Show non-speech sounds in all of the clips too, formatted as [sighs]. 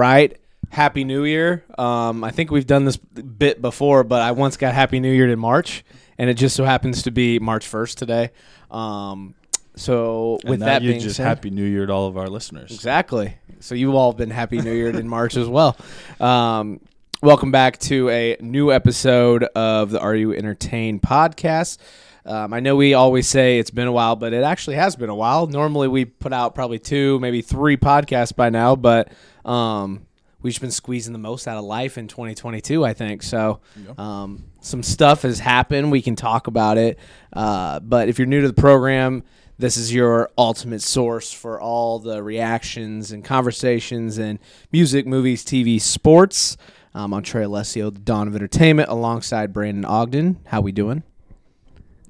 Right. Happy New Year. Um, I think we've done this bit before, but I once got Happy New Year in March, and it just so happens to be March first today. Um, so And with now that you being just said, happy New Year to all of our listeners. Exactly. So you've all been happy New Year in March as well. Um, welcome back to a new episode of the Are You Entertained podcast. Um, I know we always say it's been a while, but it actually has been a while. Normally we put out probably two, maybe three podcasts by now, but um, we've just been squeezing the most out of life in 2022, I think. So um, some stuff has happened. We can talk about it. Uh, but if you're new to the program, this is your ultimate source for all the reactions and conversations and music, movies, TV, sports. Um, I'm Trey Alessio, the Dawn of Entertainment, alongside Brandon Ogden. How we doing?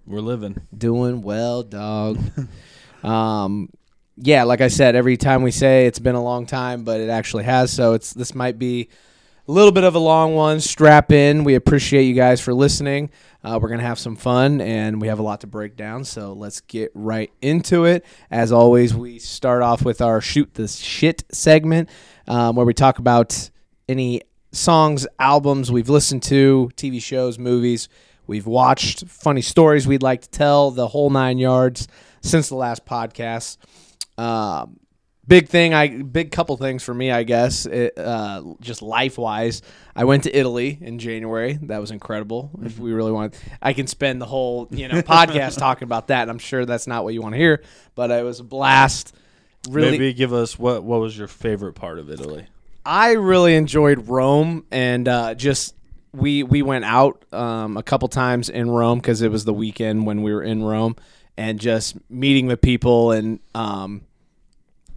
We're living. Doing well, dog. [laughs] um, yeah, like I said, every time we say it's been a long time, but it actually has. So it's this might be a little bit of a long one. Strap in. We appreciate you guys for listening. Uh, we're gonna have some fun, and we have a lot to break down. So let's get right into it. As always, we start off with our shoot the shit segment, um, where we talk about any songs, albums we've listened to, TV shows, movies we've watched, funny stories we'd like to tell, the whole nine yards since the last podcast. Um, big thing, I big couple things for me, I guess. It, uh, just life wise, I went to Italy in January. That was incredible. If we really want, I can spend the whole you know podcast [laughs] talking about that. And I'm sure that's not what you want to hear, but it was a blast. Really, Maybe give us what what was your favorite part of Italy? I really enjoyed Rome and uh, just we we went out um, a couple times in Rome because it was the weekend when we were in Rome and just meeting with people and um,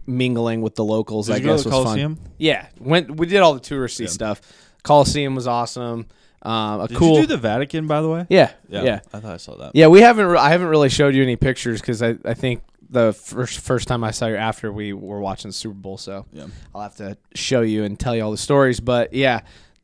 mingling with the locals. Did I guess was Colosseum? fun. Yeah, went we did all the touristy stuff. Coliseum was awesome. Um, a Did cool. you do the Vatican by the way? yeah, yeah, I thought I saw that. yeah. We haven't. Re- I haven't really showed you any pictures because I, I think the first first time I saw you after we were watching the Super Bowl. So Yeah. I'll have to show you and tell you all the stories. But yeah,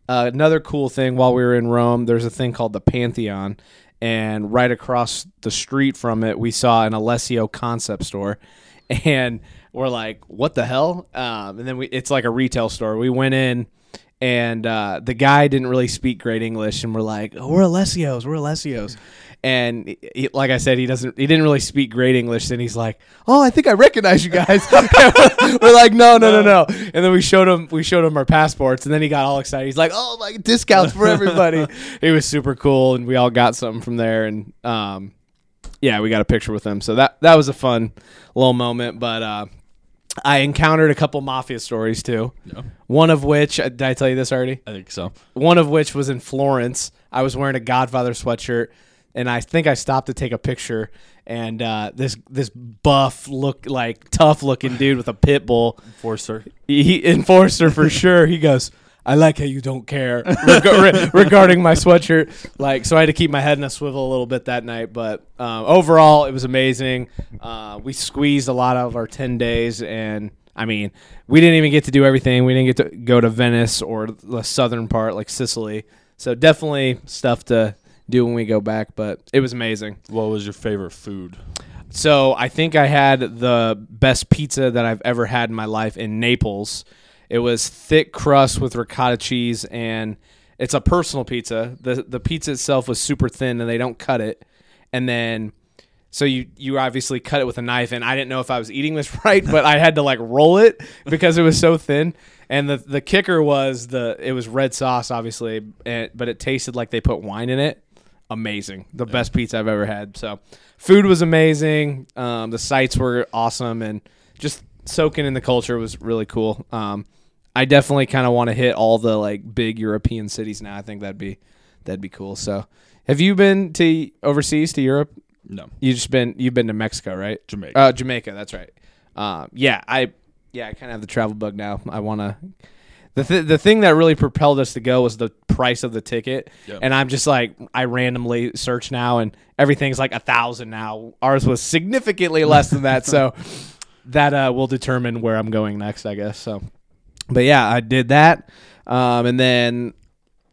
uh, another cool thing while we were in Rome, there's a thing called the Pantheon, and right across the street from it, we saw an Alessio concept store, [laughs] and we're like, "What the hell?" Um, and then we, it's like a retail store. We went in. And uh, the guy didn't really speak great English, and we're like, oh, "We're Alessios, we're Alessios," and he- like I said, he doesn't, he didn't really speak great English. And he's like, "Oh, I think I recognize you guys." [laughs] [laughs] we're like, "No, no, no, no!" And then we showed him, we showed him our passports, and then he got all excited. He's like, "Oh my, discounts for everybody!" [laughs] it was super cool, and we all got something from there. And um, yeah, we got a picture with him, so that that was a fun little moment. But uh, I encountered a couple mafia stories too. Yeah. One of which, uh, did I tell you this already? I think so. One of which was in Florence. I was wearing a Godfather sweatshirt, and I think I stopped to take a picture. And uh, this this buff look like tough looking dude with a pit bull, Forcer. he, he enforcer for [laughs] sure. He goes, "I like how you don't care reg- re- [laughs] regarding my sweatshirt." Like, so I had to keep my head in a swivel a little bit that night. But um, overall, it was amazing. Uh, we squeezed a lot of our ten days, and I mean, we didn't even get to do everything. We didn't get to go to Venice or the southern part, like Sicily. So definitely stuff to do when we go back. But it was amazing. What was your favorite food? So I think I had the best pizza that I've ever had in my life in Naples. It was thick crust with ricotta cheese, and it's a personal pizza. the The pizza itself was super thin, and they don't cut it. And then, so you you obviously cut it with a knife, and I didn't know if I was eating this [laughs] right, but I had to like roll it because it was so thin. And the the kicker was the it was red sauce, obviously, and, but it tasted like they put wine in it amazing. The best pizza I've ever had. So, food was amazing. Um, the sights were awesome, and just soaking in the culture was really cool. Um, I definitely kind of want to hit all the like big European cities now. I think that'd be that'd be cool. So, have you been to overseas to Europe? No. You just been you've been to Mexico, right? Jamaica. Uh, Jamaica. That's right. Um, yeah, I yeah I kind of have the travel bug now. I want to. The, th- the thing that really propelled us to go was the price of the ticket, Yep. and I'm just like I randomly search now, and everything's like a thousand now. Ours was significantly less than that, [laughs] so that uh, will determine where I'm going next, I guess. So, but yeah, I did that, um, and then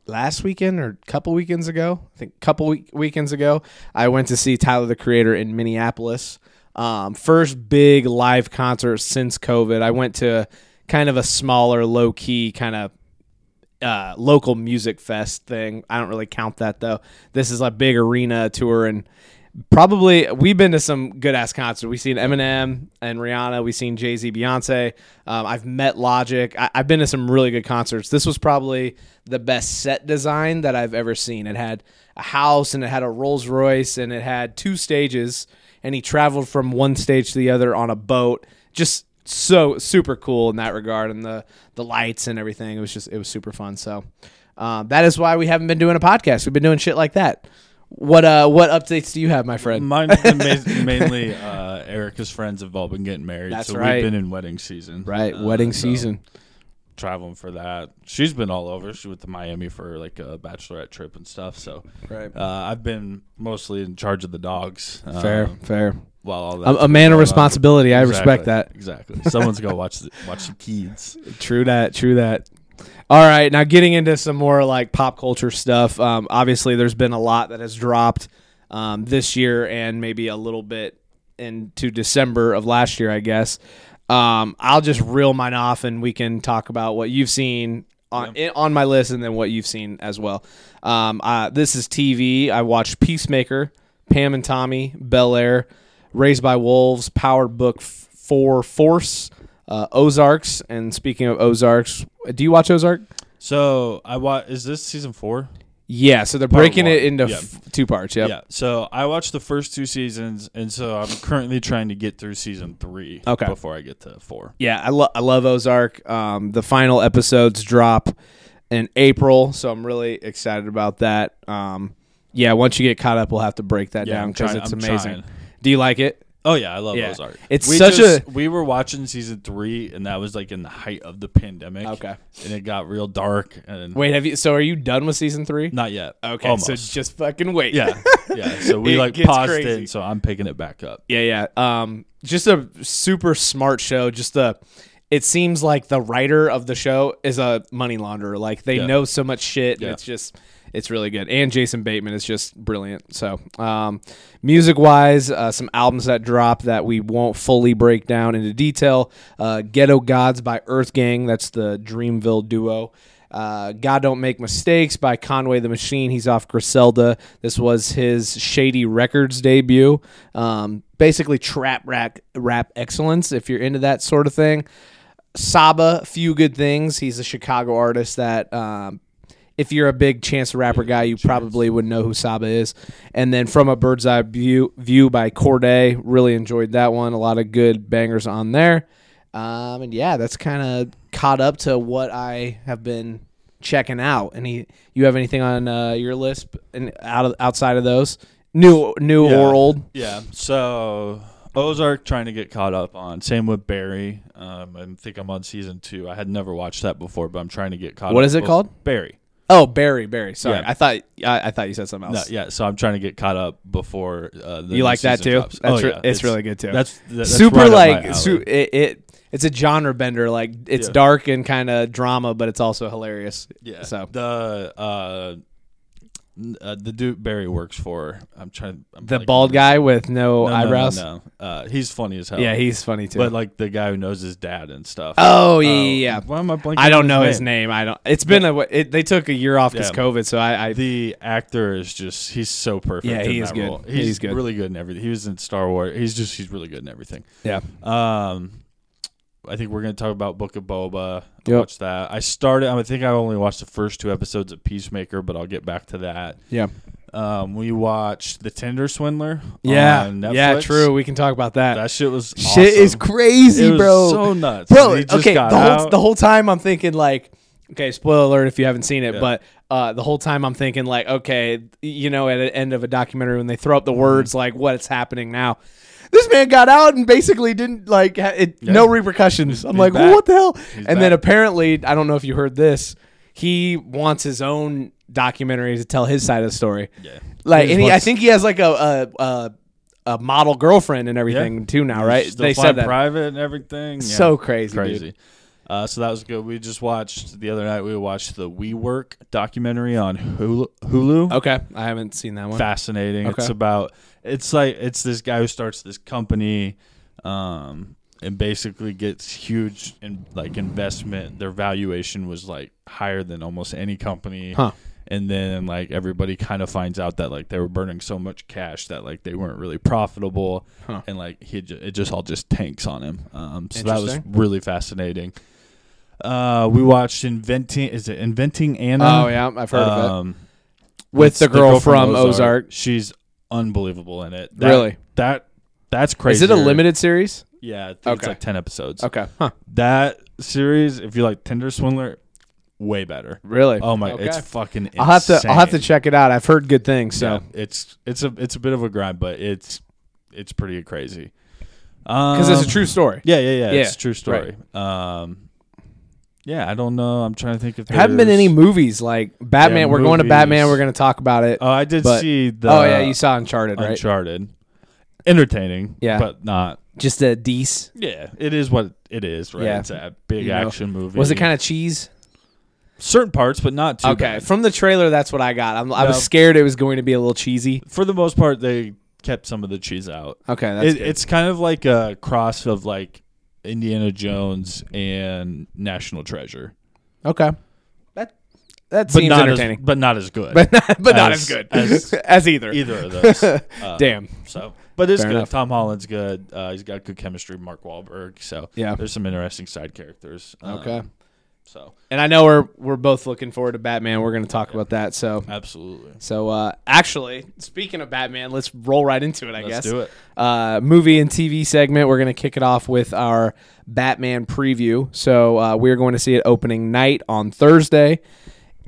last weekend or a couple weekends ago, I think a couple week- weekends ago, I went to see Tyler the Creator in Minneapolis. Um, first big live concert since COVID. I went to kind of a smaller, low key kind of uh, local music fest thing. I don't really count that though. This is a big arena tour and probably we've been to some good ass concerts. We've seen Eminem and Rihanna. We've seen Jay Z, Beyonce. Um, I've met Logic. I, I've been to some really good concerts. This was probably the best set design that I've ever seen. It had a house and it had a Rolls Royce and it had two stages. And he traveled from one stage to the other on a boat. Just so super cool in that regard, and the the lights and everything. It was just it was super fun. So. Um, that is why we haven't been doing a podcast. We've been doing shit like that. What uh what updates do you have, my friend? Mine ma- [laughs] mainly uh, Erica's friends have all been getting married. That's so right. we've been in wedding season. Right, Uh, wedding so season. Traveling for that. She's been all over. She went to Miami for like a bachelorette trip and stuff. So Right. uh, I've been mostly in charge of the dogs. Fair, um, fair. while all A, a man of on. responsibility. I Exactly, respect that. Exactly. Someone's gonna watch the, watch the kids. [laughs] True that. True that. All right, now getting into some more like pop culture stuff. Um, obviously, there's been a lot that has dropped um, this year and maybe a little bit into December of last year, I guess. Um, I'll just reel mine off, and we can talk about what you've seen on in, on my list, and then what you've seen as well. Um, uh, this is TV. I watched Peacemaker, Pam and Tommy, Bel Air, Raised by Wolves, Powered Book 4 Force, uh, Ozarks. And speaking of Ozarks, do you watch Ozark? So I watch. Is this season four? Yeah, so they're Part breaking it into Yeah. f- two parts. Yep. Yeah. So I watched the first two seasons, and so I'm currently trying to get through season three. Okay. Before I get to four. Yeah, I, lo- I love Ozark. Um, the final episodes drop in April, so I'm really excited about that. Um, yeah, once you get caught up, we'll have to break that Yeah, down I'm because trying- it's I'm amazing. trying. Do you like it? Oh yeah, I love Yeah. Ozark. It's we such just, a- We were watching season three, and that was like in the height of the pandemic. Okay. And it got real dark, and Wait, have you? So are you done with season three? not yet. Okay, Almost. so just fucking wait. yeah, yeah. So [laughs] we It like gets paused crazy. it, so I'm picking it back up. Yeah, yeah. Um, just a super smart show. Just the, it seems like the writer of the show is a money launderer. Like they Yeah. know so much shit. Yeah. And it's just, it's really good. And Jason Bateman is just brilliant. So, um, music wise, uh, some albums that drop that we won't fully break down into detail. Uh, Ghetto Gods by Earth Gang. That's the Dreamville duo. Uh, God Don't Make Mistakes by Conway the Machine. He's off Griselda. This was his Shady Records debut. Um, basically, trap rap, rap excellence, if you're into that sort of thing. Saba, Few Good Things. He's a Chicago artist that, um, if you're a big Chance the Rapper guy, you probably would know who Saba is. And then From a Bird's Eye View, view by Cordae. Really enjoyed that one. A lot of good bangers on there. Um, and yeah, that's kind of caught up to what I have been checking out. Any, you have anything on uh, your list and out of, outside of those, new, new Yeah. or old? Yeah. So Ozark trying to get caught up on. Same with Barry. Um, I think I'm on season two. I had never watched that before, but I'm trying to get caught. What up is it both- called? Barry. Oh, Barry, Barry. Sorry, Yeah. I thought I, I thought you said something No, else. yeah. So I'm trying to get caught up before uh, the you new like that season too? drops. That's oh, re- yeah. it's, really good too. That's, that- that's super right up my like alley. su- it, it. It's a genre bender. Like it's Yeah. dark and kind of drama, but it's also hilarious. Yeah. So the uh, uh, the dude Barry works for. I'm trying. I'm the blanking bald guy with no, No, no, no, eyebrows. No, Uh, he's funny as hell. Yeah, he's funny too. but like the guy who knows his dad and stuff. oh yeah, yeah, yeah. Why am I blanking? I don't on know his name. I don't. It's been a. It, they took a year off because Yeah. COVID, so I. I The actor is just he's so perfect. Yeah, that good. role. He's He's, good. really good in everything. He was in Star Wars. He's just he's really good in everything. yeah. Um, I think we're gonna talk about Book of Boba. I Yep. watched that. I started. I think I only watched the first two episodes of Peacemaker, but I'll get back to that. Yeah. Um, we watched The Tinder Swindler. Yeah. Yeah. True. We can talk about that. That shit was Shit is crazy, It was bro. so nuts. bro. Okay, the whole out. the whole time I'm thinking like, okay, spoiler alert if you haven't seen it, Yeah. but uh, the whole time I'm thinking like, okay, you know, at the end of a documentary when they throw up Mm-hmm. the words like, what's happening now. This man got out and basically didn't like ha- it, Yeah. no repercussions. I'm He's like, back. what the hell? He's and then apparently, I don't know if you heard this. He wants his own documentary to tell his side of the story. Yeah. Like, He and he, I think he has like a a, a, a model girlfriend and everything too now, right? They said that. private and everything. Yeah. So crazy, dude. Uh, so that was good. We just watched the other night. We watched the WeWork documentary on Hulu. Hulu. Okay, I haven't seen that one. Fascinating. Okay. It's about. It's like it's this guy who starts this company. Um, and basically gets huge in like investment. Their valuation was like higher than almost any company. Huh. And then like everybody kind of finds out that like they were burning so much cash that like they weren't really profitable, Huh. and like he it just all just tanks on him. Um, so that was really fascinating. Uh, we watched inventing. Is it inventing Anna? Oh yeah, I've heard of it. Um, With it's the girl, from Ozark. She's unbelievable in it. That- Really? That that's crazy. Is it a limited series? Yeah, think it's like ten episodes. Okay. Huh. That series, if you like Tinder Swindler, way better. Really? Oh my, Okay. it's fucking. Insane. I'll have to I'll have to check it out. I've heard good things. So Yeah, it's it's a it's a bit of a grind, but it's it's pretty crazy. because Because it's a true story. Yeah, yeah, yeah. Yeah, It's a true story. Um, yeah, I don't know. I'm trying to think if There haven't been any movies like Batman. Yeah, we're going to Batman. movies. We're going to talk about it. Oh, I did but- see the. oh yeah, you saw Uncharted, right? Uncharted. Entertaining, Yeah. but not. Just a dece. Yeah, it is what it is, right? Yeah. It's a big You know, action movie. Was it kind of cheese? certain parts, but not too okay, bad. from the trailer, that's what I got. I'm, I was scared it was going to be a little cheesy. For the most part, they kept some of the cheese out. Okay, that's It, good. it's kind of like a cross of like Indiana Jones and National Treasure, okay. That that but seems not entertaining, as but not as good. [laughs] but not, but not as, as- good [laughs] as- [laughs] as, either. either of those. Uh, Damn. So, but it's Fair good. enough. Tom Holland's good. Uh, he's got good chemistry. Mark Wahlberg. So Yeah. there's some interesting side characters. Um, Okay. So And I know we're we're both looking forward to Batman. We're going to talk about that. So absolutely. so uh, actually, speaking of Batman, let's roll right into it. I Let's guess. do it. uh, movie and TV segment. We're going to kick it off with our Batman preview. So uh, we're going to see it opening night on Thursday.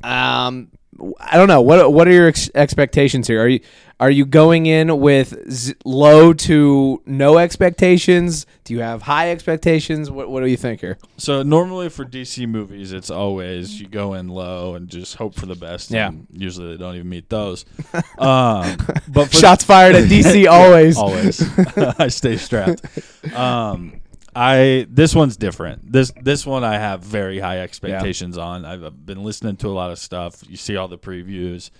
Um, I don't know what what are your ex- expectations here? Are you are you going in with z- low to no expectations? Do you have high expectations? What what do you think here? So normally for DC movies, it's always you go in low and just hope for the best. Yeah. and usually they don't even meet those. [laughs] um, but Shots fired at DC [laughs] always. always, [laughs] I stay strapped. Um, I this one's different. This this one I have very high expectations on. I've been listening to a lot of stuff. You see all the previews.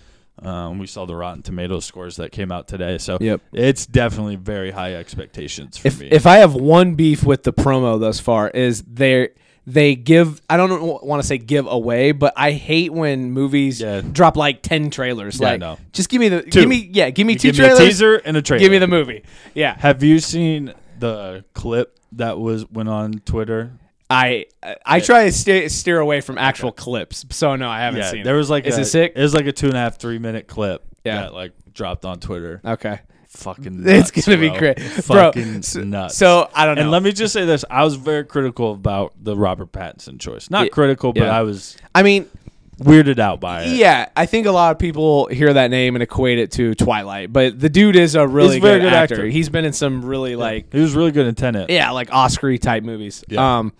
Um, we saw the Rotten Tomatoes scores that came out today, so Yep. it's definitely very high expectations for if me. if I have one beef with the promo thus far is they they give I don't want to say give away, but I hate when movies Yeah. drop like ten trailers. Yeah, I like know. just give me the Two. give me yeah give me You two give me a trailers. teaser and a trailer. Give me the movie. Yeah, Have you seen the clip that was went on Twitter? I I try to steer, steer away from actual clips, so no, I haven't Yeah, seen. there it. was like Is a, it sick? It was like a two and a half, three minute clip Yeah. that like dropped on Twitter. Okay, Fucking, [laughs] it's gonna be bro. great, bro. Fucking so, nuts. So I don't know. and let me just say this: I was very critical about the Robert Pattinson choice. Not Yeah, critical, but yeah. I was I mean, weirded out by it. yeah, I think a lot of people hear that name and equate it to Twilight, but the dude is a really He's a very good, good actor. actor. He's been in some really like he was really good in Tenet. yeah, like Oscar type movies. Yeah. Um,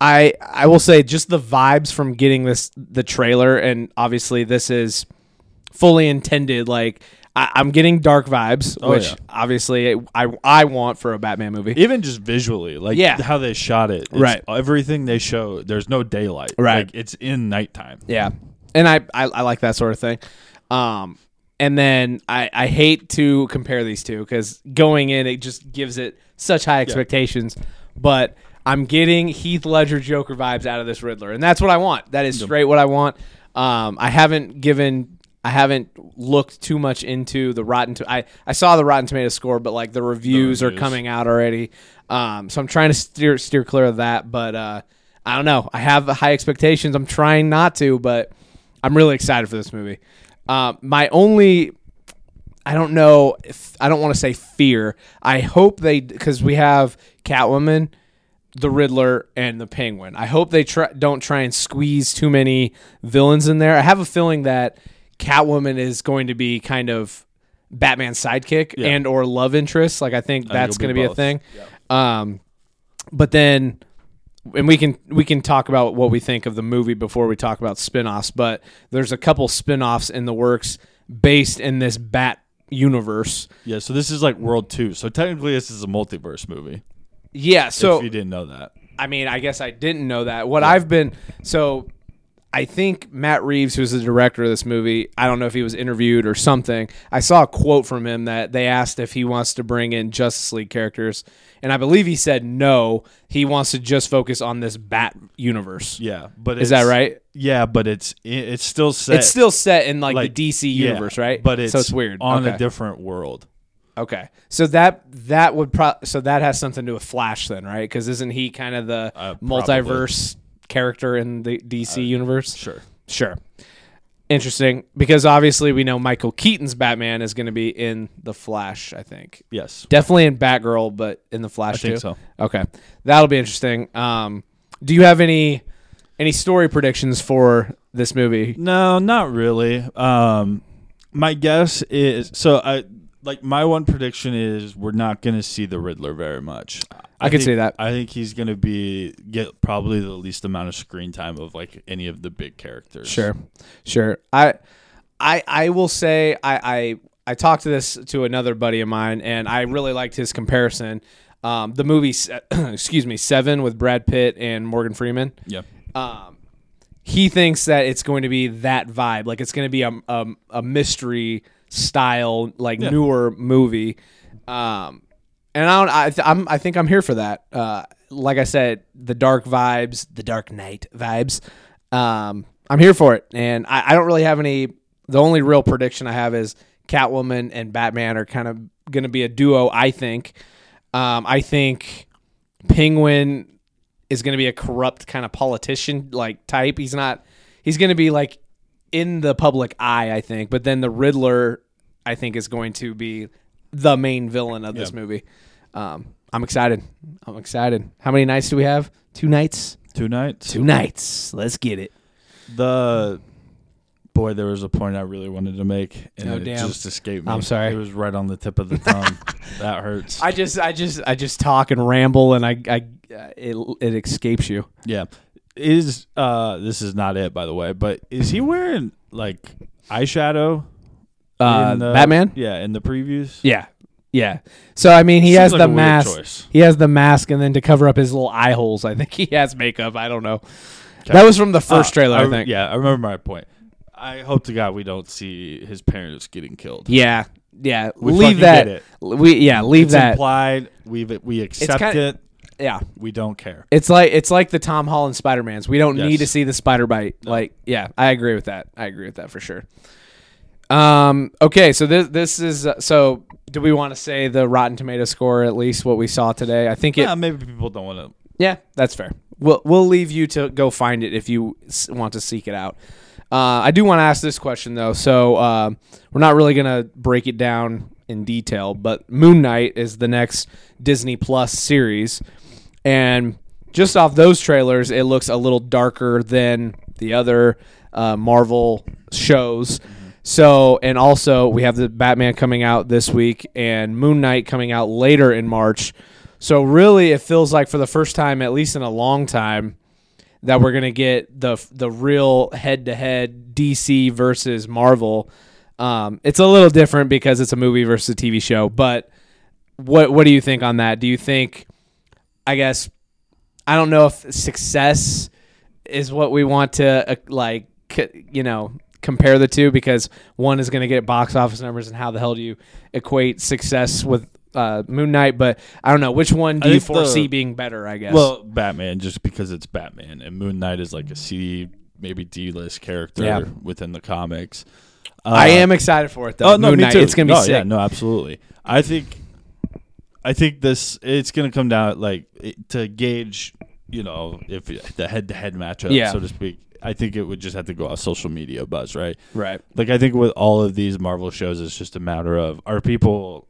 I I will say just the vibes from getting this the trailer, and obviously this is fully intended. Like I, I'm getting dark vibes, Oh, which yeah. obviously I I want for a Batman movie. Even just visually, like Yeah. how they shot it, Right. Everything they show, there's no daylight. Right. like, it's in nighttime. Yeah, and I, I I like that sort of thing. Um, and then I I hate to compare these two because going in it just gives it such high expectations, but. I'm getting Heath Ledger Joker vibes out of this Riddler, and that's what I want. That is straight what I want. Um, I haven't given, I haven't looked too much into the Rotten. To- I I saw the Rotten Tomato score, but like the reviews, are reviews. coming out already. Um, so I'm trying to steer steer clear of that. But uh, I don't know. I have high expectations. I'm trying not to, but I'm really excited for this movie. Uh, my only, I don't know if I don't want to say fear. I hope they because we have Catwoman, the Riddler, and the Penguin. I hope they try, don't try and squeeze too many villains in there. I have a feeling that Catwoman is going to be kind of Batman's sidekick Yeah. and or love interest. Like I think that's going to be a both. thing. Um, but then and we can we can talk about what we think of the movie before we talk about spin-offs but there's a couple spin-offs in the works based in this bat universe Yeah, so this is like World Two. So technically, this is a multiverse movie. yeah so if you didn't know that, i mean i guess i didn't know that what i've been so I think Matt Reeves, who's the director of this movie, I don't know if he was interviewed or something. I saw a quote from him that they asked if he wants to bring in Justice League characters, and I believe he said no. He wants to just focus on this Bat universe. Yeah, but Is that right? Yeah, but it's it's still set. It's still set in like, like, the DC yeah, universe, right? But it's so it's weird on okay. a different world. Okay, so that that would pro- so that has something to do with Flash then, right? Because isn't he kind of the Uh, multiverse character in the DC universe? Sure. Sure. Interesting, because obviously we know Michael Keaton's Batman is going to be in the Flash. I think Yes. definitely in Batgirl, but in the I Flash think too. so. Okay, that'll be interesting. Um, do you have any any story predictions for this movie? No, not really. Um, my guess is so. I like my one prediction is we're not going to see the Riddler very much. I can think- see that. I think he's going to be get probably the least amount of screen time of like any of the big characters. Sure, sure. I, I, I will say I, I, I talked to this to another buddy of mine, and I really liked his comparison. Um, the movie, [clears throat] excuse me, Seven with Brad Pitt and Morgan Freeman. Yeah. Um, he thinks that it's going to be that vibe, like it's going to be a, a, a mystery style, like Yeah. newer movie. Um, and I don't, I, th- I'm, I think I'm here for that. Uh, like I said, the dark vibes, the Dark Knight vibes. Um, I'm here for it, and I, I don't really have any. The only real prediction I have is Catwoman and Batman are kind of going to be a duo. I think. Um, I think Penguin is going to be a corrupt kind of politician like type. He's not. He's going to be like in the public eye, I think. But then the Riddler, I think, is going to be the main villain of this Yeah. movie. Um, I'm excited. I'm excited. How many nights do we have? Two nights. Two nights. Two nights. Let's get it. The boy, there was a point I really wanted to make, and Oh, it damn. just escaped me. I'm sorry. It was right on the tip of the tongue. [laughs] that hurts. I just, I just, I just talk and ramble, and I, I, it, it escapes you. Yeah. Is uh this is not it by the way, but is he wearing like eyeshadow? Uh, the- Batman. Yeah, in the previews. Yeah, yeah. So I mean, he Seems has like the mask. He has the mask, and then to cover up his little eye holes, I think he has makeup. I don't know. Okay. That was from the first Uh, trailer, I, think. Yeah, I remember my point. I hope to God we don't see his parents getting killed. Yeah, yeah. We leave that. We yeah, leave it's that. implied. We we accept kinda- it. yeah, We don't care. it's like it's like the Tom Holland Spider Mans. We don't Yes. need to see the spider bite. Like, yeah, I agree with that. I agree with that for sure. Um. Okay. So this this is uh, so. Do we want to say the Rotten Tomato score at least what we saw today? I think it. Yeah, maybe people don't want to. Yeah, that's fair. We'll we'll leave you to go find it if you want to seek it out. Uh, I do want to ask this question though. So uh, we're not really gonna break it down in detail, but Moon Knight is the next Disney Plus series, and just off those trailers, it looks a little darker than the other uh, Marvel shows. So, and also we have the Batman coming out this week and Moon Knight coming out later in March. So, really, it feels like for the first time, at least in a long time, that we're gonna get the the real head to head DC versus Marvel. Um, it's a little different because it's a movie versus a TV show. But what what do you think on that? Do you think? I guess I don't know if success is what we want to uh, like you know compare the two because one is going to get box office numbers and how the hell do you equate success with uh, Moon Knight? But I don't know which one do I you think the- foresee being better? I guess. Well, Batman, just because it's Batman, and Moon Knight is like a C, maybe D list character Yeah. within the comics. I Uh, am excited for it though. Oh no, Moon me Knight, too. it's gonna be no, sick. Yeah, no, absolutely. I think, I think this it's gonna come down like it- to gauge, you know, if the head-to-head matchup, Yeah. so to speak. I think it would just have to go off social media buzz, right? Right. Like I think with all of these Marvel shows, it's just a matter of are people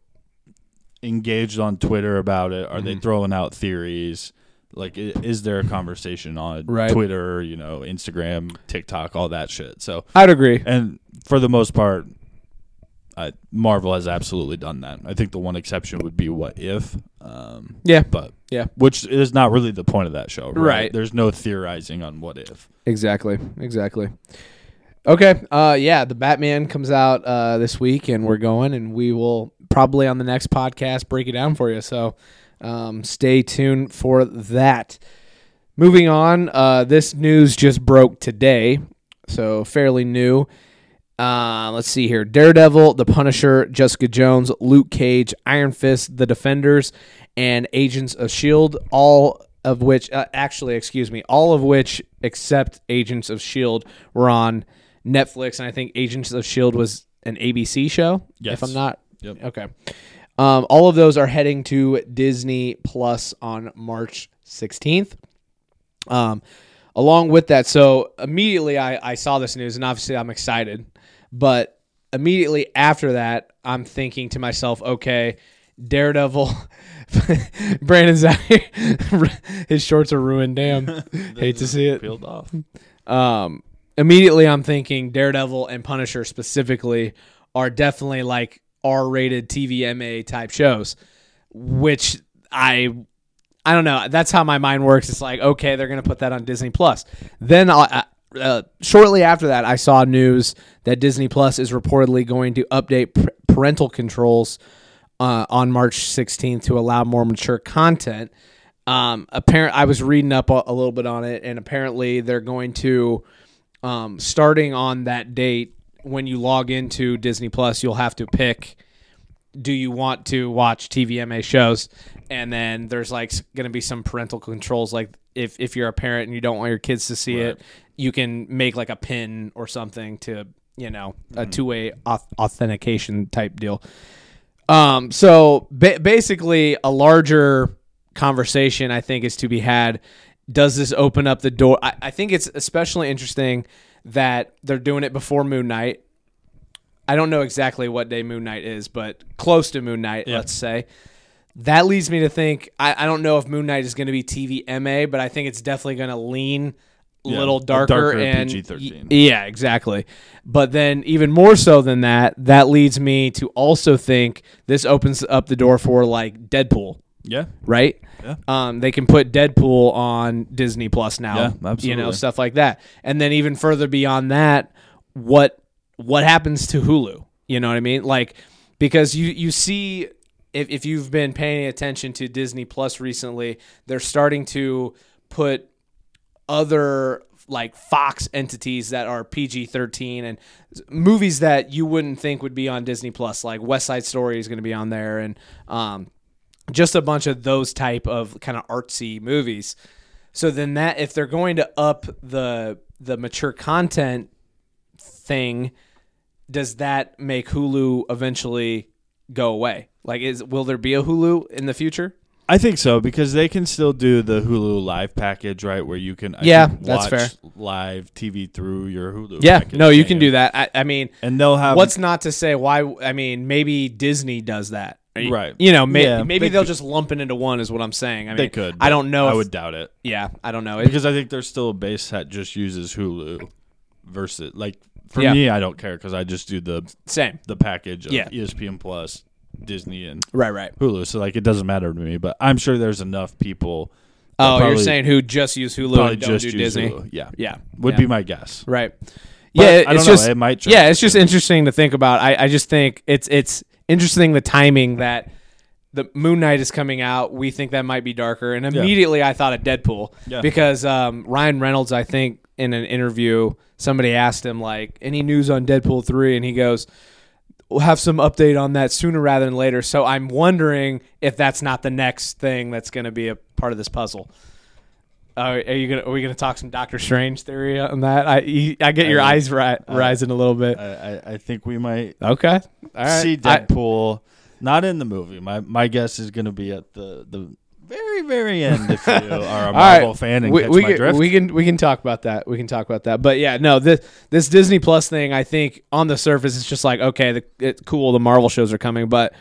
engaged on Twitter about it? Are Mm-hmm. they throwing out theories? Like, is there a conversation on Right. Twitter, you know, Instagram, TikTok, all that shit? So, I'd agree. and for the most part, uh, Marvel has absolutely done that. I think the one exception would be What If, um, Yeah. but Yeah. which is not really the point of that show, right? Right. There's no theorizing on What If. Exactly. Exactly. Okay. Uh, yeah, the Batman comes out uh, this week, and we're going, and we will probably on the next podcast break it down for you. So um, stay tuned for that. Moving on, uh, this news just broke today. so fairly new. Uh, let's see here: Daredevil, The Punisher, Jessica Jones, Luke Cage, Iron Fist, The Defenders, and Agents of Shield. All of which, uh, actually, excuse me, all of which except Agents of Shield were on Netflix, and I think Agents of Shield was an ABC show. Yes. If I'm not Yep. okay. Um, all of those are heading to Disney Plus on March 16th. Um, along with that, so immediately I, I saw this news, and obviously I'm excited. But immediately after that, I'm thinking to myself, okay, Daredevil, Brandon's out here. His shorts are ruined. Damn, [laughs] [laughs] hate to see it. Peeled off. Um, immediately I'm thinking Daredevil and Punisher specifically are definitely like R-rated TVMA type shows, which I I don't know. That's how my mind works. It's like okay, they're gonna put that on Disney Plus. Then I, uh, shortly after that, I saw news that Disney Plus is reportedly going to update p- parental controls uh, on March 16th to allow more mature content. Um, apparent, I was reading up a, a little bit on it, and apparently they're going to, um, starting on that date, when you log into Disney Plus, you'll have to pick do you want to watch TVMA shows? And then there's like going to be some parental controls. Like if, if you're a parent and you don't want your kids to see it, you can make like a pin or something to, you know, a two way auth- authentication type deal. Um, so ba- basically, a larger conversation I think is to be had. Does this open up the door? I, I think it's especially interesting that they're doing it before Moon Knight. I don't know exactly what day Moon Knight is, but close to Moon Knight, let's say. That leads me to think I, I don't know if Moon Knight is going to be TVMA, but I think it's definitely going to lean a Yeah, little darker, darker and PG-13. y- yeah, exactly. But then even more so than that, that leads me to also think this opens up the door for like Deadpool, Yeah. right? Yeah. Um, they can put Deadpool on Disney Plus now. Yeah, absolutely. You know, stuff like that. And then even further beyond that, what what happens to Hulu? You know what I mean? Like because you you see if if you've been paying attention to Disney Plus recently, they're starting to put other like Fox entities that are PG 13 and movies that you wouldn't think would be on Disney Plus, like West Side Story is going to be on there, and um, just a bunch of those type of kind of artsy movies. So then that if they're going to up the the mature content thing, does that make Hulu eventually go away? Like, is will there be a Hulu in the future? I think so because they can still do the Hulu live package, right? Where you can I Yeah, think, that's watch fair. live TV through your Hulu. Yeah, package, no, you can't do that. I, I mean, And they'll have What's not to say why? I mean, maybe Disney does that, Right. You know, may, Yeah, maybe they they'll could. just lump it into one. Is what I'm saying. I mean, they could. I don't know. I if- would doubt it Yeah, I don't know. Because I think there's still a base that just uses Hulu versus like for Yeah. me, I don't care because I just do the same. the package of Yeah. ESPN Plus, Disney, and Right, right. Hulu. So like it doesn't matter to me. But I'm sure there's enough people. Oh, you're saying who just use Hulu and don't just do Disney? Hulu. Yeah, Yeah, would yeah. be my guess. right. But yeah, I don't it's know. just it might. yeah, it's just interesting to think about. I, I just think it's it's interesting the timing that the Moon Knight is coming out. We think that might be darker, and immediately I thought of Deadpool Yeah. because um, Ryan Reynolds, I think, in an interview, somebody asked him like, "Any news on Deadpool 3? and he goes. We'll have some update on that sooner rather than later. So I'm wondering if that's not the next thing that's going to be a part of this puzzle. Uh, are you gonna? Are we gonna talk some Doctor Strange theory on that? I you- I get your I- eyes ri- rising a little bit. I, I, think we might Okay. All right. see Deadpool. not in the movie. My my guess is going to be at the the very very end. If you [laughs] are a Marvel right. fan and we, catch we my can, drift. we can we can talk about that. We can talk about that. But yeah, no this this Disney Plus thing. I think on the surface it's just like okay, the, it's cool. The Marvel shows are coming, but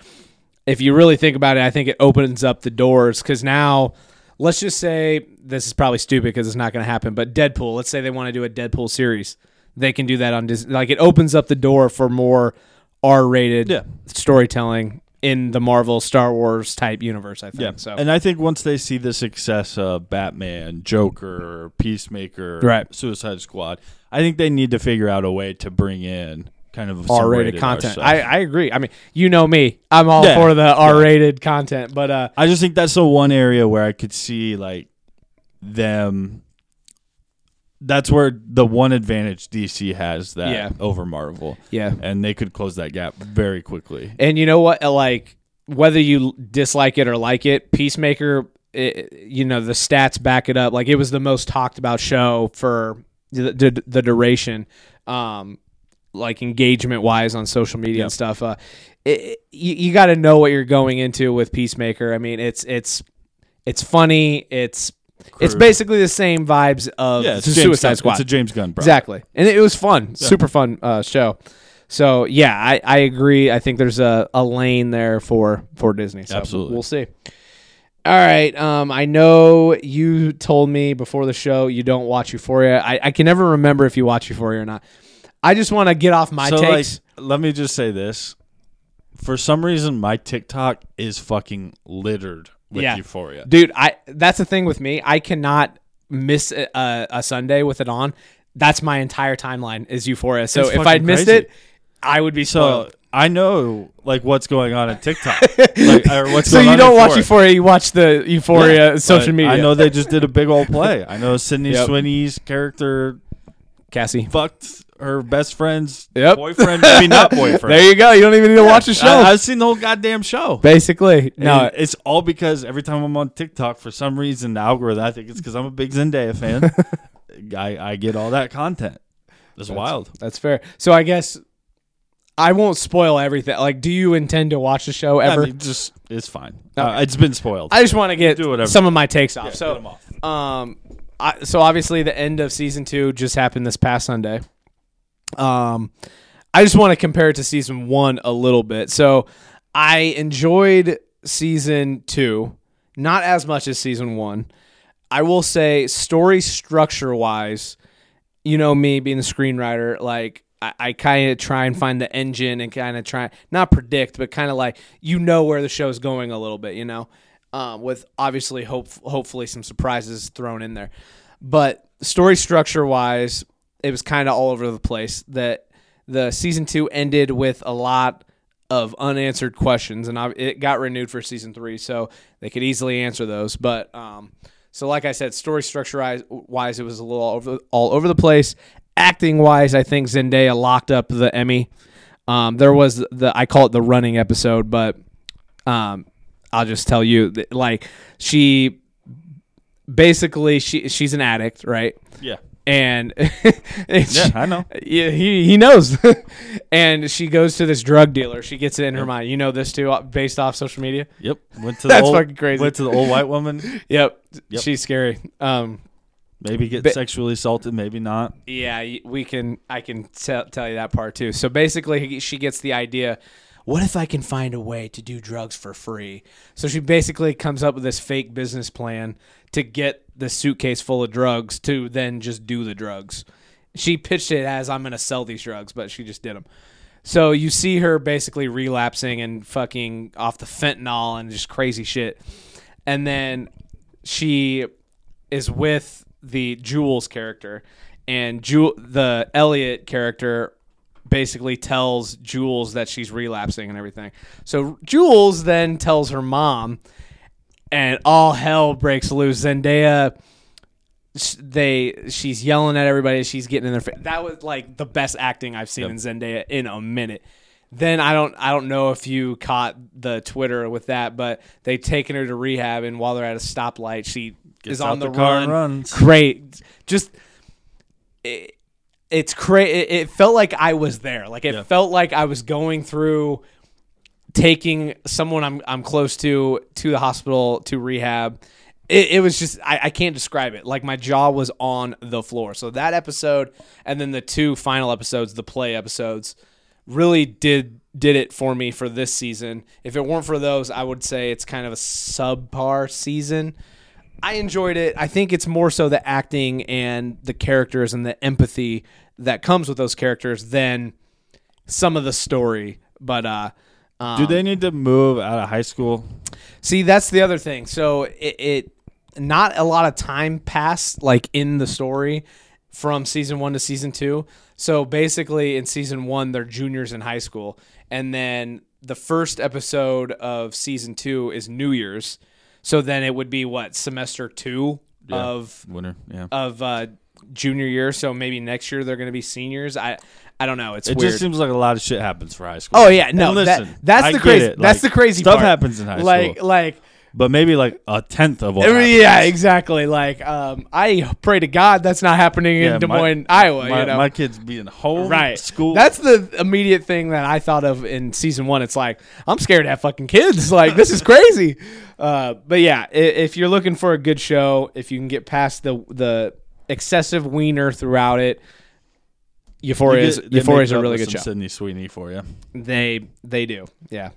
if you really think about it, I think it opens up the doors because now. Let's just say this is probably stupid because it's not going to happen. But Deadpool, let's say they want to do a Deadpool series, they can do that on Disney. Like it opens up the door for more R-rated Yeah. storytelling in the Marvel Star Wars type universe. I think yeah. so. And I think once they see the success of Batman, Joker, Peacemaker, Right. Suicide Squad, I think they need to figure out a way to bring in kind of R-rated content. R I. I agree. I mean, you know me. I'm all Yeah, for the R-rated content, but uh, I just think that's the one area where I could see like them that's where the one advantage DC has that Yeah. over Marvel. Yeah. And they could close that gap very quickly. And you know what? Like whether you dislike it or like it, Peacemaker, it, you know the stats back it up. Like it was the most talked about show for the, the, the duration, um, like engagement wise on social media and stuff. Uh, it- you, you got to know what you're going into with Peacemaker. I mean, it's it's it's funny. It's it's basically the same vibes of Yeah, Suicide Gunn. Squad. It's a James Gunn bro. Exactly, and it was fun, super fun uh, show. So yeah, I, I agree. I think there's a, a lane there for for Disney. So Absolutely. we'll see. All right. Um, I know you told me before the show you don't watch Euphoria. I, I can never remember if you watch Euphoria or not. I just want to get off my so takes. like let me just say this. For some reason my TikTok is fucking littered with Yeah. Euphoria. Dude, I that's the thing with me. I cannot miss a, a, a Sunday with it on. That's my entire timeline is Euphoria. So It's if I'd missed crazy. it, I would be So spoiled. I know like what's going on on TikTok. [laughs] like, or what's So going you on don't watch Euphoria. Euphoria, you watch the Euphoria Yeah, social media. I know they just did a big old [laughs] play. I know Sydney Yep. Sweeney's character Cassie. fucked her best friend's Yep. boyfriend, maybe not [laughs] boyfriend. There you go. You don't even need to watch the show. I, have seen the whole goddamn show. Basically, no. And it's all because every time I'm on TikTok, for some reason, the algorithm, I think it's because I'm a big Zendaya fan. [laughs] I, I get all that content. It's wild. That's fair. So I guess I won't spoil everything. Like, do you intend to watch the show ever? I mean, just it's fine. Uh, it's been spoiled. I just want to get Do whatever. some of my takes off. So, um, I, so obviously the end of season two just happened this past Sunday. Um, I just want to compare it to season one a little bit. So, I enjoyed season two, not as much as season one. I will say, story structure wise, you know me being the screenwriter, like I, I kind of try and find the engine and kind of try not predict, but kind of like you know where the show's going a little bit, you know, um, with obviously hope hopefully some surprises thrown in there. But story structure wise, it was kind of all over the place. That the season two ended with a lot of unanswered questions, and it got renewed for season three, so they could easily answer those. But um, so, like I said, story structure wise- wise, it was a little all over, all over the place. Acting wise, I think Zendaya locked up the Emmy. Um, there was the I call it the running episode, but um, I'll just tell you, that, like she basically she she's an addict, right? yeah. and [laughs] Yeah, I know. [laughs] yeah, he he knows. [laughs] and she goes to this drug dealer. She gets it in her mind. You know this too, uh, based off social media. Yep. Went to the That's old, fucking crazy. Went to the old white woman. Yep, Yep. she's scary. Um, Maybe get Ba- sexually assaulted. Maybe not. yeah, we can. I can tell tell you that part too. So basically, she gets the idea. What if I can find a way to do drugs for free? So she basically comes up with this fake business plan to get the suitcase full of drugs to then just do the drugs. She pitched it as I'm going to sell these drugs, but she just did them. So you see her basically relapsing and fucking off the fentanyl and just crazy shit. And then she is with the Jules character and Jewel the Elliot character basically tells Jules that she's relapsing and everything. So Jules then tells her mom and all hell breaks loose. Zendaya they she's yelling at everybody she's getting in their face that was like the best acting i've seen Yep. in zendaya in a minute then i don't i don't know if you caught the twitter with that but they've taken her to rehab and while they're at a stoplight she Gets is on the, the car run great just it, it's crazy it, it felt like i was there like it Yeah. felt like i was going through taking someone I'm I'm close to to the hospital to rehab. It, it was just I, I can't describe it. Like my jaw was on the floor. So that episode and then the two final episodes, the play episodes, really did did it for me for this season. If it weren't for those, I would say it's kind of a subpar season. I enjoyed it. I think it's more so the acting and the characters and the empathy that comes with those characters than some of the story. But uh um, Do they need to move out of high school? See, that's the other thing. So it, it not a lot of time passed like in the story from season one to season two. So basically, in season one, they're juniors in high school, and then the first episode of season two is New Year's. So then it would be what semester two Yeah. of Winter. Yeah. of uh, junior year, so maybe next year they're going to be seniors. I I don't know. It's It weird. just seems like a lot of shit happens for high school. oh yeah, no. And listen, that, that's I the crazy. That's Like, the crazy stuff part. happens in high like school, Like like but maybe like a tenth of what. Happens. yeah, exactly. Like um, I pray to God that's not happening Yeah, in Des my- Moines, Iowa. My, you know, my kids being home, right School. that's the immediate thing that i thought of in season one it's like i'm scared to have fucking kids [laughs] like this is crazy uh, but yeah i- if you're looking for a good show if you can get past the the excessive wiener throughout it euphoria is they euphoria make is a up really with good some show Sydney Sweeney for you. they they do yeah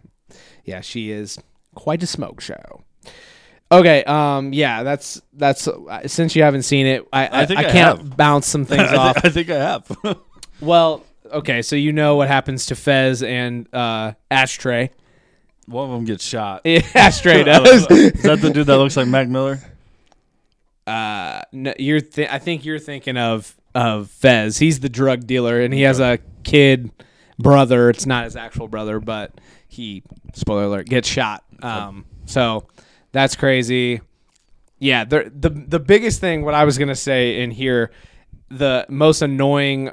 yeah she is quite a smoke show okay um yeah that's that's uh, since you haven't seen it i i, I think I can't have. bounce some [laughs] things I, off thi- I think I have. [laughs] Well, okay, so you know what happens to Fez and uh, Ashtray. One of them gets shot. [laughs] Ashtray does. Is that the dude that looks like Mac Miller? uh, no, you're th- I think you're thinking of of Fez. He's the drug dealer, and he has a kid brother. It's not his actual brother, but he spoiler alert gets shot. Um, so that's crazy. Yeah, the the the biggest thing what I was gonna say in here, the most annoying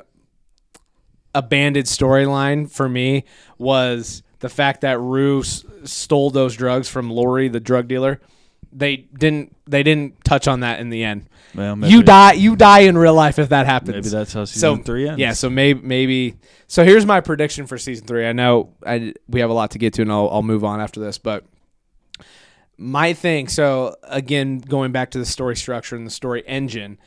abandoned storyline for me was the fact that Rue s- stole those drugs from Laurie, the drug dealer. They didn't. They didn't touch on that in the end. Well, you die. You die in real life if that happens. Maybe that's how season so three ends. Yeah. So maybe maybe. So here's my prediction for season three. I know I we have a lot to get to, and I'll I'll move on after this, but. My thing, so again, going back to the story structure and the story engine,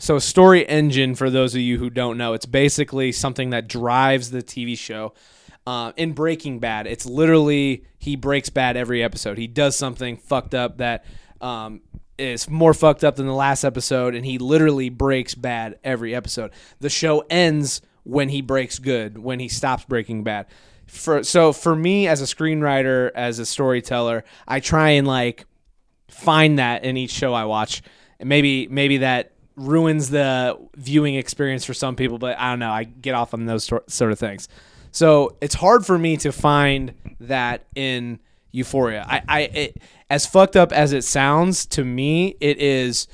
so story engine for those of you who don't know it's basically something that drives the tv show uh, in breaking bad. It's literally he breaks bad every episode. He does something fucked up that um, is more fucked up than the last episode and he literally breaks bad every episode. The show ends when he breaks good when he stops breaking bad for so for me as a screenwriter as a storyteller i try and like find that in each show I watch. And maybe maybe that ruins the viewing experience for some people, but I don't know. I get off on those sort of things. So it's hard for me to find that in Euphoria. I, I it, as fucked up as it sounds to me, it is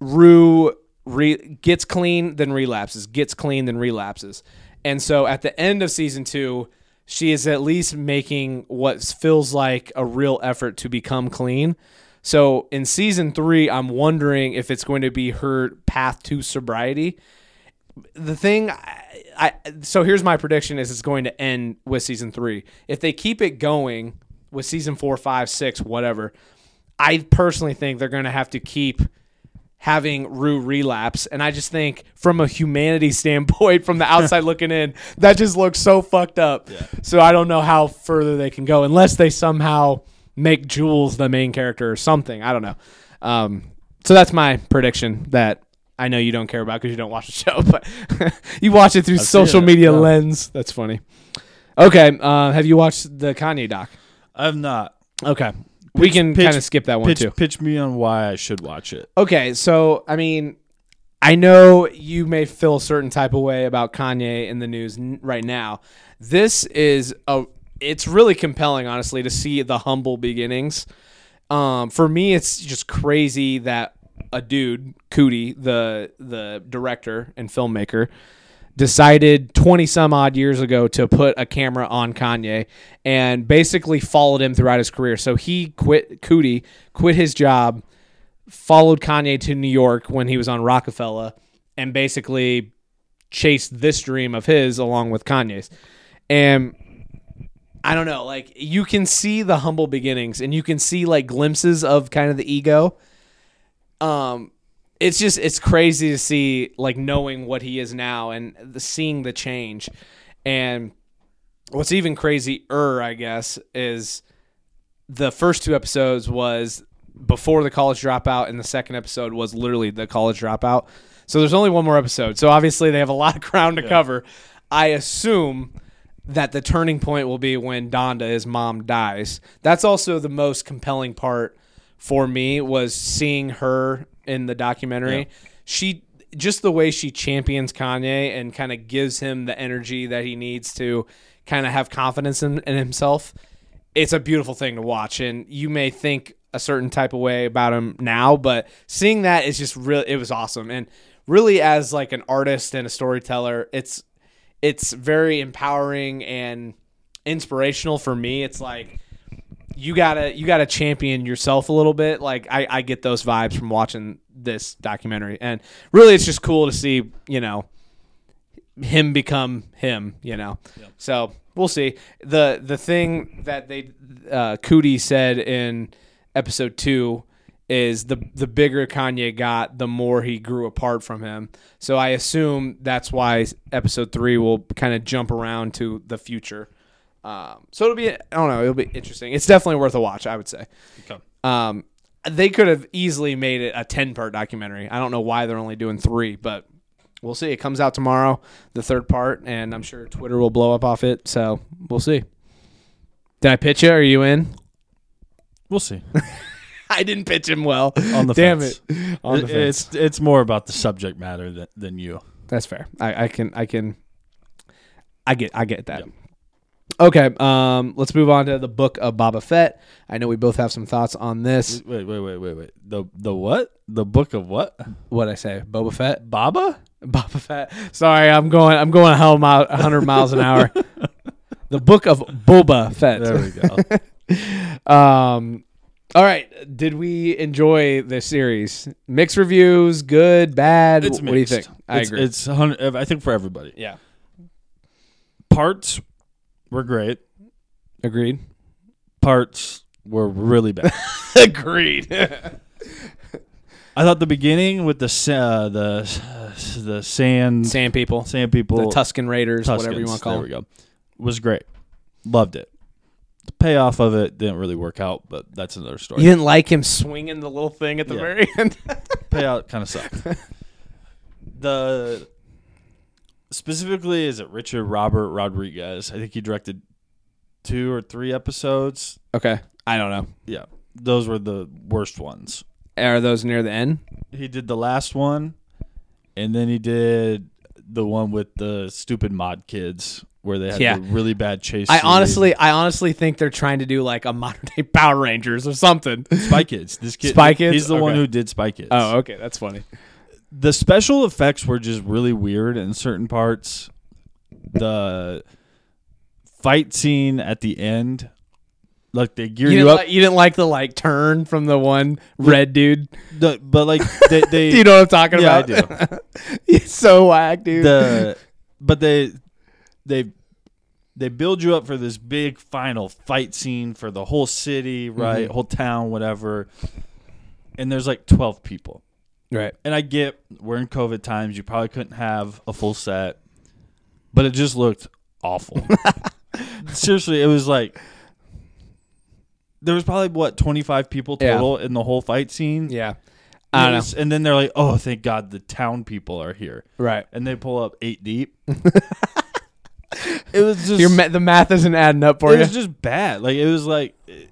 Rue re- gets clean, then relapses, gets clean, then relapses. And so at the end of season two, she is at least making what feels like a real effort to become clean. So in season three, I'm wondering if it's going to be her path to sobriety. The thing, I, I so here's my prediction: is it's going to end with season three. If they keep it going with season four, five, six, whatever, I personally think they're going to have to keep having Rue relapse. And I just think, from a humanity [laughs] standpoint, from the outside [laughs] looking in, that just looks so fucked up. So I don't know how further they can go unless they somehow make Jules the main character or something. I don't know. Um, so that's my prediction that I know you don't care about because you don't watch the show, [laughs] but you watch it through seen social it, media yeah. lens. That's funny. Okay. Uh, have you watched the Kanye doc? I've not. Okay. We can pitch- kind of skip that one Pitch, too. pitch me on why I should watch it. Okay, so I mean, I know you may feel a certain type of way about Kanye in the news n- right now. This is a it's really compelling honestly to see the humble beginnings. Um, for me it's just crazy that a dude, Coodie, the the director and filmmaker, decided 20 some odd years ago to put a camera on Kanye and basically followed him throughout his career. So he quit Coodie, quit his job, followed Kanye to New York when he was on Roc-A-Fella and basically chased this dream of his along with Kanye's. And I don't know, like you can see the humble beginnings and you can see like glimpses of kind of the ego. Um it's just it's crazy to see like knowing what he is now and the, seeing the change. And what's even crazier, I guess, is the first two episodes was before the college dropout, and the second episode was literally the college dropout. So there's only one more episode. So obviously they have a [laughs] lot of ground to cover. I assume that the turning point will be when Donda, his mom, dies. That's also the most compelling part for me was seeing her in the documentary. Yeah. She just the way she champions Kanye and kind of gives him the energy that he needs to kind of have confidence in, in himself. It's a beautiful thing to watch, and you may think a certain type of way about him now, but seeing that is just really it was awesome. And really as like an artist and a storyteller, it's it's very empowering and inspirational for me. It's like you gotta you gotta champion yourself a little bit. Like I, I get those vibes from watching this documentary. And really it's just cool to see, you know, him become him, you know. So we'll see. The the thing that they uh Coodie said in episode two is the the bigger Kanye got, the more he grew apart from him. So I assume that's why episode three will kind of jump around to the future. Um, so it'll be I don't know, it'll be interesting. It's definitely worth a watch, I would say. Okay. Um, they could have easily made it a ten part documentary. I don't know why they're only doing three, but we'll see. It comes out tomorrow, the third part, and I'm sure Twitter will blow up off it. So we'll see. Did I pitch it? Are you in? We'll see. [laughs] I didn't pitch him well. On the Damn fence. it. [laughs] On the fence. it's it's more about the subject matter than, than you. That's fair. I, I can I can I get I get that. Okay, um, let's move on to the book of Boba Fett. I know we both have some thoughts on this. Wait, wait, wait, wait, wait. The the what? The book of what? What I say, Boba Fett, Baba? Boba Fett. Sorry, I'm going I'm going a hell mile, 100 miles an hour. [laughs] The book of Boba Fett. There we go. [laughs] Um, all right. Did we enjoy this series? Mixed reviews, good, bad. It's what do you think? I it's, agree. It's I think for everybody. yeah, Parts were great. agreed. Parts were really bad. [laughs] agreed. [laughs] I thought the beginning with the uh, the the sand Sand people, sand people the Tusken Raiders, whatever you want to call there them. we go. Was great. Loved it. The payoff of it didn't really work out, but that's another story. You didn't like him swinging the little thing at the Yeah. very [laughs] end. payout kind of sucked. the specifically is it Richard Robert Rodriguez? I think he directed two or three episodes. okay, I don't know. Yeah, those were the worst ones. Are those near the end? He did the last one, and then he did the one with the stupid mod kids where they had Yeah. the really bad chase. I honestly, I honestly think they're trying to do like a [laughs] modern day Power Rangers or something. Spy Kids. This kid, Spy Kids? He's the one who did Spy Kids. Oh, okay, that's funny. The special effects were just really weird in certain parts. The fight scene at the end, like they gear You you, up, like, you didn't like the like turn from the one red dude. the, but like they, [laughs] they you know what I'm talking Yeah, I about? [laughs] He's so whack, dude. the but they they they build you up for this big final fight scene for the whole city, right, Mhm. whole town, whatever. And there's like twelve people. Right. And I get we're in COVID times. You probably couldn't have a full set, but it just looked awful. [laughs] Seriously, it was like there was probably what twenty five people total in the whole fight scene. Yeah. I don't know. And then they're like, "Oh, thank God, the town people are here." Right. And they pull up eight deep. [laughs] it was just Your ma- the math isn't adding up for you. it you. was just bad. Like it was like I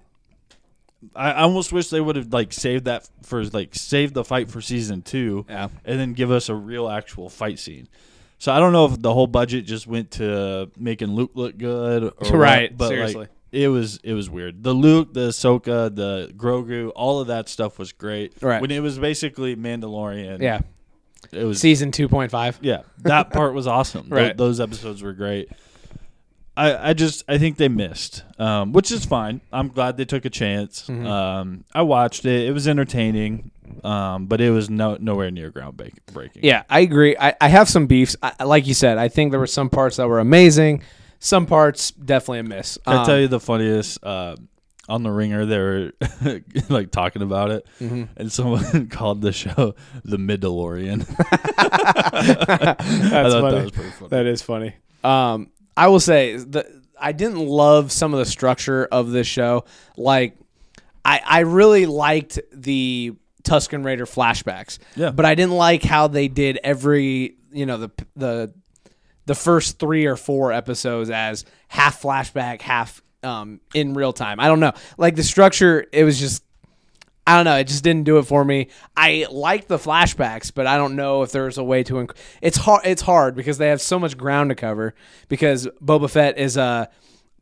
I almost wish they would have like saved that for like saved the fight for season two yeah. and then give us a real actual fight scene. So I don't know if the whole budget just went to making Luke look good, or what, Right, but seriously. like it was it was weird. The Luke, the Ahsoka, the Grogu, all of that stuff was great. Right. when it was basically Mandalorian. Yeah. it was. Season 2.5. yeah, that part was awesome. [laughs] Right. those episodes were great. I, I just I think they missed, um, which is fine. I'm glad they took a chance. Mhm. Um, I watched it; it was entertaining, um, but it was no nowhere near groundbreaking. Yeah, I agree. I, I have some beefs. I, like you said, I think there were some parts that were amazing. Some parts definitely a miss. Can I Um, tell you the funniest? Uh, on the ringer, they were [laughs] like talking about it, mhm. and someone [laughs] called the show the Midalorian. [laughs] That's I thought funny. that was pretty funny. That is funny. Um, I will say the I didn't love some of the structure of this show. Like, I I really liked the Tusken Raider flashbacks. Yeah. But I didn't like how they did every you know the the the first three or four episodes as half flashback, half um in real time. I don't know. Like the structure, it was just I don't know. It just didn't do it for me. I like the flashbacks, but I don't know if there's a way to. Inc- it's hard. It's hard because they have so much ground to cover. Because Boba Fett is a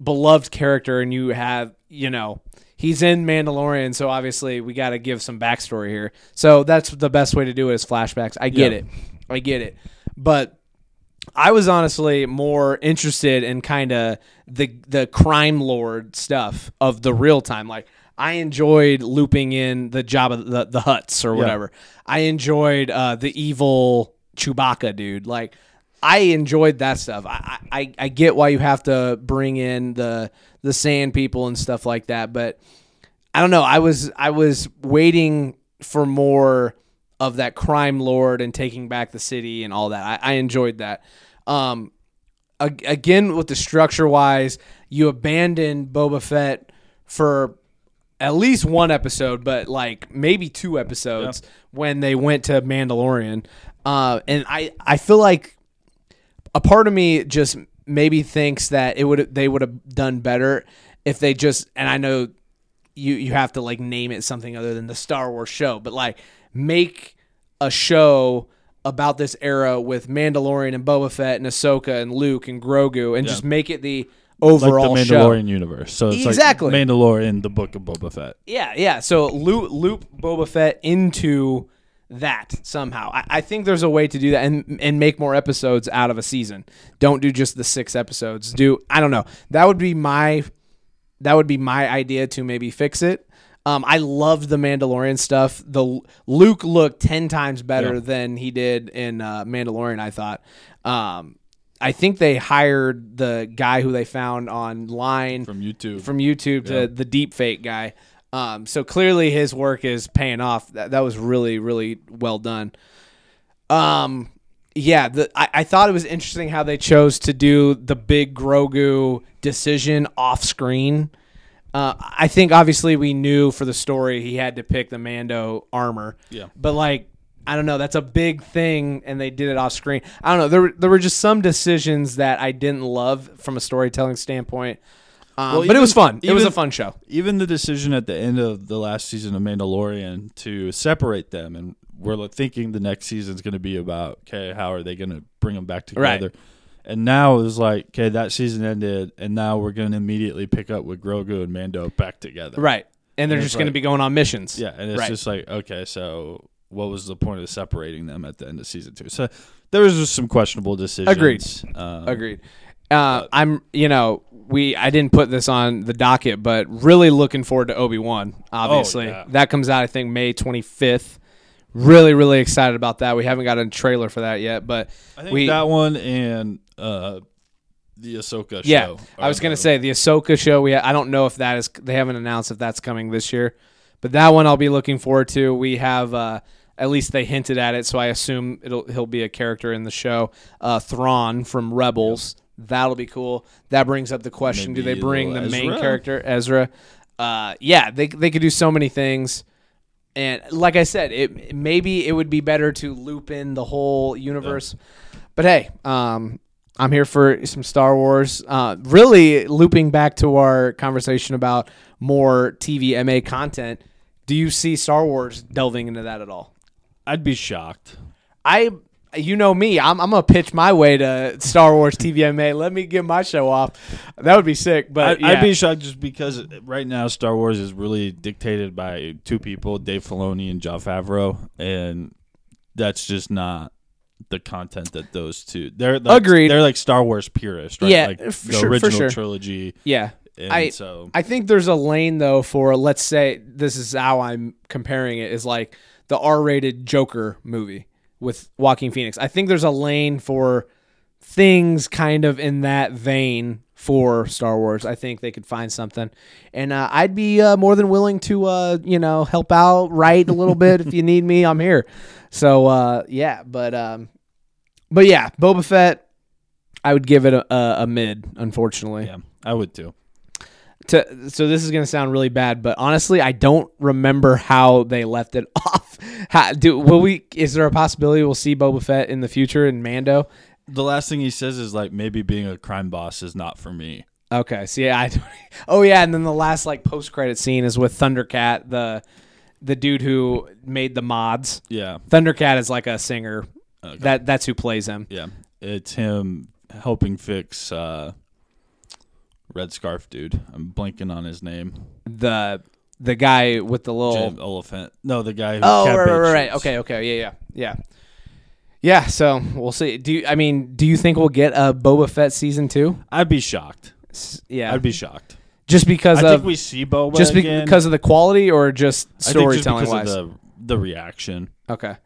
beloved character, and you have you know he's in Mandalorian, so obviously we got to give some backstory here. So that's the best way to do it is flashbacks. I get Yeah. it, I get it, but I was honestly more interested in kind of the the crime lord stuff of the real time. Like I enjoyed looping in the job of the the Hutts or whatever. I enjoyed uh, the evil Chewbacca dude. Like I enjoyed that stuff. I, I I get why you have to bring in the the sand people and stuff like that, but I don't know. I was I was waiting for more of that crime lord and taking back the city and all that. I, I enjoyed that. Um, ag- again, with the structure wise, you abandoned Boba Fett for at least one episode, but like maybe two episodes when they went to Mandalorian. Uh, and I I feel like a part of me just maybe thinks that it would they would have done better if they just and I know you you have to like name it something other than the Star Wars show, but like make a show about this era with Mandalorian and Boba Fett and Ahsoka and Luke and Grogu and just make it the like overall the show. Mandalorian universe. So it's Exactly. like Mandalorian, the book of Boba Fett. Yeah, yeah. So loop, loop Boba Fett into that somehow. I, I think there's a way to do that and and make more episodes out of a season. Don't do just the six episodes. Do I don't know. That would be my that would be my idea to maybe fix it. Um, I loved the Mandalorian stuff. The Luke looked ten times better Yeah. than he did in uh, Mandalorian. I thought. Um, I think they hired the guy who they found online From YouTube. from YouTube to Yeah. the deep fake guy. Um, so clearly his work is paying off. That, that was really, really well done. Um, yeah, the, I, I thought it was interesting how they chose to do the big Grogu decision off screen. Uh, I think obviously we knew for the story he had to pick the Mando armor. Yeah. But like, I don't know, that's a big thing, and they did it off screen. I don't know. There, were- there were just some decisions that I didn't love from a storytelling standpoint. Um, Well, but it was fun. it was a fun show. even the decision at the end of the last season of Mandalorian to separate them, and we're thinking the next season's going to be about okay, how are they going to bring them back Right. together? And now it's like okay, that season ended, and now we're going to immediately pick up with Grogu and Mando back together. Right. And they're And just it's going to be going on missions. Yeah, and it's Right. just like okay, so what was the point of separating them at the end of season two? So there was just some questionable decisions. Agreed. Um, Agreed. Uh, I'm, you know, we I didn't put this on the docket, but really looking forward to Obi Wan. Obviously, yeah. that comes out I think May 25th. Really, really excited about that. We haven't got a trailer for that yet, but I think we that one and uh, the Ahsoka yeah. show. I was gonna the- say the Ahsoka show. We I don't know if that is they haven't announced if that's coming this year, but that one I'll be looking forward to. We have uh, at least they hinted at it, so I assume it'll he'll be a character in the show. Uh, Thrawn from Rebels. That'll be cool. That brings up the question: Do they bring the little main character Ezra? Uh, yeah, they they could do so many things. And like I said, it maybe it would be better to loop in the whole universe. But hey, um, I'm here for some Star Wars. Uh, really looping back to our conversation about more TVMA content. Do you see Star Wars delving into that at all? I'd be shocked. I, you know me, I'm, I'm gonna pitch my way to Star Wars TV MA. Let me get my show off. That would be sick. But I'd, yeah. I'd be shocked just because right now Star Wars is really dictated by two people, Dave Filoni and Jon Favreau, and that's just not the content that those two. They're like, Agreed. They're like Star Wars purists, right? Yeah, like for the sure, for original sure. trilogy. yeah. And I- so I think there's a lane though for let's say this is how I'm comparing it is like the R-rated Joker movie with Joaquin Phoenix. I think there's a lane for things kind of in that vein for Star Wars. I think they could find something, and uh, I'd be uh, more than willing to uh, you know help out, write a little [laughs] bit if you need me. I'm here. So uh, yeah, but um, but yeah, Boba Fett. I would give it a, a, a mid, unfortunately yeah, I would too. To so this is gonna sound really bad, but honestly, I don't remember how they left it [laughs] off. How, do will we? Is there a possibility we'll see Boba Fett in the future in Mando? The last thing he says is like maybe being a crime boss is not for me. Okay, so yeah, I don't, [laughs] oh yeah, and then the last like post credit scene is with Thundercat, the the dude who made the mods. Yeah, Thundercat is like a singer. Okay. That that's who plays him. yeah. It's him helping fix uh, red scarf dude. I'm blanking on his name. The the guy with the little Jim Oliphant. No, the guy. Who Oh, right, right, right, right. Okay, okay, yeah, yeah, yeah, yeah. So we'll see. Do you, I mean? Do you think we'll get a Boba Fett season two? I'd be shocked. Yeah, I'd be shocked. just because I of think we see Boba just be- because of the quality or just just storytelling because wise. of the the reaction. Okay.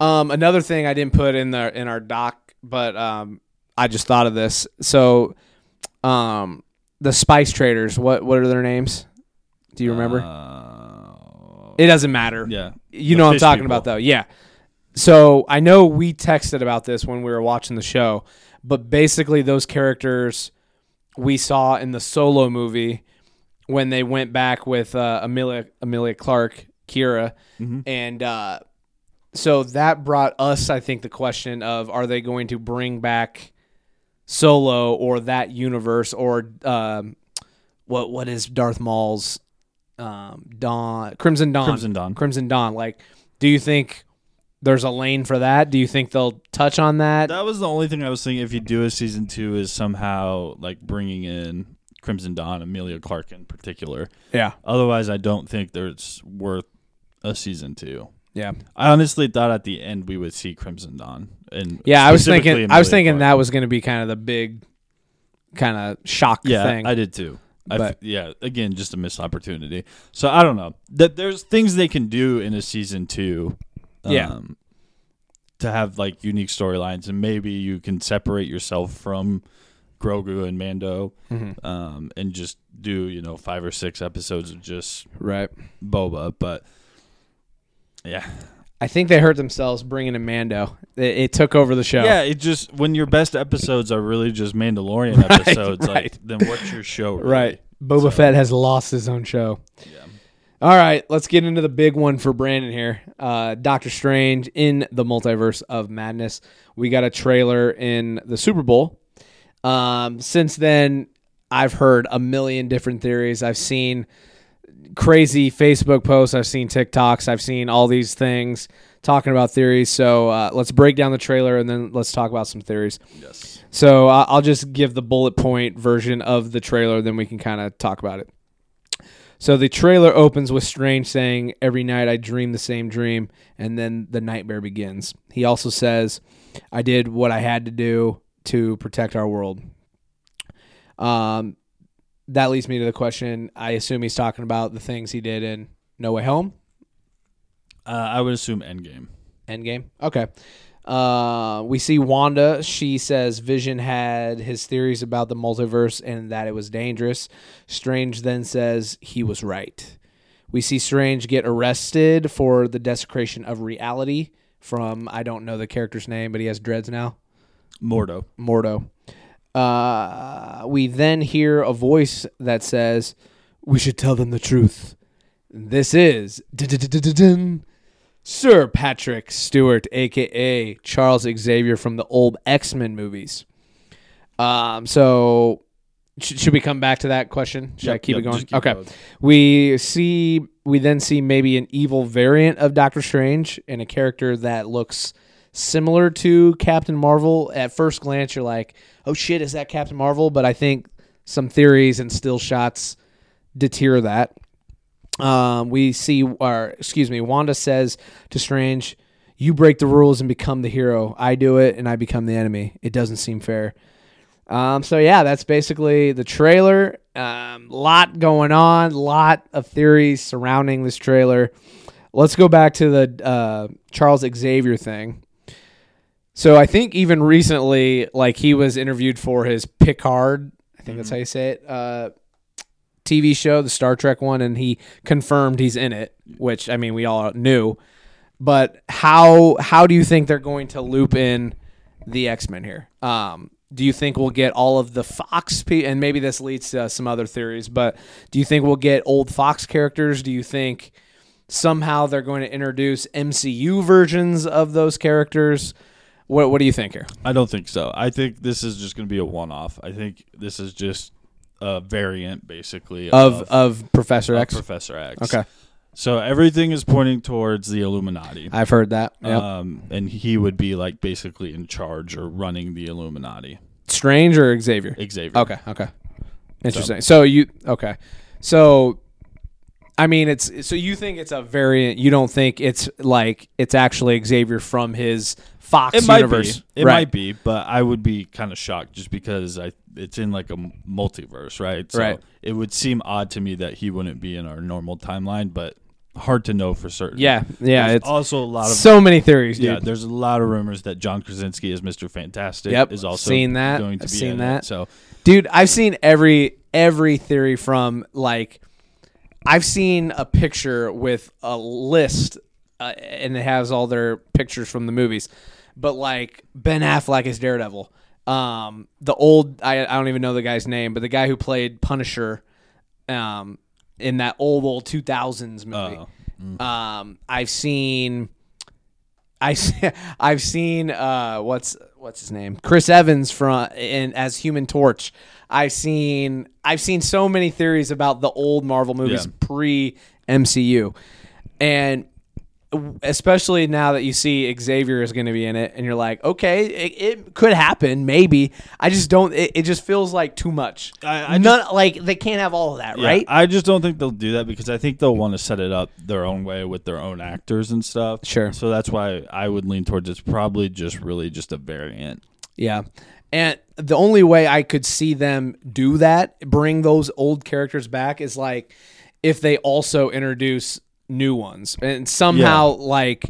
Um, another thing I didn't put in the in our doc, but um, I just thought of this. So, um, the spice traders. What what are their names? Do you remember? Uh, it doesn't matter. yeah. You know what I'm talking people. about though. Yeah. So I know we texted about this when we were watching the show, but basically those characters we saw in the solo movie when they went back with uh, Emilia Emilia Clarke, Qi'ra, Mhm. and uh, so that brought us, I think, the question of are they going to bring back Solo or that universe or um, what what is Darth Maul's um, Dawn Crimson Dawn Crimson Dawn. Crimson Dawn. Like, do you think there's a lane for that? Do you think they'll touch on that? That was the only thing I was thinking. If you do a season two, is somehow like bringing in Crimson Dawn, Emilia Clarke in particular. Yeah, Otherwise, I don't think there's worth a season two. Yeah, I honestly thought at the end we would see Crimson Dawn, and yeah. I was specifically thinking, I was thinking Clarke. that was going to be kind of the big, kind of shock Yeah, thing. I did too. I f- But- yeah, again, just a missed opportunity. So I don't know. That there's things they can do in a season two. Yeah. um, To have like unique storylines, and maybe you can separate yourself from Grogu and Mando, Mhm. um, and just do you know five or six episodes of just Right. Boba. But yeah, I think they hurt themselves bringing in Mando. It, it took over the show. yeah. It just when your best episodes are really just Mandalorian [laughs] episodes, right. like then what's your show? Really? Right. Boba So- Fett has lost his own show. Yeah. All right, let's get into the big one for Brandon here. Uh, Doctor Strange in the Multiverse of Madness. We got a trailer in the Super Bowl. Um, since then, I've heard a million different theories. I've seen crazy Facebook posts. I've seen TikToks. I've seen all these things talking about theories. So uh, let's break down the trailer and then let's talk about some theories. Yes. So uh, I'll just give the bullet point version of the trailer, then we can kind of talk about it. So the trailer opens with Strange saying, Every night I dream the same dream, and then the nightmare begins. He also says, I did what I had to do to protect our world. Um, that leads me to the question I assume he's talking about the things he did in No Way Home. Uh, I would assume Endgame. Endgame. Okay. Uh, we see Wanda. She says Vision had his theories about the multiverse and that it was dangerous. Strange then says he was right. We see Strange get arrested for the desecration of reality from I don't know the character's name, but he has dreads now. Mordo. Mordo. Uh, we then hear a voice that says, "We should tell them the truth." This is Sir Patrick Stewart, aka Charles Xavier from the old X Men movies. Um, so sh- should we come back to that question? Should I keep yep, it going? keep okay. going. We see we then see maybe an evil variant of Doctor Strange and a character that looks similar to Captain Marvel. At first glance, you're like, "Oh shit, is that Captain Marvel?" But I think some theories and still shots deter that. Um, we see, or excuse me, Wanda says to Strange, "You break the rules and become the hero. I do it, and I become the enemy. It doesn't seem fair." Um, so yeah, that's basically the trailer. Um, lot going on, lot of theories surrounding this trailer. Let's go back to the uh, Charles Xavier thing. So I think even recently, like he was interviewed for his Picard, I think that's how you say it, uh, TV show, the Star Trek one, and he confirmed he's in it, which I mean we all knew. But how how do you think they're going to loop in the X Men here? Um, do you think we'll get all of the Fox pe- and maybe this leads to some other theories, but do you think we'll get old Fox characters? Do you think somehow they're going to introduce MCU versions of those characters? What what do you think here? I don't think so. I think this is just going to be a one-off. I think this is just a variant, basically, Of of, of Professor of X? Professor X. Okay. So everything is pointing towards the Illuminati. I've heard that. Yep. Um, and he would be like basically in charge or running the Illuminati. Strange or Xavier? Xavier. Okay, okay. Interesting. So, you okay? So, I mean, it's so you think it's a variant. You don't think it's like it's actually Xavier from his Fox It might universe. be. It right. might be, but I would be kind of shocked just because I it's in like a multiverse, right? So Right. It would seem odd to me that he wouldn't be in our normal timeline, but hard to know for certain. Yeah, yeah. There's it's also a lot of so many theories, dude. yeah. There's a lot of rumors that John Krasinski is Mister Fantastic Yep, is also seen that. going to I've be seen that. It. So Dude, I've seen every every theory from like I've seen a picture with a list uh, and it has all their pictures from the movies. But like Ben Affleck is Daredevil. Um the old I I don't even know the guy's name, but the guy who played Punisher um in that old old 2000s movie. Oh. Um I've seen I [laughs] I've seen uh what's what's his name Chris Evans from in as Human Torch. I've seen I've seen so many theories about the old Marvel movies Yeah. pre MCU, and especially now that you see Xavier is going to be in it, and you're like, okay, it, it could happen, maybe. I just don't. It, it just feels like too much. I- I None like they can't have all of that, Yeah, right? I just don't think they'll do that because I think they'll want to set it up their own way with their own actors and stuff. Sure. So that's why I would lean towards it's probably just really just a variant. Yeah. And the only way I could see them do that, bring those old characters back, is like if they also introduce new ones and somehow like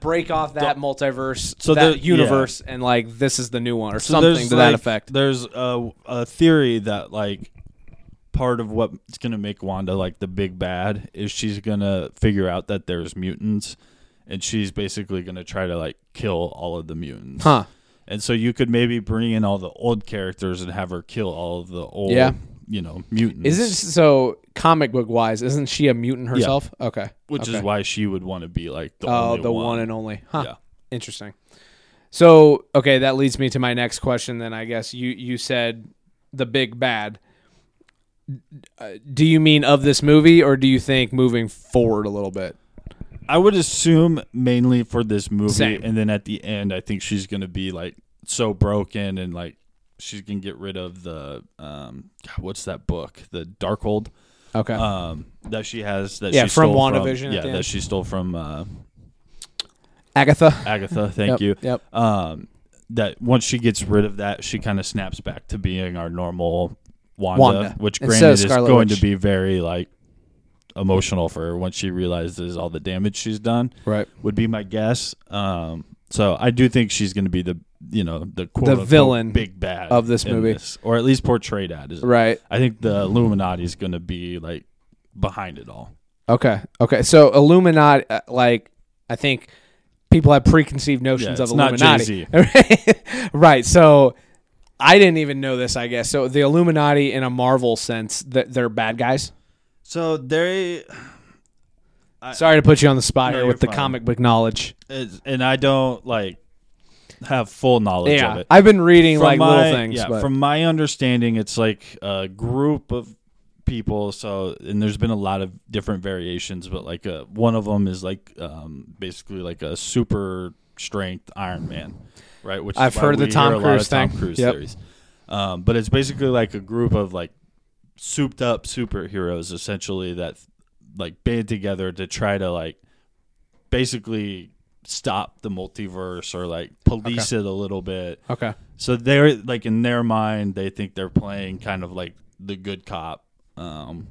break off that multiverse, So that there- universe, and like this is the new one or So something to that effect. There's a, a theory that like part of what's gonna make Wanda like the big bad is she's gonna figure out that there's mutants, and she's basically gonna try to like kill all of the mutants. Huh. And so you could maybe bring in all the old characters and have her kill all of the old, Yeah. You know, mutants. Isn't so comic book wise? Isn't she a mutant herself? Okay, which okay. is why she would want to be like the oh only the one. one. and only. Huh. Yeah. Interesting. So okay, that leads me to my next question. Then I guess you you said the big bad. Uh, do you mean of this movie, or do you think moving forward a little bit? I would assume mainly for this movie, Same. and then at the end, I think she's gonna be like so broken and like she's gonna get rid of the um, God, what's that book, the Darkhold, Okay. um, that she has that Yeah, she from stole WandaVision at yeah, that she stole from uh, Agatha. Agatha. [laughs] Thank Yep, you. Yep. Um, that once she gets rid of that, she kind of snaps back to being our normal Wanda, Wanda, which granted is going Witch. to be very like emotional for her once she realizes all the damage she's done. Right. Would be my guess. Um, so I do think she's going to be the you know the quote The unquote villain big bad of this in movie. or at least portrayed as. Right. I think the Illuminati is going to be like behind it all. Okay. Okay. So Illuminati, uh, like, I think people have preconceived notions Yeah, of it's not Illuminati. [laughs] right. So I didn't even know this. I guess so. The Illuminati, in a Marvel sense, that they're bad guys. So they Sorry to put you on the spot No, here with the fine. comic book knowledge. is- and I don't like have full knowledge of it. I've been reading From like my, little things. Yeah, but from my understanding, it's like a group of people. So, and there's been a lot of different variations, but like uh, one of them is like um, basically like a super strength Iron Man, right? Which I've heard the Tom a Cruise Tom. Cruise Yep. theories. Um, but it's basically like a group of like souped up superheroes, essentially that like band together to try to like basically stop the multiverse or like police it a little bit. okay, So they're like in their mind, they think they're playing kind of like the good cop, um,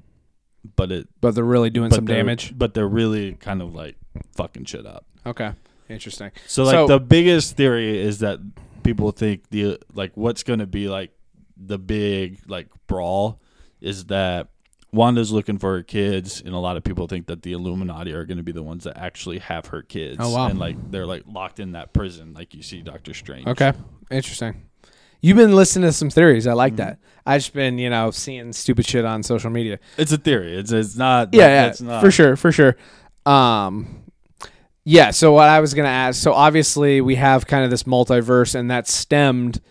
but it but they're really doing some damage. But they're really kind of like fucking shit up. Okay, interesting. So like So- the biggest theory is that people think the like what's going to be like the big like brawl is that Wanda's looking for her kids, and a lot of people think that the Illuminati are going to be the ones that actually have her kids. Oh, wow. And like they're like locked in that prison, like you see Doctor Strange. Okay, interesting. You've been listening to some theories. I Mm-hmm. like that. I've just been, you know, seeing stupid shit on social media. It's a theory. It's it's not. yeah, yeah, it's not, for sure, for sure. Um, yeah. So what I was gonna ask. So obviously we have kind of this multiverse, and that stemmed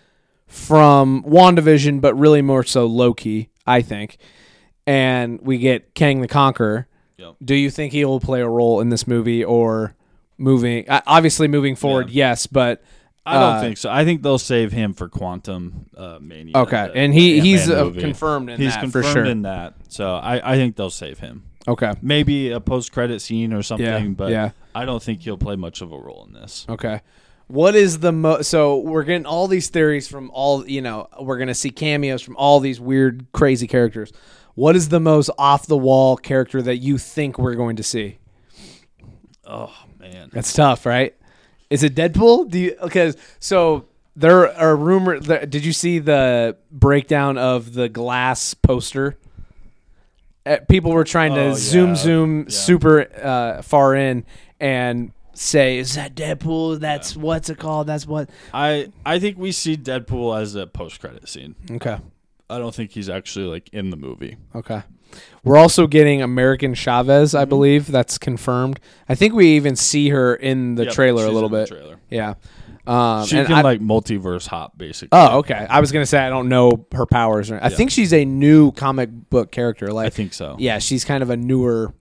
from Wandavision, but really more so Loki, I think. And we get Kang the Conqueror. Yep. Do you think he will play a role in this movie, or moving? uh, Obviously, moving forward, yes. But I don't Uh, think so. I think they'll save him for Quantum uh, Mania. Okay, the and he he's uh, confirmed in He's that confirmed for sure. in that, so I, I think they'll save him. okay. Maybe a post credit scene or something, Yeah. but yeah. I don't think he'll play much of a role in this. Okay. What is the mo? So we're getting all these theories from all you know. We're gonna see cameos from all these weird, crazy characters. What is the most off the wall character that you think we're going to see? Oh man, That's tough, right? Is it Deadpool? Do you because so there are rumor. There, did you see the breakdown of the glass poster? Uh, people were trying to Oh, zoom, yeah. zoom Yeah. super uh, far in and say, "Is that Deadpool? That's what's it called? That's what." I I think we see Deadpool as a post credit scene. Okay, I don't think he's actually like in the movie. okay. We're also getting America Chavez, Mm-hmm. I believe. That's confirmed. I think we even see her in the Yep, trailer a she's little in the bit. trailer. Yeah. Um, She and can I- like multiverse hop basically. Oh, okay. I was gonna say I don't know her powers. Or, I think she's a new comic book character. Like I think so. yeah, she's kind of a newer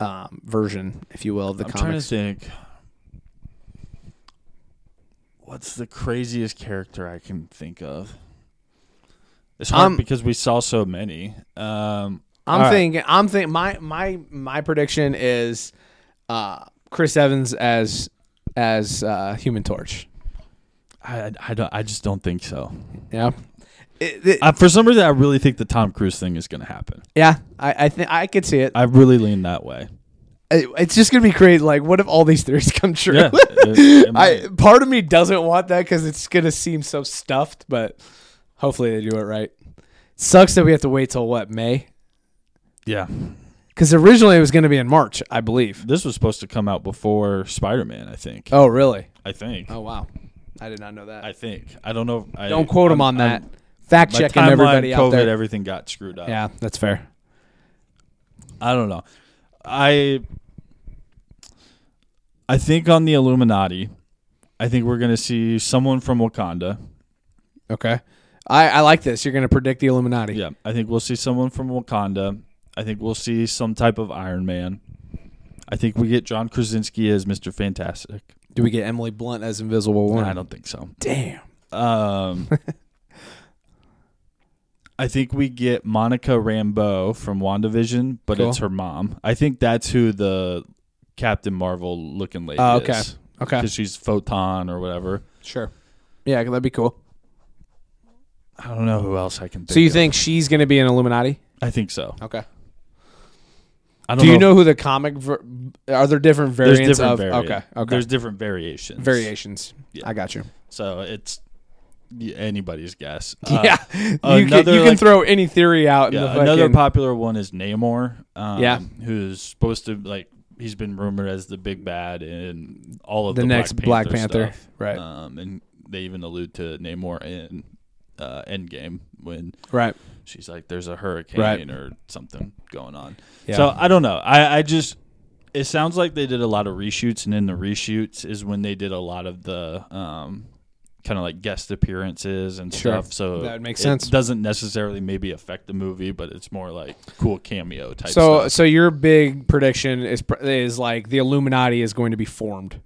um, version, if you will, of the I'm trying to comics. think. What's the craziest character I can think of? It's hard Um, because we saw so many. Um, I'm all right. thinking. I'm thinking. My my my prediction is uh, Chris Evans as as uh, Human Torch. I, I, don't. I just don't think so. Yeah. It- it- for some reason, I really think the Tom Cruise thing is going to happen. yeah, I, I think I could see it. I really lean that way. It- It's just gonna be crazy. Like, what if all these theories [laughs] come true? Yeah, I part of me doesn't want that because it's gonna seem so stuffed, but hopefully they do it right. Sucks that we have to wait till what May? yeah. Because originally it was gonna be in March, I believe. This was supposed to come out before Spider Man. I think. Oh, really? I think. Oh, wow. I did not know that. I think. I don't know. I, Don't quote him I'm- on that. I'm- Fact my checking timeline, everybody out COVID, there. everything got screwed up. Yeah, that's fair. I don't know. I I think on the Illuminati, I think we're gonna see someone from Wakanda. Okay. I, I like this. You're gonna predict the Illuminati. Yeah, I think we'll see someone from Wakanda. I think we'll see some type of Iron Man. I think we get John Krasinski as Mister Fantastic. Do we get Emily Blunt as Invisible Woman? I don't think so. Damn. Um, [laughs] I think we get Monica Rambeau from WandaVision, but Cool. it's her mom. I think that's who the Captain Marvel looking lady Oh, okay. is. Okay. Because she's Photon or whatever. Sure. Yeah, that'd be cool. I don't know who else I can think So you of. think she's gonna be an Illuminati? I think so. Okay. I don't Do you if- know who the comic? Ver- are there different there's variants different of? variant- Okay. Okay. There's different variations. variations. Yeah. I got you. So it's y- anybody's guess. [laughs] yeah. you can, another, you can like- throw any theory out. in Yeah, the another fucking- popular one is Namor. Um, Yeah. who's supposed to like he's been rumored as the big bad in all of the, the, next Black Panther. stuff. Right. Um, and they even allude to Namor in uh, Endgame when right. she's like, "There's a hurricane Right. or something going on." Yeah. So I don't know. I I just it sounds like they did a lot of reshoots, and in the reshoots is when they did a lot of the um, kind of like guest appearances and Sure. stuff. So That makes make it sense. Doesn't necessarily maybe affect the movie, but it's more like cool cameo type. so stuff. so your big prediction is is like the Illuminati is going to be formed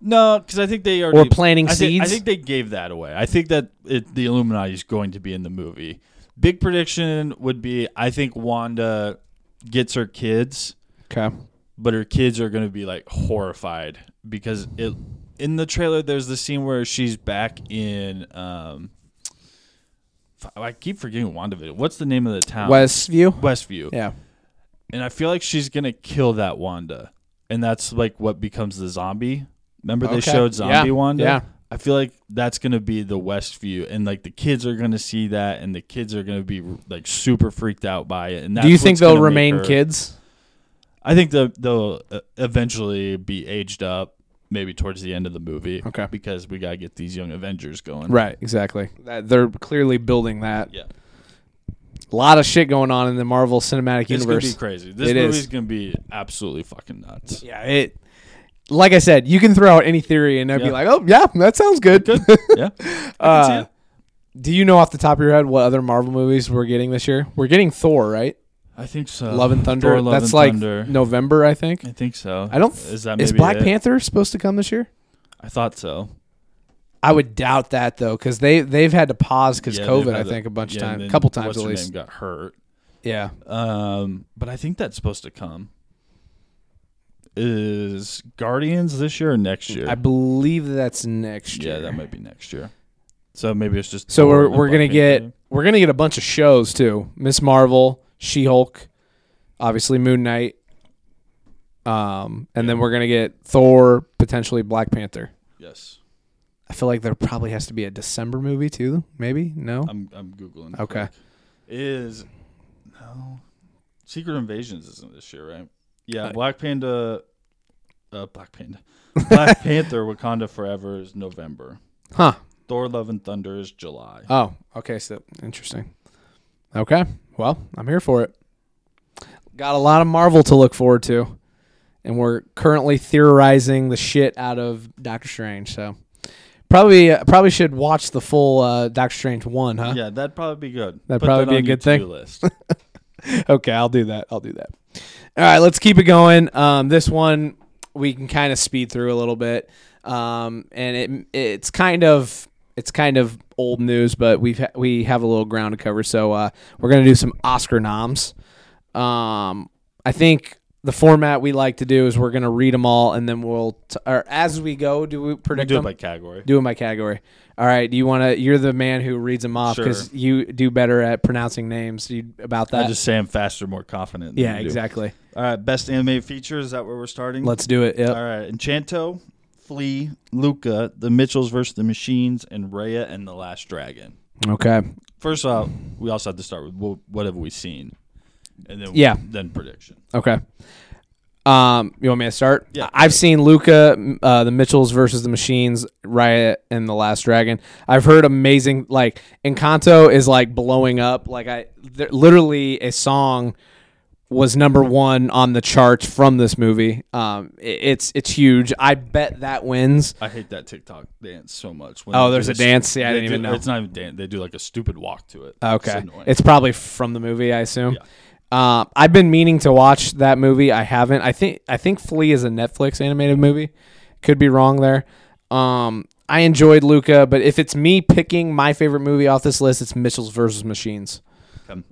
no, because I think they are. or planting I think, I think they gave that away. I think that it, the Illuminati is going to be in the movie. Big prediction would be I think Wanda gets her kids. okay. but her kids are going to be like horrified because it in the trailer there's the scene where she's back in um I keep forgetting WandaVision. What's the name of the town? Westview. Westview. Yeah. And I feel like she's going to kill that Wanda. And that's like what becomes the zombie. Remember they Okay. showed zombie Yeah. Wanda? Yeah. I feel like that's going to be the Westview and like the kids are going to see that and the kids are going to be like super freaked out by it. And that's Do you think what's they'll gonna make remain her- kids? I think they'll, they'll uh, eventually be aged up, maybe towards the end of the movie. Okay. Because we got to get these young Avengers going. Right. Exactly. That, they're clearly building that. Yeah. A lot of shit going on in the Marvel Cinematic It's to Universe. be crazy. This It movie's is. going to be absolutely fucking nuts. Yeah, it. Like I said, you can throw out any theory and I'd be Yeah. like, "Oh yeah, that sounds good." Good. [laughs] Yeah. I can Uh, it. Do you know off the top of your head what other Marvel movies we're getting this year? We're getting Thor, right? I think so. Love and Thunder. Thor, Love That's and like Thunder. November, I think. I think so. I don't. Is that Is maybe Black it? Panther supposed to come this year? I thought so. I would doubt that though, because they they've had to pause because Yeah, COVID. I the- think a bunch yeah, of and times, then a couple times what's at her least. name got hurt. Yeah. Um, but I think that's supposed to come. Is Guardians this year or next year? I believe that's next year. yeah, that might be next year. So maybe it's just So we're we're gonna get we're gonna get a bunch of shows too. Miss Marvel, She Hulk, obviously Moon Knight, um, and then we're gonna get Thor, potentially Black Panther. yes. I feel like there probably has to be a December movie too. Maybe no. I'm I'm googling. Okay. quick. Is no Secret Invasions isn't this year, right? Yeah, Uh, Black Panda, uh, Black Panda, Black Panther, Wakanda Forever is November. Huh. Thor: Love and Thunder is July. Oh, okay. So interesting. Okay. Well, I'm here for it. Got a lot of Marvel to look forward to, and we're currently theorizing the shit out of Doctor Strange. So probably uh, probably should watch the full uh, Doctor Strange one, huh? Yeah, that'd probably be good. That'd probably be a good thing. List. [laughs] [laughs] okay, I'll do that. I'll do that. All right, let's keep it going. Um, this one we can kind of speed through a little bit, um, and it it's kind of it's kind of old news, but we've ha- we have a little ground to cover. So uh, we're gonna do some Oscar noms. Um, I think the format we like to do is we're gonna read them all, and then we'll t- or as we go, do we We predict do it by category. do it by category. All right. Do you want to? You're the man who reads them off because Sure. you do better at pronouncing names. You, about that? I just say I'm faster, more confident. than Yeah, you do. exactly. All right, best animated feature. Is that where we're starting? Let's do it. Yep. All right, Enchanto, Flee, Luca, The Mitchells versus the Machines, and Raya and the Last Dragon. Okay. First off, we also have to start with wh- what have we seen, and then Yeah. then prediction. Okay. Um, you want me to start? Yeah. I've seen Luca, uh, the Mitchells versus the Machines, Raya, and the Last Dragon. I've heard amazing. Like Encanto is like blowing up. Like I, literally, a song was number one on the charts from this movie. Um, it- it's it's huge. I bet that wins. I hate that TikTok dance so much. when Oh, there's a dance? Yeah, I didn't even know. It's not even dance. They do like a stupid walk to it. Okay, It's it's probably from the movie, I assume. Yeah. Uh, I've been meaning to watch that movie. I haven't. I think I think Flee is a Netflix animated movie. Could be wrong there. Um, I enjoyed Luca, but if it's me picking my favorite movie off this list, it's Mitchell's versus Machines.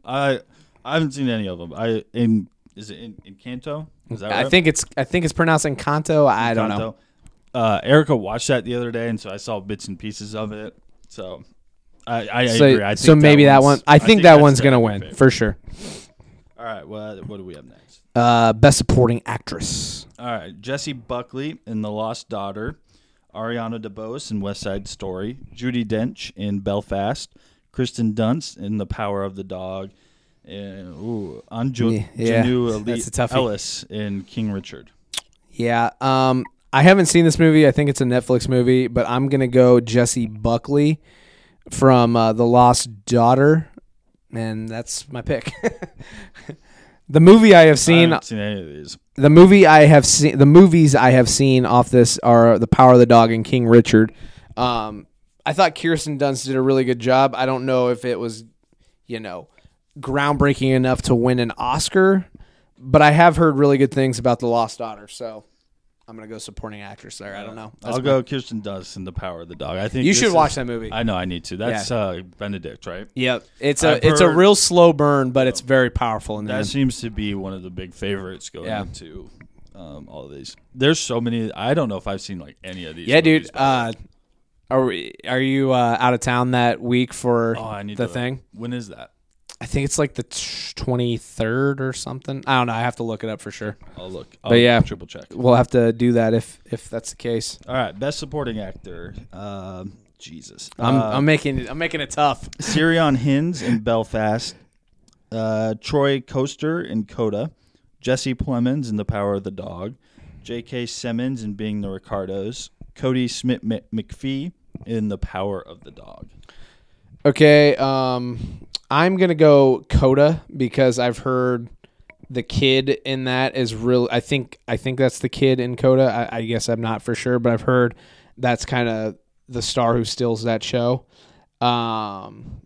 I I haven't seen any of them. I in is it in, in Canto? Is that I right? think it's I think it's pronounced Encanto. I don't know. Uh, Erica watched that the other day, and so I saw bits and pieces of it. So I, I So, agree. I think so maybe that, one. one's- I think, that one's gonna win favorite. for sure. All right. Well, what do we have next? Uh, best supporting actress. All right. Jessie Buckley in The Lost Daughter, Ariana DeBose in West Side Story, Judi Dench in Belfast, Kristen Dunst in The Power of the Dog, and ooh, Anju Yeah, yeah, that's a toughie. Ellis in King Richard. Yeah. Um, I haven't seen this movie. I think it's a Netflix movie, but I'm gonna go Jessie Buckley from uh, The Lost Daughter, and that's my pick. [laughs] the movie I have I seen, haven't seen any of these. the movie I have seen, the movies I have seen off this are The Power of the Dog and King Richard. Um, I thought Kirsten Dunst did a really good job. I don't know if it was, you know, groundbreaking enough to win an Oscar, but I have heard really good things about The Lost Daughter, so I'm gonna go supporting actress there. I don't know. That's I'll my- go Kirsten Dunst in The Power of the Dog. I think You this should is- watch that movie. I know I need to. That's uh, Benedict, right? Yep, it's a I've it's a heard- real slow burn, but it's very powerful And That seems to be one of the big favorites going Yeah. into um, all of these. There's so many. I don't know if I've seen like any of these. Yeah, movies, dude. the Uh, are we, are you uh, out of town that week for oh, I need the to- thing? When is that? I think it's like the twenty third or something. I don't know. I have to look it up for sure. I'll look. I'll But yeah. triple check. We'll have to do that if if that's the case. All right, best supporting actor. Um, Jesus, I'm Uh, I'm making it, I'm making it tough. [laughs] Ciarán Hinds in Belfast, uh, Troy Kotsur in Coda, Jesse Plemons in The Power of the Dog, J.K. Simmons in Being the Ricardos, Kodi Smit-McPhee in The Power of the Dog. Okay, um, I'm gonna go Coda because I've heard the kid in that is real. I think I think that's the kid in Coda. I, I guess I'm not for sure, but I've heard that's kind of the star who steals that show. Um,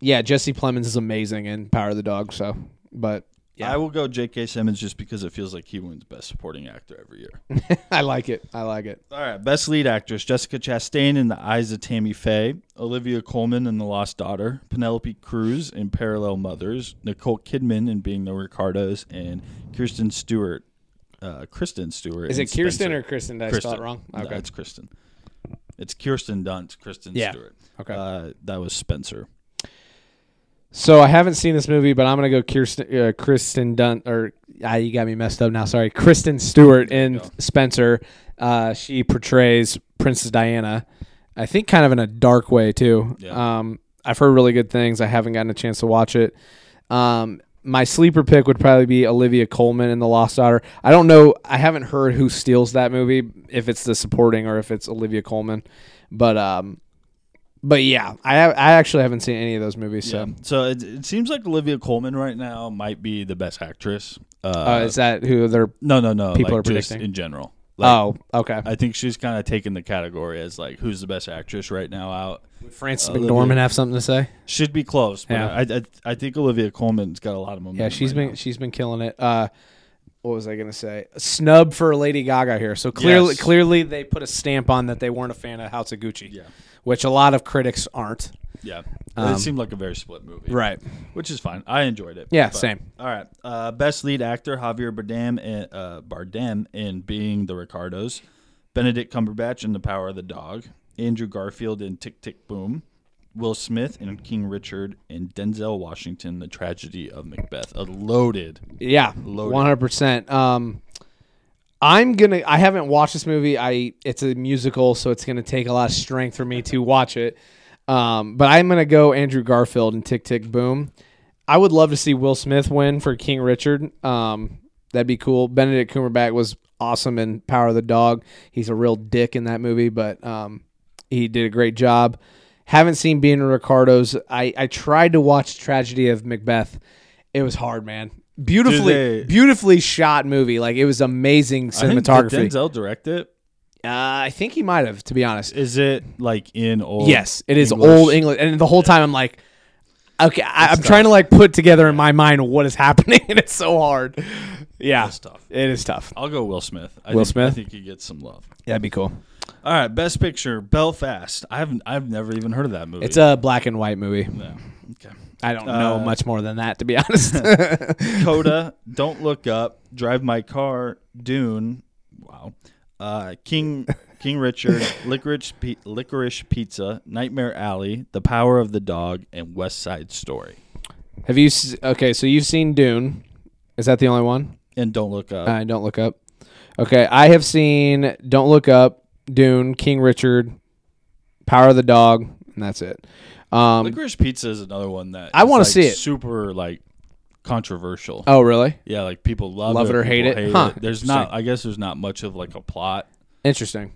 yeah, Jesse Plemons is amazing in Power of the Dog. So, but Yeah. I will go J.K. Simmons just because it feels like he wins Best Supporting Actor every year. [laughs] I like it. I like it. All right, Best Lead Actress: Jessica Chastain in The Eyes of Tammy Faye, Olivia Colman in The Lost Daughter, Penelope Cruz in Parallel Mothers, Nicole Kidman in Being the Ricardos, and Kirsten Stewart. Uh, Kristen Stewart. Is it Kirsten Spencer. or Kristen? Did I Kristen. spell it wrong? No, Okay. it's Kristen. It's Kirsten Dunst. Kristen Yeah. Stewart. Okay. Uh, that was Spencer. So I haven't seen this movie, but I'm gonna go Kirsten, uh, Kristen Dunn, or ah, you got me messed up now. Sorry, Kristen Stewart in. Spencer. Uh, she portrays Princess Diana. I think kind of in a dark way too. Yeah. Um, I've heard really good things. I haven't gotten a chance to watch it. Um, my sleeper pick would probably be Olivia Colman in The Lost Daughter. I don't know. I haven't heard who steals that movie, if it's the supporting or if it's Olivia Colman. But um, but yeah, I I actually haven't seen any of those movies. So. Yeah. So it, it seems like Olivia Colman right now might be the best actress. Uh, Uh, is that who they're? no, no, no. people like are predicting? in general. Like, oh, okay. I think she's kind of taken the category as like who's the best actress right now out. Would Frances Olivia- McDormand have something to say? Should be close, but Yeah. I, I I think Olivia Colman's got a lot of momentum. Yeah, she's right been now. she's been killing it. Uh, what was I gonna say? A snub for Lady Gaga here. So clearly, Yes. clearly they put a stamp on that they weren't a fan of House of Gucci, Yeah, which a lot of critics aren't. yeah. Um, it seemed like a very split movie, Right. Which is fine. I enjoyed it. Yeah, But- same. All right. Uh, best lead actor Javier Bardem in, uh, Bardem in Being the Ricardos, Benedict Cumberbatch in The Power of the Dog, Andrew Garfield in Tick Tick Boom, Will Smith in King Richard, and Denzel Washington The Tragedy of Macbeth. A loaded. Yeah, Loaded. one hundred percent. Um, I'm gonna. I haven't watched this movie. I it's a musical, so it's gonna take a lot of strength for me to watch it. Um, but I'm gonna go Andrew Garfield and Tick Tick Boom. I would love to see Will Smith win for King Richard. Um, that'd be cool. Benedict Cumberbatch was awesome in Power of the Dog. He's a real dick in that movie, but um, he did a great job. Haven't seen Being Ricardos. I, I tried to watch Tragedy of Macbeth. It was hard, man. Beautifully, they- beautifully shot movie. Like it was amazing I think- did. Denzel direct it? uh, I think he might have, to be honest. Is it like in old? Yes, it is English? old English, and the whole time I'm like, okay, I, I'm tough. trying to like put together in my mind what is [laughs] happening, and it's so hard. Yeah, That's tough. it is tough. I'll go Will Smith. I Will think, Smith? I think he gets some love. Yeah, that'd be cool. All right, best picture Belfast. I haven't. I've never even heard of that movie. It's a black and white movie. Yeah. Okay. I don't know Uh, much more than that, to be [laughs] honest. Coda, [laughs] Don't Look Up, Drive My Car, Dune, wow, uh, King King Richard, [laughs] Licorice Pi- Licorice Pizza, Nightmare Alley, The Power of the Dog, and West Side Story. have you? s- Okay, so you've seen Dune. Is that the only one? And Don't Look Up. I don't look up. Okay, I have seen Don't Look Up, Dune, King Richard, Power of the Dog, and that's it. Um, Licorice Pizza is another one that I wanna like, see it. Super like controversial. oh, really? Yeah, like people love, Love it or hate it? Huh, There's not. I guess there's not much of like a plot. Interesting.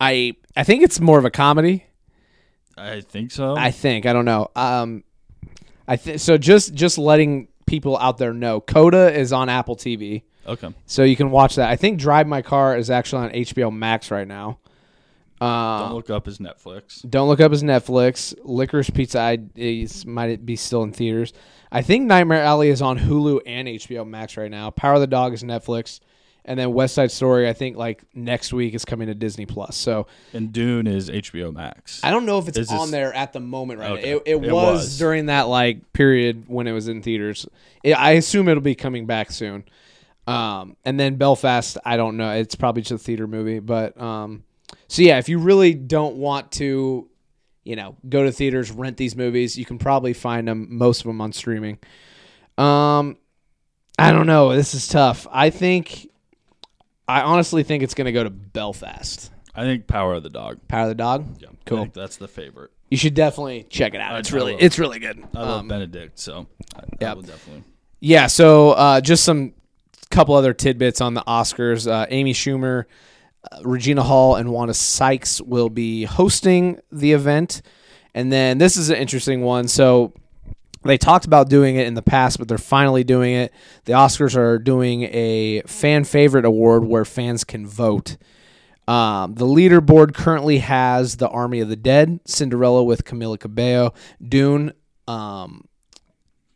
I I think it's more of a comedy. I think so. I think I don't know. Um, I think so. Just just letting people out there know, Coda is on Apple TV, okay. so you can watch that. I think Drive My Car is actually on HBO Max right now. Uh, Don't Look Up is Netflix. Don't look up his Netflix. Licorice Pizza I, is might be still in theaters. I think Nightmare Alley is on Hulu and HBO Max right now. Power of the Dog is Netflix, and then West Side Story I think like next week is coming to Disney Plus. So And Dune is HBO Max. I don't know if it's Is on this- there at the moment right Okay. now. It, it, It was, was. during that like period when it was in theaters. It, I assume it'll be coming back soon. Um, and then Belfast, I don't know. It's probably just a theater movie, but um, so yeah, if you really don't want to, you know, go to theaters, rent these movies, you can probably find them most of them on streaming. Um, I don't know. This is tough. I think, I honestly think it's gonna go to Belfast. I think Power of the Dog. Power of the Dog. Yeah, I Cool. that's the favorite. You should definitely check it out. I- It's really it's really good. I love Um, Benedict, so I, I yeah. will definitely. yeah. So uh, just some couple other tidbits on the Oscars. Uh, Amy Schumer, uh, Regina Hall, and Wanda Sykes will be hosting the event. And then this is an interesting one. So they talked about doing it in the past, but they're finally doing it. The Oscars are doing a fan favorite award where fans can vote. Um, the leaderboard currently has The Army of the Dead, Cinderella with Camila Cabello, Dune, um,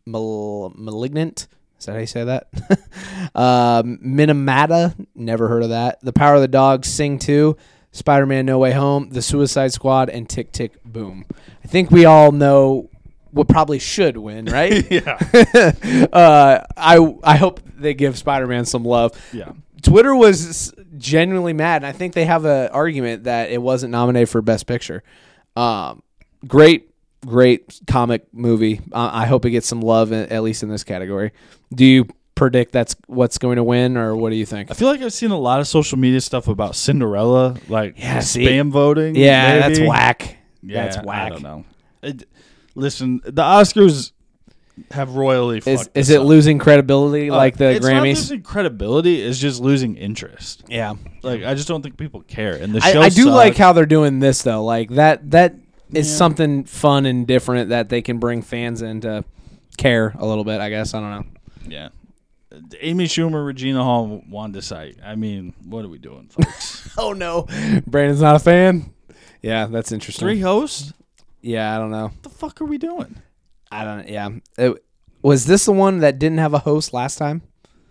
Mal- Malignant, Is that how you say that? [laughs] um, Minamata, never heard of that. The Power of the Dog, Sing 2, Spider Man No Way Home, The Suicide Squad, and Tick Tick Boom. I think we all know what probably should win, [laughs] right? yeah. [laughs] uh, I I hope they give Spider Man some love. Yeah. Twitter was genuinely mad, and I think they have an argument that it wasn't nominated for Best Picture. Um, great, great comic movie. Uh, I hope it gets some love, in, at least in this category. Do you predict that's what's going to win, or what do you think? I feel like I've seen a lot of social media stuff about Cinderella, like Yeah, see- spam voting. Yeah, that's whack. Yeah, that's whack. I don't know. It, listen, the Oscars have royally Is is it up. losing credibility Uh, like the it's Not Grammys? losing credibility. is just losing interest. yeah, Like I just don't think people care. And the I, show I do like how they're doing this though. Like that that is Yeah. something fun and different that they can bring fans in to care a little bit. I guess I don't know. Yeah. Amy Schumer, Regina Hall, Wanda Sykes. I mean, what are we doing, folks? [laughs] Oh no, Brandon's not a fan. Yeah, that's interesting. Three hosts? Yeah, I don't know. What the fuck are we doing? I don't. Yeah, It- was this the one that didn't have a host last time?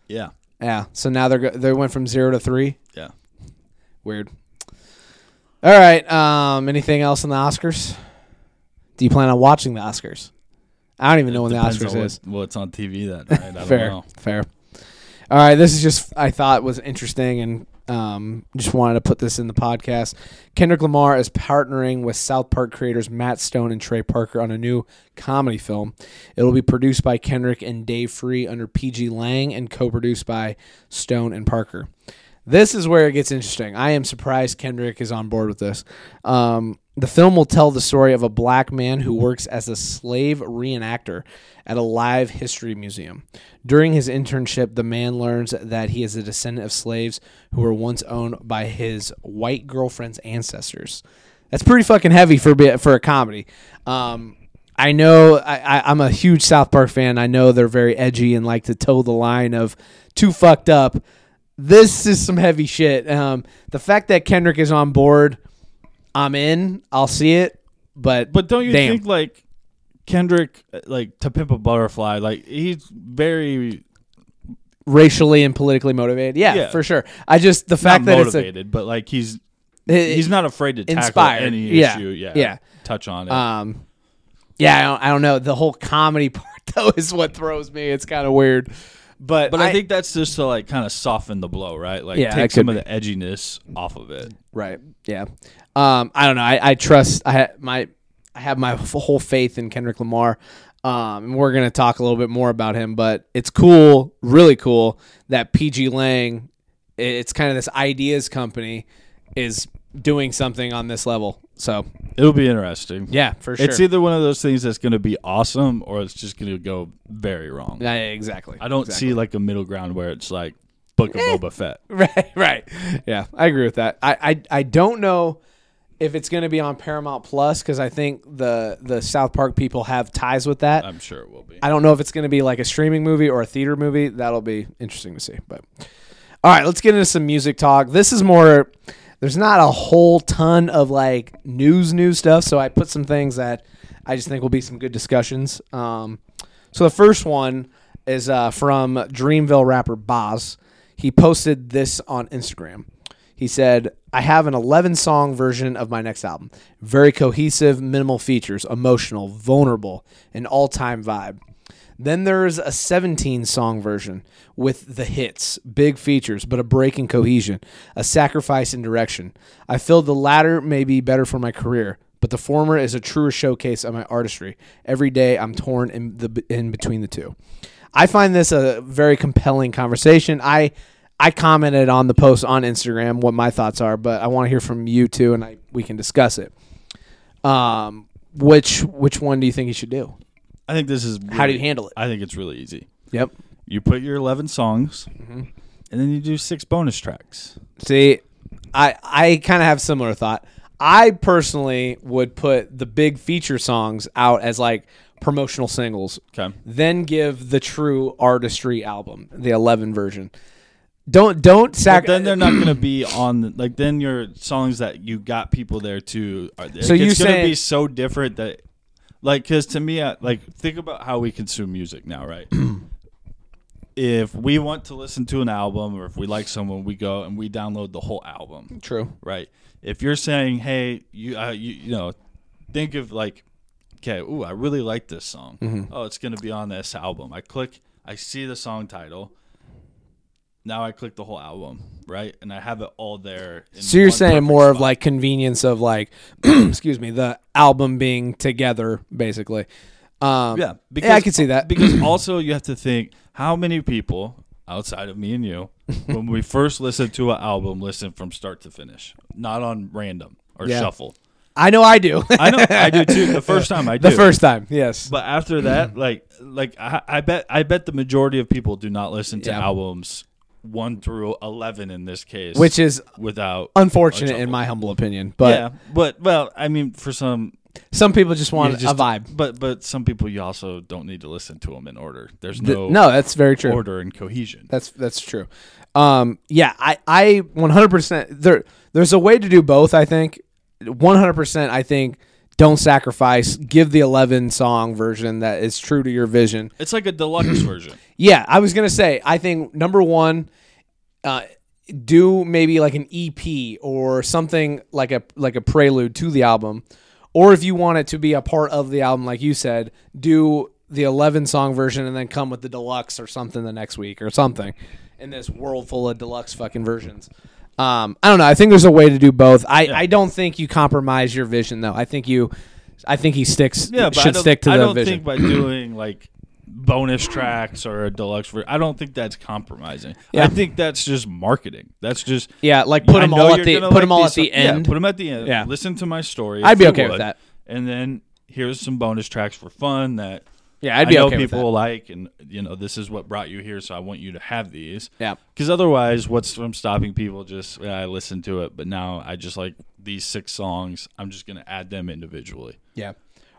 Yeah. Yeah. So now they're go- they went from zero to three. Yeah. Weird. All right. Um. Anything else on the Oscars? Do you plan on watching the Oscars? I don't even know when the Oscars on is. What, what's on TV that night. I don't [laughs] fair, know. fair. All right, this is just I thought was interesting and um, just wanted to put this in the podcast. Kendrick Lamar is partnering with South Park creators Matt Stone and Trey Parker on a new comedy film. It'll be produced by Kendrick and Dave Free under pgLang and co-produced by Stone and Parker. This is where it gets interesting. I am surprised Kendrick is on board with this. Um, the film will tell the story of a black man who works as a slave reenactor at a live history museum. During his internship, the man learns that he is a descendant of slaves who were once owned by his white girlfriend's ancestors. That's pretty fucking heavy for be- for a comedy. Um, I know I, I'm a huge South Park fan. I know they're very edgy and like to toe the line of too fucked up. This is some heavy shit. Um, the fact that Kendrick is on board, I'm in. I'll see it. But But don't you Damn. think like Kendrick, like to pimp a butterfly, like he's very racially and politically motivated, yeah, Yeah. for sure. I just the fact not that it's a motivated, but like he's he's not afraid to tackle inspired. any Yeah. issue. Yeah, Yeah. touch on it. Um, yeah, I don't, I don't know. The whole comedy [laughs] part though is what throws me. It's kind of weird, but but I, think that's just to like kind of soften the blow, right? Like Yeah, take some of be. the edginess off of it. right, yeah. Um, I don't know. I, I trust. I my I have my whole faith in Kendrick Lamar. Um, and we're gonna talk a little bit more about him, but it's cool, really cool that pgLang. It's kind of this ideas company is doing something on this level. So It'll be interesting. yeah, for sure. It's either one of those things that's going to be awesome or it's just going to go very wrong. Yeah, exactly. I don't Exactly. see like a middle ground where it's like Book of eh. Boba Fett. [laughs] Right, right. Yeah, I agree with that. I, I, I don't know if it's going to be on Paramount Plus because I think the the South Park people have ties with that. I'm sure it will be. I don't know if it's going to be like a streaming movie or a theater movie. That'll be interesting to see. But all right, let's get into some music talk. This is more. There's not a whole ton of like news news stuff, so I put some things that I just think will be some good discussions. Um, so the first one is uh, from Dreamville rapper Bas. He posted this on Instagram. He said, I have an 11 song version of my next album. Very cohesive, minimal features, emotional, vulnerable, an all time vibe. Then there's a 17 song version with the hits, big features, but a break in cohesion, a sacrifice in direction. I feel the latter may be better for my career, but the former is a truer showcase of my artistry. Every day I'm torn in the in between the two. I find this a very compelling conversation. I I commented on the post on Instagram what my thoughts are, but I want to hear from you too, and I we can discuss it. Um, which which one do you think you should do? I think this is. How do you handle it? I think it's really easy. Yep. You put your 11 songs, Mm-hmm. and then you do six bonus tracks. See, I I kind of have similar thought. I personally would put the big feature songs out as like promotional singles, Okay. then give the true artistry album, the 11 version. Don't don't But then they're not going to be [clears throat] on. the- Like then your songs that you got people there to. Are, So it's you going to be so different that, like, because to me, I, like, think about how we consume music now, right? [clears throat] if we want to listen to an album or if we like someone, we go and we download the whole album. True. Right. If you're saying, "Hey, you, uh, you, you know, think of like, okay, ooh, I really like this song. Mm-hmm. Oh, it's gonna be on this album." I click, I see the song title. Now I click the whole album, right, and I have it all there. in So you're saying more of like convenience of like, [clears throat] excuse me, the album being together, basically. Um, yeah, yeah, I can see that. because [clears throat] also you have to think how many people outside of me and you, [laughs] when we first listen to an album, listen from start to finish, not on random or Yeah. shuffle. I know I do. I know I do too. The [laughs] first time I do. the first time, yes. But after that, like like I, I bet I bet the majority of people do not listen to Yeah. albums one through eleven in this case, Which is without unfortunate in my humble opinion. But yeah. But well, I mean, for some, some people just want just- a vibe. But but some people you also don't need to listen to them in order. There's Th- no no, that's very true. order and cohesion. That's that's true. Um, yeah, I I 100% there there's a way to do both, I think. 100% I think don't sacrifice, give the 11 song version that is true to your vision. It's like a deluxe version. [clears throat] Yeah, I was going to say I think number 1 uh do maybe like an EP or something like a like a prelude to the album. Or if you want it to be a part of the album like you said, do the 11 song version and then come with the deluxe or something the next week or something in this world full of deluxe fucking versions. Um, I don't know. I think there's a way to do both. I, I don't think you compromise your vision though. I think you, I think he sticks. Yeah, I should don't, stick to I the don't vision. think by [clears throat] doing like bonus tracks or a deluxe version, I don't think that's compromising. Yeah. I think that's just marketing. That's just yeah, like put them all at the put like them all at the songs. Yeah, end. put them at the end. Yeah. Listen to my story. I'd be okay with that. And then here's some bonus tracks for fun that yeah, I'd be I know okay people like, and you know this is what brought you here, so I want you to have these. Yeah. Because otherwise, what's from stopping people? Just yeah, I listened to it, but now I just like these six songs. I'm just gonna add them individually. Yeah.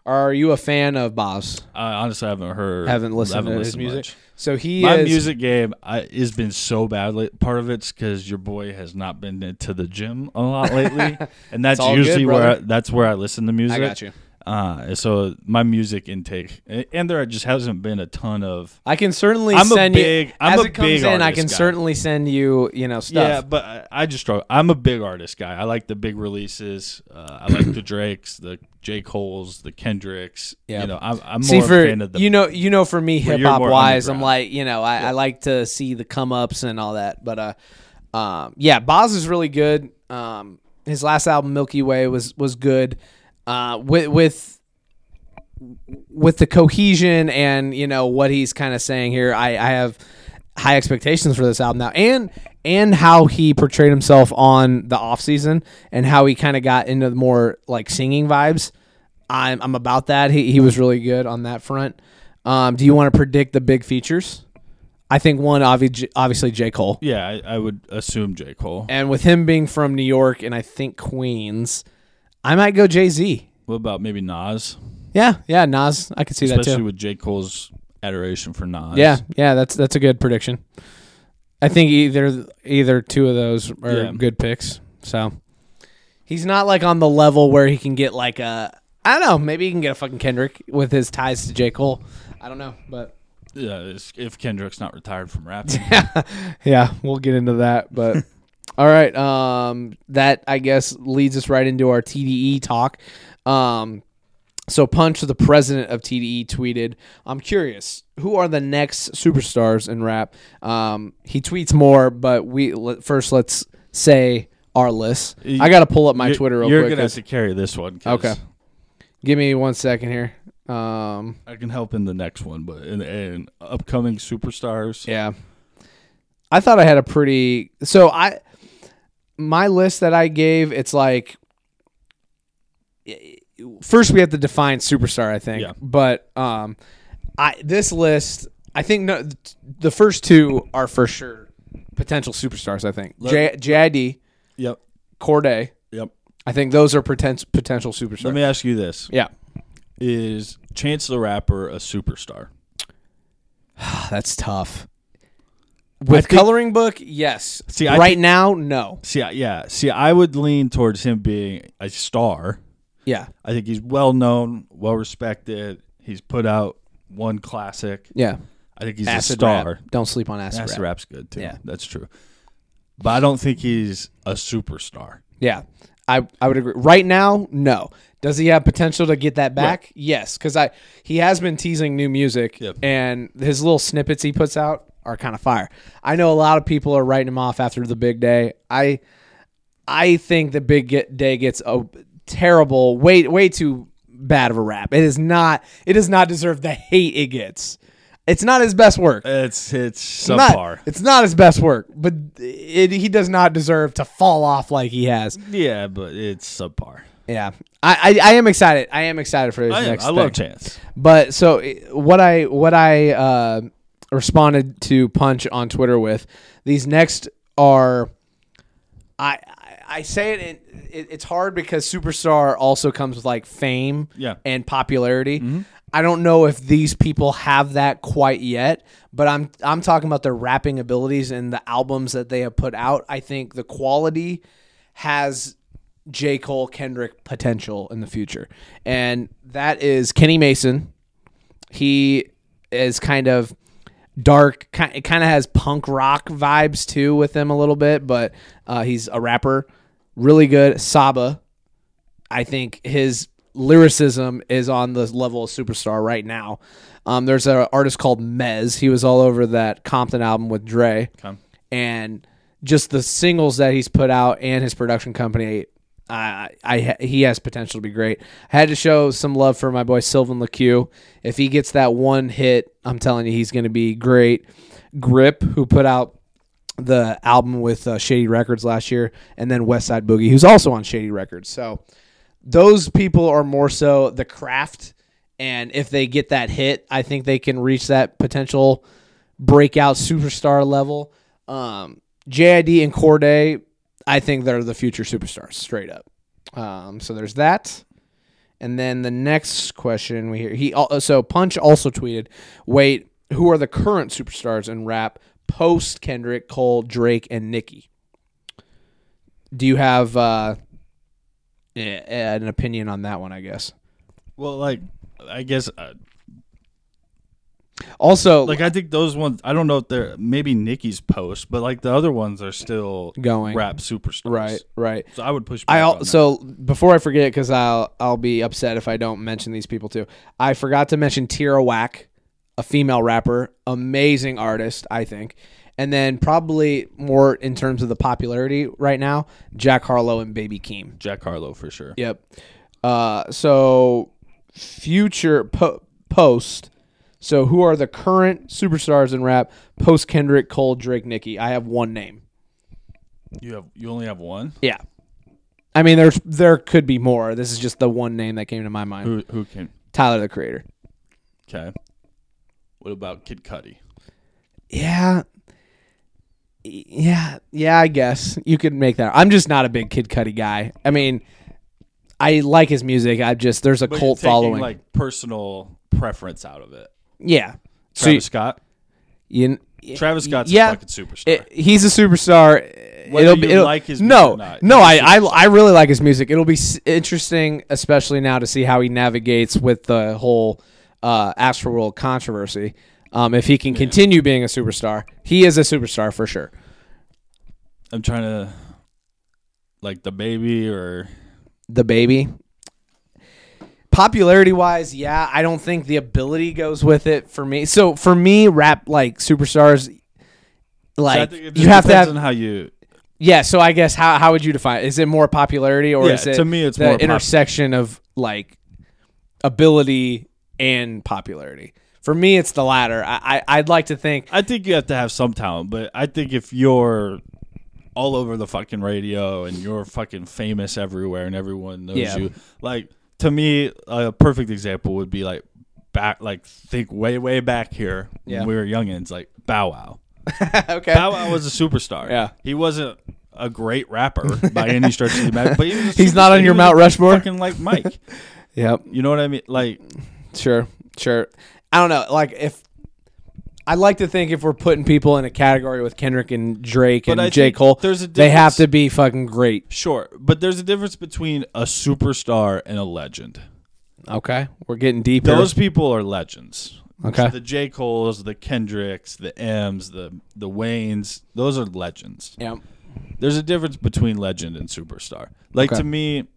Are you a fan of Bas? I honestly haven't heard, Haven't listened to his listened music. much. So he My is music game I, has been so bad. Late. Part of it's because your boy has not been to the gym a lot lately, [laughs] and that's all good, usually where I, that's where I listen to music. I got you. Uh, so my music intake, and there just hasn't been a ton of. I can certainly I'm a send big- you I'm as a it comes big in. I can guy. certainly send you, you know, stuff. Yeah, but I, I just struggle. I'm a big artist guy. I like the big releases. Uh, I like the [clears throat] Drakes, the J Cole's, the Kendricks. Yeah. You know, I'm, I'm See more for a fan of the. you know you know for me hip hop wise I'm like you know I, I like to see the come ups and all that but uh um yeah Bas is really good um his last album Milky Way was was good uh with with with the cohesion and you know what he's kind of saying here I I have high expectations for this album now and and how he portrayed himself on the off season and how he kind of got into the more like singing vibes I'm I'm about that. He he was really good on that front. Um, do you want to predict the big features? I think one obvi- obviously J Cole, yeah, I, I would assume J Cole. and with him being from New York and I think Queens, I might go Jay Z. What about maybe Nas? Yeah, yeah, Nas. I could see that Especially too. with J Cole's adoration for Nas. Yeah, yeah, that's that's a good prediction. I think either either two of those are Yeah. good picks. So he's not like on the level where he can get like a I don't know. Maybe he can get a fucking Kendrick with his ties to J Cole. I don't know, but yeah. it's- If Kendrick's not retired from [laughs] rapping, yeah, we'll get into that. But [laughs] all right, um, that I guess leads us right into our TDE talk. Um, so Punch, the president of TDE, tweeted, "I'm curious, who are the next superstars in rap?" Um, he tweets more, but we first let's say our list. I got to pull up my You're- Twitter real You're quick. gonna have to carry this one. Okay. Give me one second here. Um, I can help in the next one, but in, in upcoming superstars, Yeah. I thought I had a pretty so I my list that I gave it's like first we have to define superstar I think. Yeah. But um I this list I think no the first two are for sure potential superstars I think. J, JID, Yep. Cordae. Yep. I think those are potential potential superstars. Let me ask you this: yeah. Is Chance the Rapper a superstar? [sighs] That's tough. With think- coloring book, yes. See, I right think- now, no. See, yeah. See, I would lean towards him being a star. Yeah. I think he's well known, well respected. He's put out one classic. Yeah. I think he's a star. rap. Don't sleep on acid, Acid rap. rap's good too. Yeah. that's true. But I don't think he's a superstar. Yeah, I I would agree. Right now, no. Does he have potential to get that back? Yes, because I he has been teasing new music, Yep. and his little snippets he puts out are kind of fire. I know a lot of people are writing him off after the big day. I I think the big get, day gets a terrible, way way too bad of a rap. It is not. It does not deserve the hate it gets. It's not his best work. It's it's Not- subpar. it's not his best work, but it, he does not deserve to fall off like he has. yeah, but it's subpar. Yeah, I, I, I am excited. I am excited for his I, am. next. I love. Chance. But so what I what I uh, responded to Punch on Twitter with these next are I I, say it, it it's hard because superstar also comes with like fame Yeah. and popularity. Mm-hmm. I don't know if these people have that quite yet, but I'm I'm talking about their rapping abilities and the albums that they have put out. I think the quality has J. Cole Kendrick potential in the future. And that is Kenny Mason. He is kind of dark, ki- it kind of has punk rock vibes too with him a little bit, but uh, he's a rapper. Really good. Saba. I think his lyricism is on the level of superstar right now. Um, there's an artist called Mez. He was all over that Compton album with Dre Okay. and just the singles that he's put out and his production company, I, I, he has potential to be great. I had to show some love for my boy Sylvan LaCue. If he gets that one hit, I'm telling you, he's going to be great. Grip, who put out the album with uh, Shady Records last year, and then West Side Boogie, who's also on Shady Records. So those people are more so the craft, and if they get that hit, I think they can reach that potential breakout superstar level. Um, JID and Cordae, I think they're the future superstars, straight up. Um, so there's that. And then the next question we hear, he so Punch also tweeted, "Wait, who are the current superstars in rap post Kendrick, Cole, Drake, and Nicki?" Do you have uh, an opinion on that one? I guess. Well, like I guess uh, Also, like I think those ones. I don't know if they're maybe Nicki's post, but like the other ones are still Going. rap superstars. right, right. So I would push. I back al- on that. so before I forget, because I'll I'll be upset if I don't mention these people too. I forgot to mention Tierra Whack, a female rapper, amazing artist, I think, and then probably more in terms of the popularity right now, Jack Harlow and Baby Keem. Jack Harlow for sure. Yep. Uh, so future po- post. So who are the current superstars in rap post Kendrick, Cole, Drake, Nicki? I have one name. You have you only have one. Yeah. I mean, there's there could be more. This is just the one name that came to my mind. Who who can? Tyler the Creator. Okay. What about Kid Cudi? Yeah. Yeah, yeah, I guess you could make that. I'm just not a big Kid Cudi guy. I mean, I like his music. I just there's a But cult following. like personal preference out of it. Yeah. So Travis Scott. you, Travis Scott's yeah, a fucking superstar. it- he's a superstar. Whether it'll you be it'll, like his no, or not, no. I, I. I really like his music. It'll be interesting, especially now to see how he navigates with the whole uh, Astroworld controversy. Um, if he can continue being a superstar, he is a superstar for sure. I'm trying to like the baby or the baby. Popularity wise, yeah, I don't think the ability goes with it for me. So for me, rap like superstars, like it you have to have on how you yeah. So I guess how how would you define? It? Is it more popularity or Yeah, is it to me it's the more pop- intersection of like ability and popularity? For me, it's the latter. I, I I'd like to think I think you have to have some talent, but I think if you're all over the fucking radio and you're fucking famous everywhere and everyone knows Yeah. you, like to me, a perfect example would be like back, like think way way back here Yeah. when we were youngins, like Bow Wow. [laughs] okay. Bow Wow was a superstar. Yeah. he wasn't a great rapper by any stretch of the imagination, but he [laughs] He's not on He your Mount Rushmore? Fucking like Mike. [laughs] Yep. You know what I mean? Like Sure, sure. I don't know. Like if I like to think if we're putting people in a category with Kendrick and Drake But and J think Cole, there's a they have difference- to be fucking great. Sure, but there's a difference between a superstar and a legend. Okay, we're getting deeper. Those people are legends. Okay. The J. Cole's, the Kendricks, the M's, the the Waynes, those are legends. Yeah. There's a difference between legend and superstar. Like Okay. to me,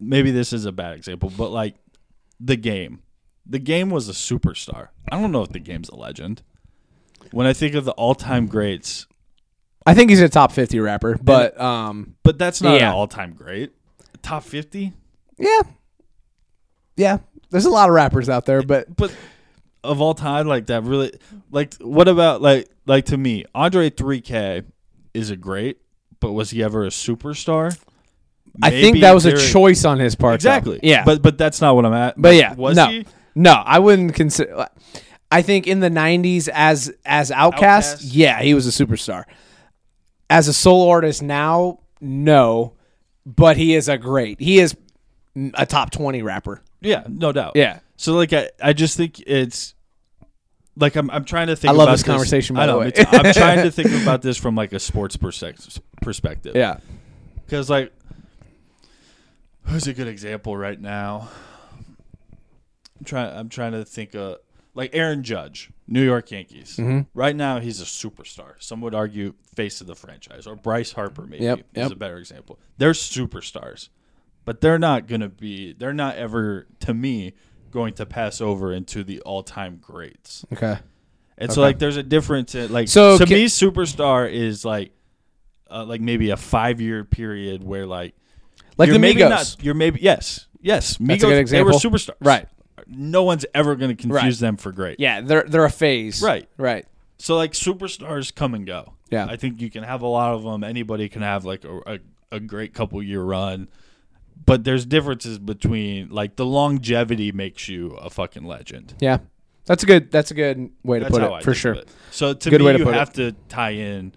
maybe this is a bad example, but like the game. The game was a superstar. I don't know if the game's a legend. When I think of the all-time greats, I think he's a top 50 rapper, but um but that's not Yeah. an all-time great. Top 50? yeah. Yeah. There's a lot of rappers out there, but but of all time, like that really, like what about like like to me, Andre 3K is a great, but was he ever a superstar? I think Maybe that was a there- choice on his part. though. Exactly. Yeah. But but that's not what I'm at. But yeah, was no. he? No, I wouldn't consider. I think in the '90s, as as Outcast, Outkast? yeah, he was a superstar. As a solo artist now, no, but he is a great. He is a top twenty rapper. Yeah, no doubt. Yeah, So like I, I just think it's like I'm I'm trying to think. I love about this conversation, by I the way. I'm [laughs] trying to think about this from like a sports perspective. Perspective. yeah. Because like, who's a good example right now? I'm trying. I'm trying to think of like Aaron Judge, New York Yankees. Mm-hmm. Right now, he's a superstar. Some would argue face of the franchise, or Bryce Harper maybe Yep, is a better example. They're superstars, but they're not going to be. They're not ever, to me, going to pass over into the all-time greats. Okay. And so like there's a difference in like So to ca- me superstar is like uh, like maybe a 5 year period where like Like you're the maybe Migos. not you're maybe yes. Yes, Migos That's a good they were superstars. Right. No one's ever going to confuse Right. them for great. Yeah, they're they're a phase. Right. Right. So like superstars come and go. Yeah. I think you can have a lot of them. Anybody can have like a, a, a great couple year run. But there's differences between like the longevity makes you a fucking legend. Yeah. That's a good. That's a good way to That's put how it I for think sure. it. So to Good me, way to you put it. have to tie in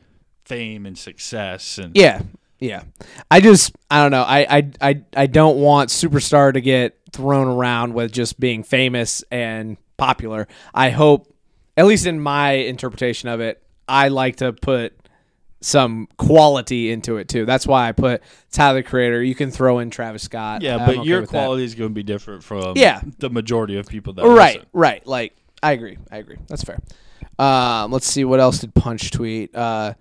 fame and success and Yeah, yeah. I just I don't know. I I I, I don't want superstar to get thrown around with just being famous and popular. I hope, at least in my interpretation of it, I like to put some quality into it too. That's why I put Tyler the Creator. You can throw in Travis Scott. Yeah, I'm but okay your quality is going to be different from Yeah. the majority of people that Right, listen. right. Like I agree. I agree. That's fair. Um, let's see what else did Punch tweet. Uh,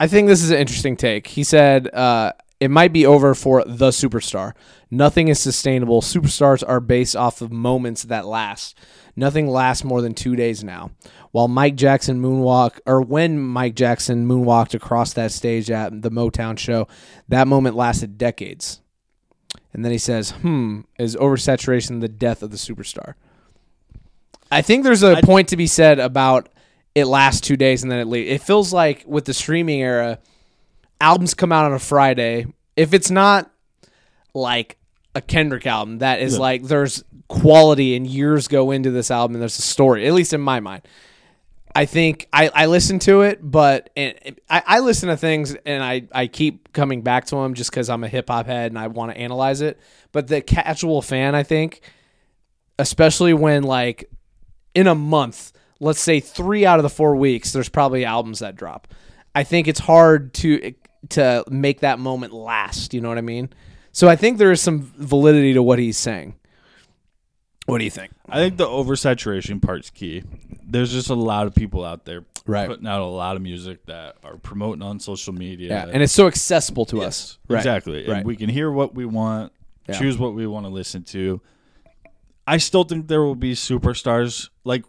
I think this is an interesting take. He said uh, it might be over for the superstar. Nothing is sustainable. Superstars are based off of moments that last. Nothing lasts more than two days now. While Mike Jackson moonwalk, or when Mike Jackson moonwalked across that stage at the Motown show, that moment lasted decades. And then he says, "Hmm, is oversaturation the death of the superstar?" I think there's a point to be said about it lasts two days and then it leaves. It feels like with the streaming era, albums come out on a Friday. If it's not like a Kendrick album, that is Yeah. like there's quality and years go into this album and there's a story, at least in my mind. I think I, I listen to it, but and I, I listen to things and I, I keep coming back to them just because I'm a hip hop head and I want to analyze it. But the casual fan, I think, especially when like in a month, let's say three out of the four weeks, there's probably albums that drop. I think it's hard to to make that moment last. You know what I mean? So I think there is some validity to what he's saying. What do you think? I think the oversaturation part's key. There's just a lot of people out there Right. putting out a lot of music that are promoting on social media. Yeah, and it's so accessible to Yes, us. Right. Exactly. And Right. we can hear what we want, Yeah. choose what we want to listen to. I still think there will be superstars like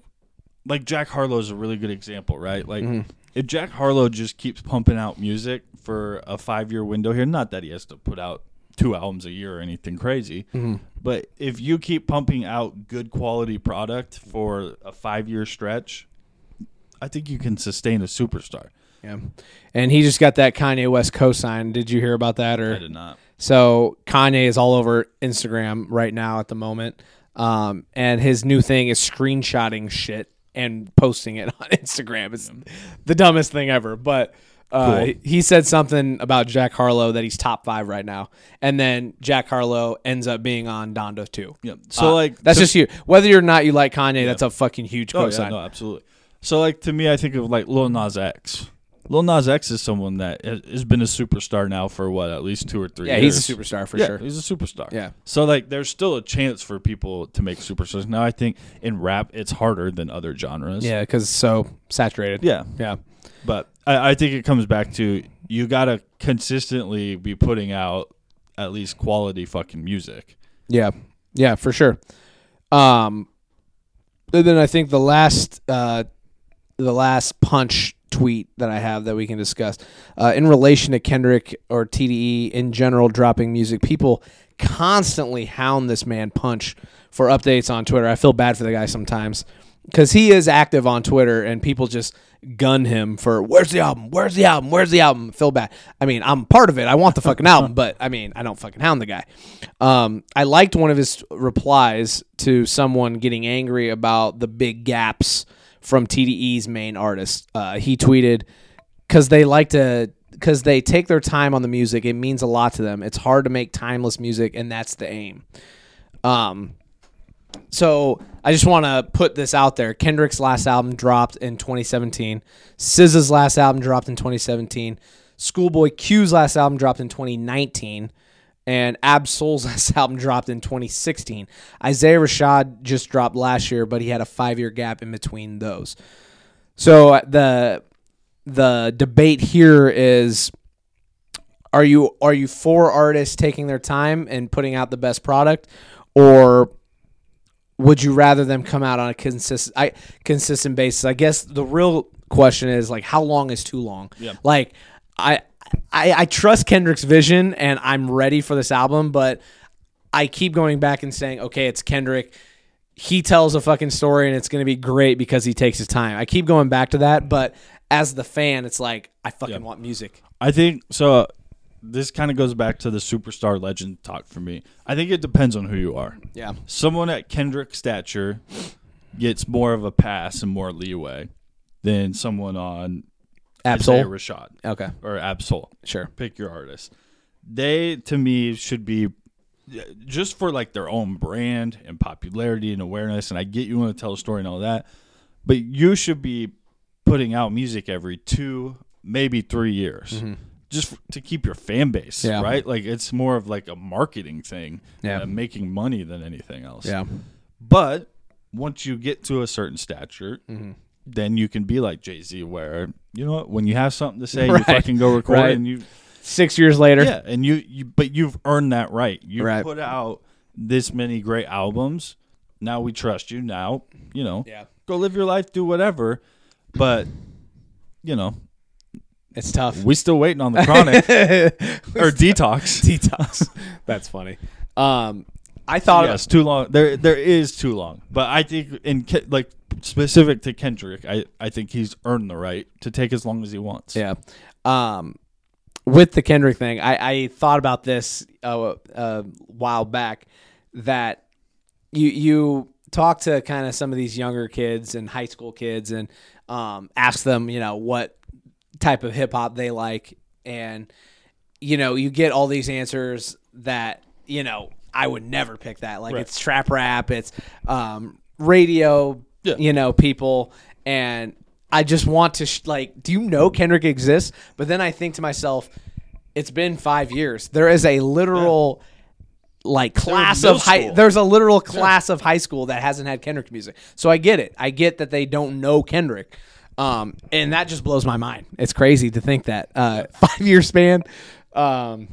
like Jack Harlow is a really good example, right? Like Mm-hmm. if Jack Harlow just keeps pumping out music for a 5-year window here, not that he has to put out two albums a year or anything crazy, Mm-hmm. but if you keep pumping out good quality product for a 5-year stretch, I think you can sustain a superstar. Yeah. And he just got that Kanye West cosign. Did you hear about that? I Or did not. so Kanye is all over Instagram right now at the moment, um, and his new thing is screenshotting shit and posting it [laughs] on Instagram. It's the dumbest thing ever, but. Uh, Cool. He said something about Jack Harlow that he's top five right now, and then Jack Harlow ends up being on Donda too. Yeah. So Uh, like that's to- just you. Whether or not you like Kanye, that's a fucking huge Oh cosign. yeah, no, absolutely. So like to me, I think of like Lil Nas X. Lil Nas X is someone that has been a superstar now for what at least two or three. Yeah, years. he's a superstar for yeah, sure. He's a superstar. Yeah. So like, there's still a chance for people to make superstars. Now I think in rap it's harder than other genres. Yeah, because it's so saturated. Yeah. Yeah. But I, I think it comes back to you gotta consistently be putting out at least quality fucking music. Yeah, yeah, for sure. Um, and then I think the last, uh, the last punch tweet that I have that we can discuss uh, in relation to Kendrick or TDE in general dropping music. People constantly hound this man Punch for updates on Twitter. I feel bad for the guy sometimes because he is active on Twitter and people just gun him for where's the album, where's the album, where's the album. Feel bad. I mean, I'm part of it. I want the fucking album, [laughs] but I mean, I don't fucking hound the guy. Um, I liked one of his replies to someone getting angry about the big gaps from TDE's main artist. Uh, he tweeted because they like to because they take their time on the music. It means a lot to them. It's hard to make timeless music, and that's the aim. Um, so I just want to put this out there. Kendrick's last album dropped in 2017. SZA's last album dropped in 2017. Schoolboy Q's last album dropped in 2019. And Ab Soul's [laughs] last album dropped in 2016. Isaiah Rashad just dropped last year, but he had a five year gap in between those. So uh, the the debate here is are you are you for artists taking their time and putting out the best product or would you rather them come out on a consistent I, consistent basis? I guess the real question is like how long is too long? Yeah. Like I, I I trust Kendrick's vision and I'm ready for this album, but I keep going back and saying, okay, it's Kendrick. He tells a fucking story and it's going to be great because he takes his time. I keep going back to that, but as the fan, it's like I fucking Yeah. want music. I think so. This kind of goes back to the superstar legend talk for me. I think it depends on who you are. Yeah. Someone at Kendrick stature gets more of a pass and more leeway than someone on Ab Soul. Rashad Okay. or Ab Soul. Sure. Pick your artist. They to me should be just for like their own brand and popularity and awareness. And I get you want to tell a story and all that, but you should be putting out music every two, maybe three years. Mm-hmm. Just to keep your fan base. Yeah. right? Like it's more of like a marketing thing, Yeah. uh, making money than anything else. Yeah. But once you get to a certain stature, Mm-hmm. then you can be like Jay Z, where you know what, when you have something to say, [laughs] Right. you fucking go record Right. and you Six years later. yeah, and you, you but you've earned that right. You Right. put out this many great albums. Now we trust you. Now you know. Yeah. Go live your life, do whatever. But you know, It's tough. we still waiting on the chronic [laughs] or detox. [laughs] Detox. [laughs] That's funny. Um, I thought yes, too long. There, there is too long. But I think in Ke- like specific to Kendrick, I, I think he's earned the right to take as long as he wants. Yeah. Um, with the Kendrick thing, I, I thought about this uh, a while back that you you talk to kind of some of these younger kids and high school kids and um, ask them, you know, what type of hip hop they like, and you know, you get all these answers that you know I would never pick that. Like Right. it's trap rap, it's um, radio, Yeah. you know, people, and I just want to sh- like, do you know Kendrick exists? But then I think to myself, it's been five years. There is a literal. Like class of high, school. there's a literal class of high school that hasn't had Kendrick music. So I get it. I get that they don't know Kendrick, um, and that just blows my mind. It's crazy to think that uh, [laughs] five year span. Um,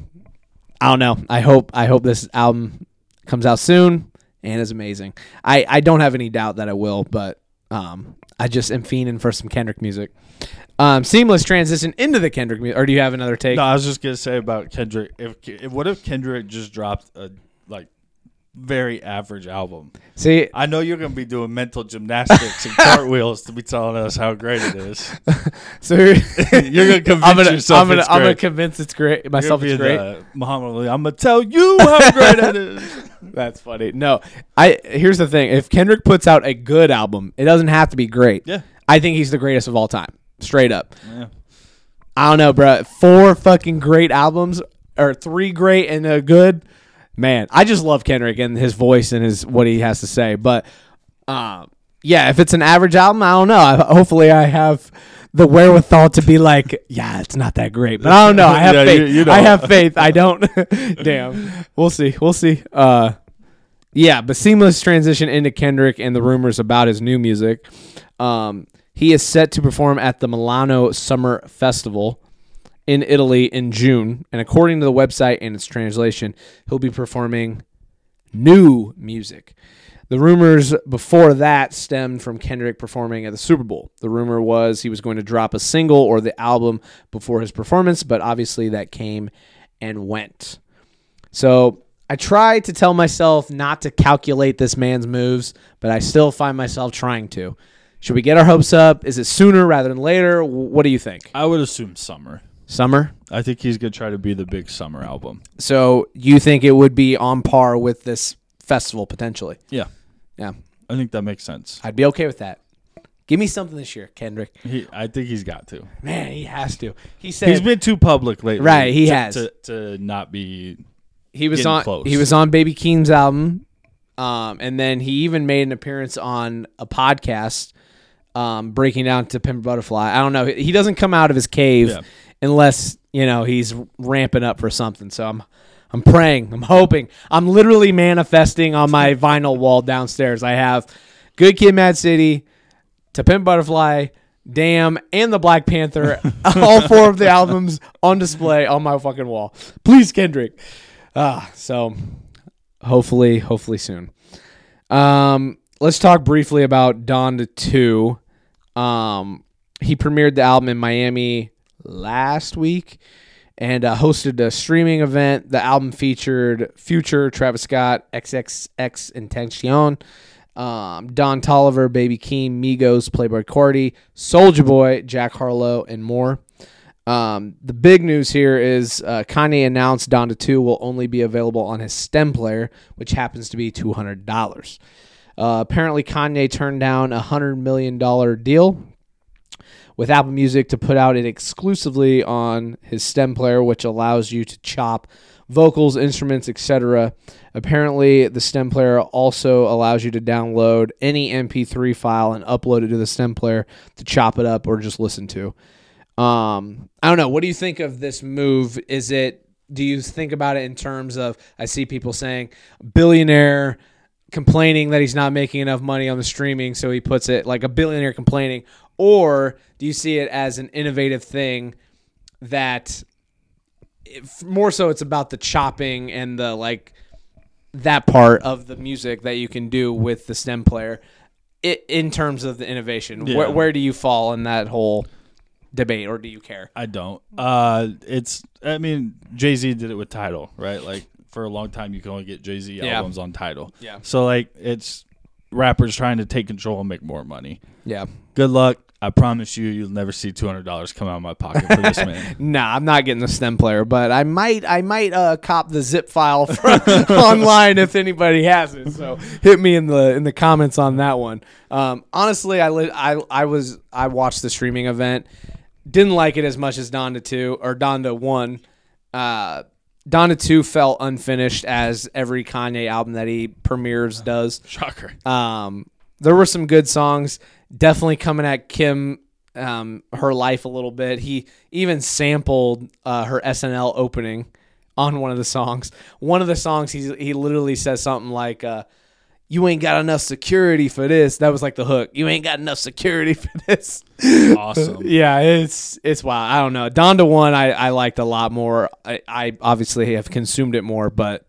I don't know. I hope I hope this album comes out soon and is amazing. I, I don't have any doubt that it will, but um, I just am fiending for some Kendrick music. Um, seamless transition into the Kendrick music. Or do you have another take? No, I was just gonna say about Kendrick. If, if what if Kendrick just dropped a very average album? See, I know you're gonna be doing mental gymnastics and [laughs] cartwheels to be telling us how great it is. [laughs] so You're [laughs] gonna convince I'm gonna yourself I'm gonna it's I'm gonna great. convince it's great myself it's great. the Muhammad Ali. I'm gonna tell you how great it is. That's funny. No, I here's the thing. If Kendrick puts out a good album, it doesn't have to be great. Yeah. I think he's the greatest of all time. Straight up. Yeah. I don't know, bro. Four fucking great albums or three great and a good. Man, I just love Kendrick and his voice and his what he has to say. But um, yeah, if it's an average album, I don't know. I, hopefully, I have the wherewithal to be like, yeah, it's not that great. But I don't know. I have [laughs] Yeah, faith. you- you know. I have faith. I don't. [laughs] Damn. We'll see. We'll see. Uh, yeah, but seamless transition into Kendrick and the rumors about his new music. Um, he is set to perform at the Milano Summer Festival in Italy in June, and according to the website and its translation, he'll be performing new music. The rumors before that stemmed from Kendrick performing at the Super Bowl. The rumor was he was going to drop a single or the album before his performance, but obviously that came and went. So I try to tell myself not to calculate this man's moves, but I still find myself trying to. Should we get our hopes up? Is it sooner rather than later? What do you think? I would assume summer. Summer? I think he's gonna try to be the big summer album. So you think it would be on par with this festival potentially? Yeah, Yeah. I think that makes sense. I'd be okay with that. Give me something this year, Kendrick. He, I think he's got to. Man, he has to. He said He's been too public lately, Right, he to, has. to, to not be. he was getting on close. he was on Baby Keem's album, um, and then he even made an appearance on a podcast, um, breaking down to Pimp Butterfly. I don't know. He doesn't come out of his cave Yeah. Unless you know he's ramping up for something. So I'm. I'm praying. I'm hoping. I'm literally manifesting on my vinyl wall downstairs. I have Good Kid, Mad City, To Pimp Butterfly, Damn, and the Black Panther. [laughs] all four of the albums on display on my fucking wall. Please, Kendrick. Ah, so hopefully, hopefully soon. Um, let's talk briefly about Donda Two. Um, he premiered the album in Miami last week and uh, hosted a streaming event. The album featured Future, Travis Scott, XXXTentacion, um, Don Toliver, Baby Keem, Migos, Playboi Carti, Soldier Boy, Jack Harlow, and more. Um, the big news here is uh, Kanye announced Donda 2 will only be available on his STEM player, which happens to be $200. Uh, apparently, Kanye turned down a $100 million deal with Apple Music to put out it exclusively on his stem player, which allows you to chop vocals, instruments, etc. Apparently, the stem player also allows you to download any MP3 file and upload it to the stem player to chop it up or just listen to. Um, I don't know. What do you think of this move? Is it? Do you think about it in terms of? I see people saying billionaire complaining that he's not making enough money on the streaming, so he puts it like a billionaire complaining, or do you see it as an innovative thing that if, more so it's about the chopping and the like that part of the music that you can do with the stem player i in terms of the innovation Yeah. where, where do you fall in that whole debate or do you care I don't. Uh, it's. I mean, Jay Z did it with Tidal, right? Like for a long time, you can only get Jay Z Yeah. albums on Tidal. Yeah. So like, it's rappers trying to take control and make more money. yeah Good luck. I promise you, you'll never see two hundred dollars come out of my pocket for this man. [laughs] Nah, I'm not getting the stem player, but I might I might uh, cop the zip file from [laughs] online if anybody has it. So hit me in the in the comments on that one. Um, honestly, I li- I I was I watched the streaming event, didn't like it as much as Donda two or Donda one. Uh, Donda two felt unfinished as every Kanye album that he premieres does. Shocker. Um, there were some good songs. Definitely coming at Kim, um, her life a little bit. He even sampled uh, her SNL opening on one of the songs. One of the songs, he he literally says something like, uh, "You ain't got enough security for this." That was like the hook. You ain't got enough security [laughs] for this. Awesome. [laughs] yeah, it's it's wild. I don't know. Donda one, I, I liked a lot more. I, I obviously have consumed it more, but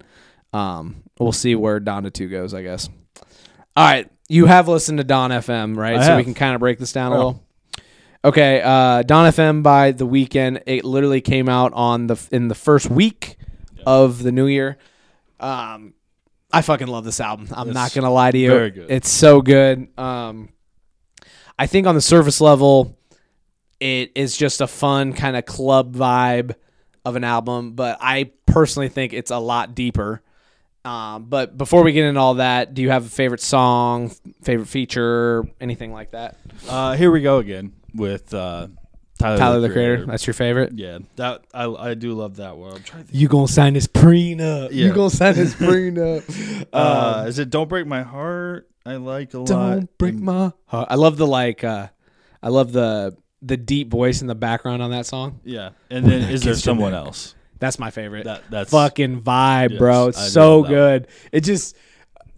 um, we'll see where Donda two goes. I guess. All right, you have listened to Dawn FM, right? I so we can kind of break this down a Yeah. little. Okay, uh, Dawn FM by the Weeknd. It literally came out on the in the first week of the new year. Um, I fucking love this album. I'm It's not gonna lie to you. very good. It's so good. Um, I think on the surface level, it is just a fun kind of club vibe of an album, but I personally think it's a lot deeper. Um, but before we get into all that, do you have a favorite song, favorite feature, anything like that? Uh, here we go again with uh, Tyler, Tyler the Creator, that's your favorite. Yeah, that I I do love that one. I'm trying to. You gonna sign this prenup? You Yeah. gonna sign this [laughs] prenup? Uh, Um, is it "Don't Break My Heart"? I like a lot. don't break my heart. I love the like. Uh, I love the the deep voice in the background on that song. Yeah, and then is there gets you someone there. else? That's my favorite. That that's fucking vibe, Yes, bro. It's so good. It just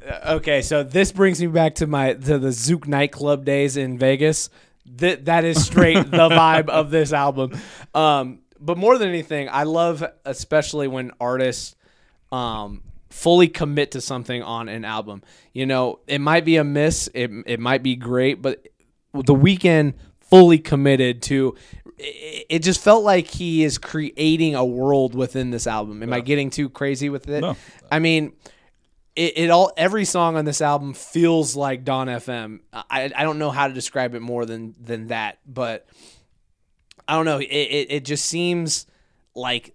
uh, okay. So this brings me back to my to the Zouk nightclub days in Vegas. That that is straight the [laughs] vibe of this album. Um, but more than anything, I love especially when artists um fully commit to something on an album. You know, it might be a miss, it it might be great, but the Weeknd fully committed to it just felt like he is creating a world within this album. Am I getting too crazy with it? No. I mean, it, it all every song on this album feels like Dawn FM. I I don't know how to describe it more than than that, but I don't know. It it, it just seems like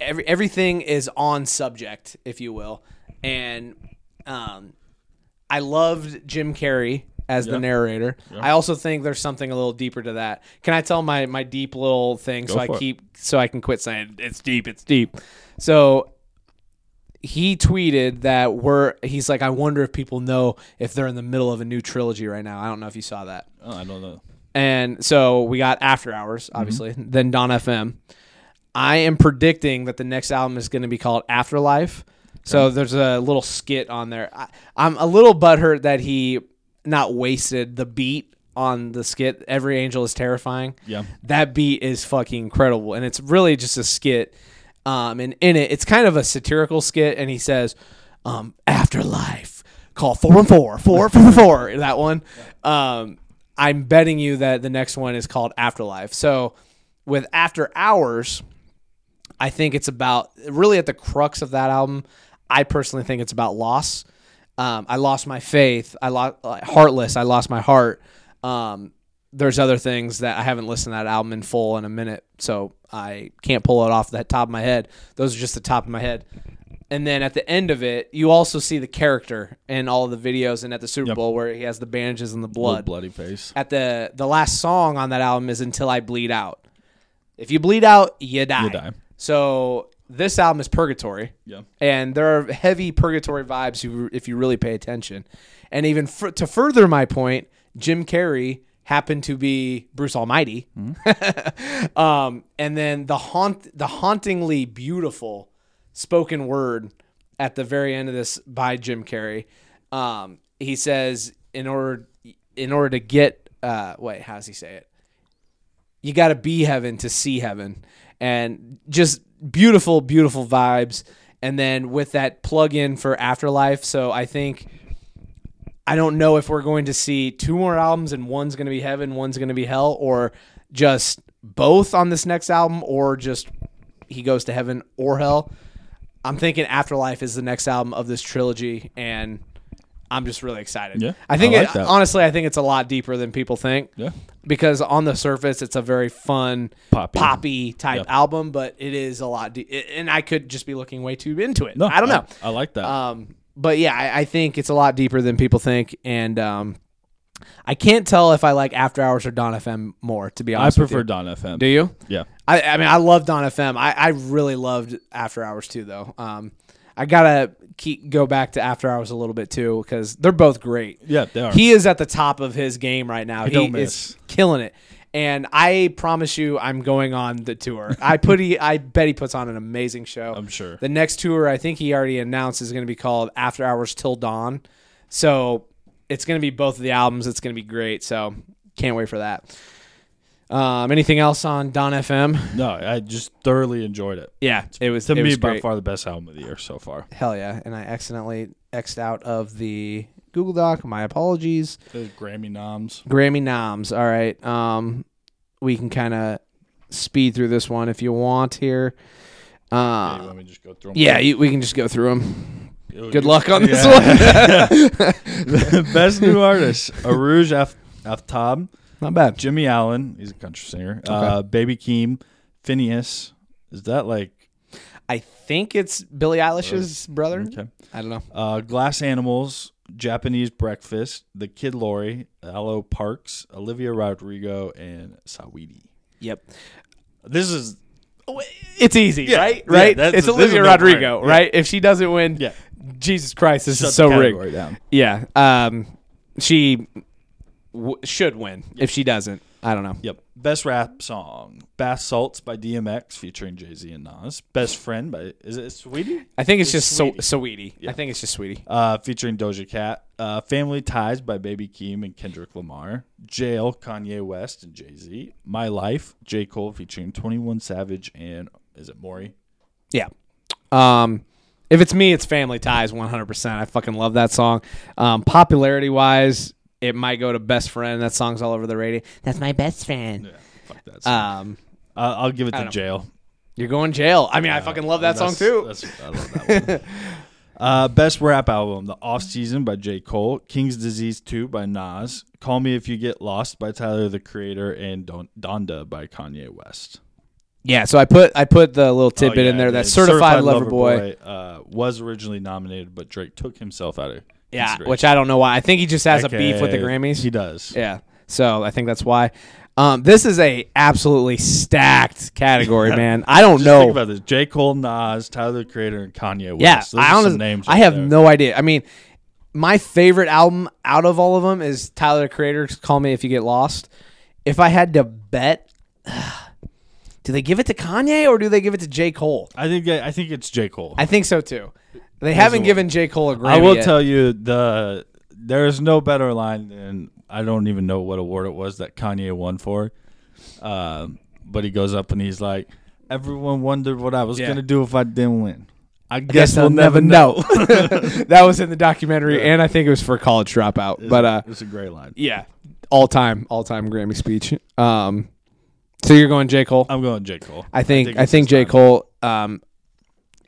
every everything is on subject, if you will, and um, I loved Jim Carrey as the narrator. I also think there's something a little deeper to that. Can I tell my my deep little thing so I for it. keep so I can quit saying it's deep, it's deep. So he tweeted that we're he's like I wonder if people know if they're in the middle of a new trilogy right now. I don't know if you saw that. Oh, I don't know. And so we got After Hours, mm-hmm. obviously, then Dawn FM. I am predicting that the next album is going to be called Afterlife. So there's a little skit on there. I, I'm a little butthurt that he not wasted the beat on the skit. Every Angel is terrifying. Yeah. That beat is fucking incredible, and it's really just a skit. Um, and in it, it's kind of a satirical skit, and he says, um, "Afterlife, call four one four four four four." That one. Um, I'm betting you that the next one is called Afterlife. So, with After Hours, I think it's about really at the crux of that album. I personally think it's about loss. Um, I lost my faith. I lost heartless. I lost my heart. Um, there's other things that I haven't listened to that album in full in a minute, so I can't pull it off the top of my head. Those are just the top of my head. And then at the end of it, you also see the character in all of the videos and at the Super Yep. Bowl where he has the bandages and the Little blood bloody face. at the the last song on that album is "Until I Bleed Out." If you bleed out, you die. You die. So this album is Purgatory, Yeah. and there are heavy Purgatory vibes if you- really pay attention. And even f- to further my point, Jim Carrey happened to be Bruce Almighty, [laughs] um, and then the haunt the hauntingly beautiful spoken word at the very end of this by Jim Carrey. Um, he says, in order in order to get uh, wait, how does he say it? You got to be heaven to see heaven, and just beautiful, beautiful vibes. And then with that plug in for Afterlife, so I think I don't know if we're going to see two more albums and one's going to be heaven, one's going to be hell, or just both on this next album, or just he goes to heaven or hell. I'm thinking Afterlife is the next album of this trilogy, and I'm just really excited. Yeah, I think I like it, honestly, I think it's a lot deeper than people think. Yeah. because on the surface, it's a very fun Poppy. poppy type Yeah. album, but it is a lot. De- and I could just be looking way too into it. No, I don't know. I, like that. Um, but yeah, I, I think it's a lot deeper than people think, and um, I can't tell if I like After Hours or Dawn FM more. To be I honest, with prefer. Dawn FM. Do you? Yeah. I, I mean, I love Dawn FM. I, I really loved After Hours too, though. Um, I gotta keep go back to After Hours a little bit too because they're both great. Yeah, they are. He is at the top of his game right now. He, don't is killing it. And I promise you, I'm going on the tour. I put he, I bet he puts on an amazing show. I'm sure. The next tour, I think he already announced, is going to be called After Hours Till Dawn. So it's going to be both of the albums. It's going to be great. So can't wait for that. Um, anything else on Dawn FM? No, I just thoroughly enjoyed it. Yeah, it was To it me, was by great. far the best album of the year so far. Hell yeah! And I accidentally xed out of the Google Doc. My apologies. The Grammy noms. Grammy noms. All right. Um, we can kind of speed through this one if you want here. Yeah, you Uh, want me to just go through 'em? yeah, you, we can just go through them. Good you- luck on [laughs] this Yeah. one. [laughs] Best new artist: Arooj Af- Aftab, Not bad. Jimmy Allen. He's a country singer. Uh, Baby Keem, Finneas. Is that like I think it's Billie Eilish's brother. okay? I don't know. Uh, Glass Animals, Japanese Breakfast, The Kid LAROI, Arlo Parks, Olivia Rodrigo, and Saweetie. Yep. This is It's easy, Yeah, right? yeah, Right. it's Olivia Rodrigo, brainer. right? If she doesn't win, yeah. Jesus Christ, this Shut is so rigged. down. Yeah. Um, she w- should win if she doesn't. I don't know. Yep. Best rap song: Bath Salts by DMX featuring Jay Z and Nas. Best Friend by is it Sweetie? I think it's, It's just so Sweetie. Sweetie. Yeah. I think it's just Sweetie. Uh, featuring Doja Cat. Uh, Family Ties by Baby Keem and Kendrick Lamar. Jail, Kanye West and Jay Z. My Life, J Cole featuring Twenty One Savage and is it Morray? Yeah. Um, if it's me, it's Family Ties 100%. I fucking love that song. Um, popularity wise, it might go to Best Friend. That song's all over the radio. That's my best friend. Yeah, fuck that. Song. Um, Uh, I'll give it to Jail. you're going jail. I mean, I fucking love that song too. that's- I love that one. [laughs] uh, best rap album: The Off Season by J. Cole, King's Disease Two by Nas, Call Me If You Get Lost by Tyler the Creator, and Don- Donda by Kanye West. Yeah, so I put I put the little Oh, tidbit yeah, in there the that certified, lover, boy. uh, was originally nominated, but Drake took himself out of Yeah, which I don't know why. I think he just has a beef with the Grammys. He does. Yeah, so I think that's why. Um, this is a absolutely stacked category, [laughs] man. I don't know. think about this: J. Cole, Nas, Tyler the Creator, and Kanye West. Yeah, Those I honestly, names I have there. no idea. I mean, my favorite album out of all of them is Tyler the Creator's "Call Me If You Get Lost." If I had to bet, [sighs] do they give it to Kanye or do they give it to J Cole? I think I think it's J. Cole. I think so too. They haven't given J Cole a Grammy. I will yet. tell you the there is no better line than I don't even know what award it was that Kanye won for. Um, but he goes up and he's like, "Everyone wondered what I was Yeah. gonna do if I didn't win. I I guess, guess we'll I'll never know." [laughs] that was in the documentary, and I think it was for College Dropout. but uh, it's a great line. yeah, all time, all time Grammy speech. Um, so you're going J Cole? I'm going J Cole. I think I it's think, his J. Cole. Um,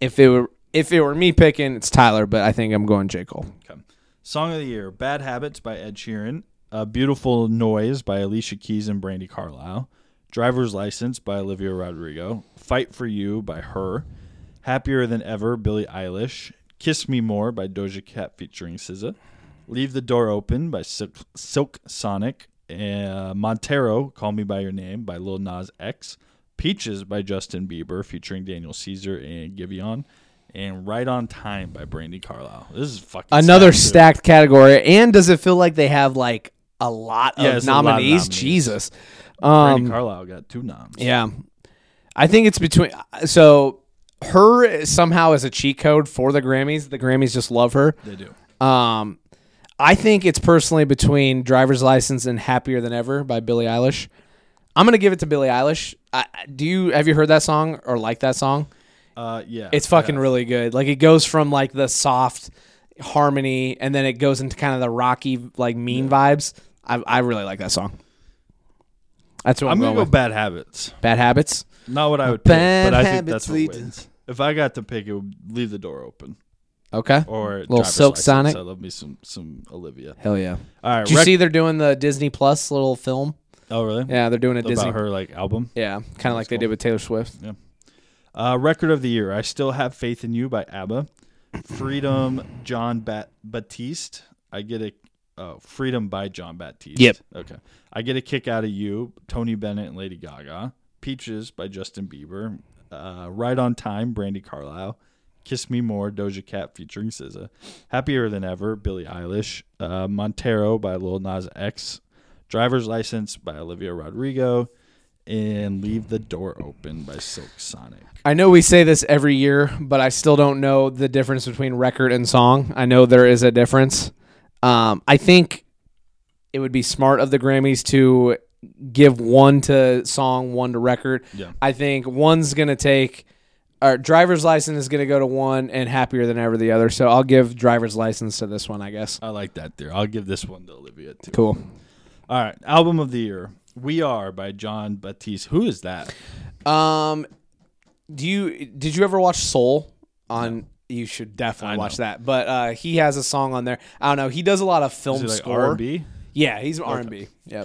if it were if it were me picking, it's Tyler, but I think I'm going J Cole. Okay. Song of the year: "Bad Habits" by Ed Sheeran, "A Beautiful Noise" by Alicia Keys and Brandi Carlile, "Driver's License" by Olivia Rodrigo, "Fight for You" by H.E.R., "Happier Than Ever" Billie Eilish, "Kiss Me More" by Doja Cat featuring SZA, "Leave the Door Open" by Silk, Sonic, uh, "Montero" "Call Me by Your Name" by Lil Nas X, "Peaches" by Justin Bieber featuring Daniel Caesar and Giveon. And right on time by Brandi Carlile. This is fucking Another stacked, stacked category, and does it feel like they have like a lot of Yeah, it's a lot of nominees? nominees. Jesus. Brandi Um, Carlile got two noms. yeah, I think it's between. So her somehow is a cheat code for the Grammys. The Grammys just love her. they do. Um, I think it's personally between "Driver's License" and "Happier Than Ever" by Billie Eilish. I'm gonna give it to Billie Eilish. I, do you have you heard that song or like that song? Uh, yeah, It's fucking yeah. really good. Like it goes from like the soft harmony and then it goes into kind of the rocky like mean vibes. I I really like that song. That's what I'm, I'm gonna going go with. bad habits. Bad habits. Not what I would pick, Bad but I think habits that's what wins. If I got to pick, it would leave the door open Okay. or Little Driver's Silk License. Sonic? I love me some some Olivia. Hell yeah. All right, Did you rec- see they're doing the Disney Plus little film? Oh, really? Yeah, they're doing a About Disney. her like album. Yeah, kind of like they did with Taylor Swift. Uh, record of the year: I still have faith in you by ABBA. Freedom, Jon Bat- Batiste. I get a oh, Freedom by Jon Batiste. Yep. Okay. I get a kick out of you. Tony Bennett and Lady Gaga. Peaches by Justin Bieber. Uh, right on time, Brandi Carlile. Kiss Me More, Doja Cat featuring SZA. Happier Than Ever, Billie Eilish. Uh, Montero by Lil Nas X. Driver's License by Olivia Rodrigo. And Leave the Door Open by Silk Sonic. I know we say this every year, but I still don't know the difference between record and song. I know there is a difference. Um, I think it would be smart of the Grammys to give one to song, one to record. Yeah. I think one's gonna take. Our driver's license is gonna go to one, and happier than ever the other. So I'll give driver's license to this one, I guess. I like that there. I'll give this one to Olivia too. Cool. All right, album of the year. We Are by Jon Batiste. Who is that? Um, do you did you ever watch Soul on? You should definitely I watch know. that. But uh, he has a song on there. I don't know. He does a lot of film Is it like score. R&B? Yeah, he's R and B. Yeah.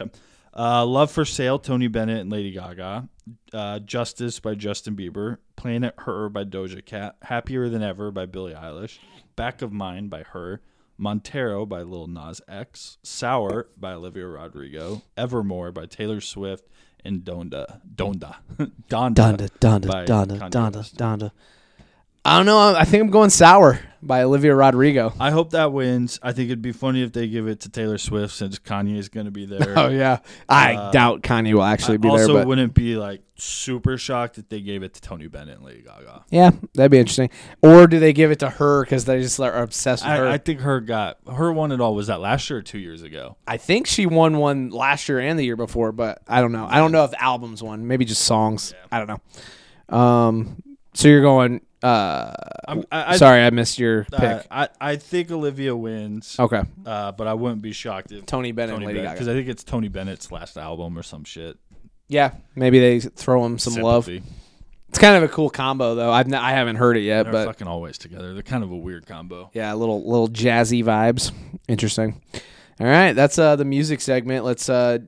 Uh, Love for Sale, Tony Bennett and Lady Gaga. Uh, Justice by Justin Bieber. Planet H.E.R. by Doja Cat. Happier Than Ever by Billie Eilish. Back of Mine by Her. Montero by Lil Nas X. Sour by Olivia Rodrigo. Evermore by Taylor Swift. And Donda. Donda. [laughs] Donda. Donda, Donda, by Donda, Donda, Donda. I don't know. I think I'm going sour by Olivia Rodrigo. I hope that wins. I think it'd be funny if they give it to Taylor Swift since Kanye is going to be there. [laughs] Oh yeah, I Uh, doubt Kanye will actually be I also there, but wouldn't be like super shocked if they gave it to Tony Bennett and Lady Gaga. yeah, that'd be interesting. Or do they give it to her because they just are obsessed with her? I, I, I think her got her won it all. Was that last year or two years ago? I think she won one last year and the year before, but I don't know. I don't know if albums won. Maybe just songs. I don't know. Um, so you're going. Uh, I'm, I, I, sorry, I missed your pick. uh, I I think Olivia wins, okay, uh, but I wouldn't be shocked if Tony Bennett, Tony and Lady because I think it's Tony Bennett's last album or some shit. Yeah, maybe they throw him some love. It's kind of a cool combo though. I've n- I haven't heard it yet, They're but fucking always together. They're kind of a weird combo. Yeah, little little jazzy vibes. Interesting. All right, that's uh the music segment. Let's uh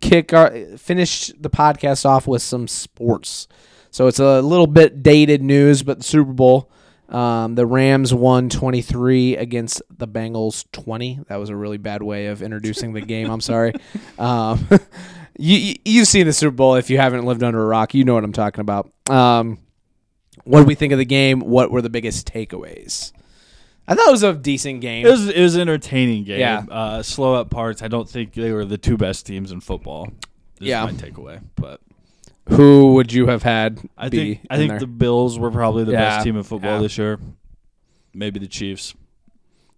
kick our finish the podcast off with some sports. So it's a little bit dated news, but the Super Bowl, um, the Rams won 23 against the Bengals 20. That was a really bad way of introducing the game. I'm sorry. [laughs] Um, [laughs] you you- you've seen the Super Bowl if you haven't lived under a rock. You know what I'm talking about. Um, what did we think of the game? What were the biggest takeaways? I thought it was a decent game. It was it was an entertaining game. Yeah. Uh, slow up parts. I don't think they were the two best teams in football. Is Yeah. my takeaway. But Who would you have had? I be think I think there? the Bills were probably the Yeah. best team in football Yeah. this year. Maybe the Chiefs.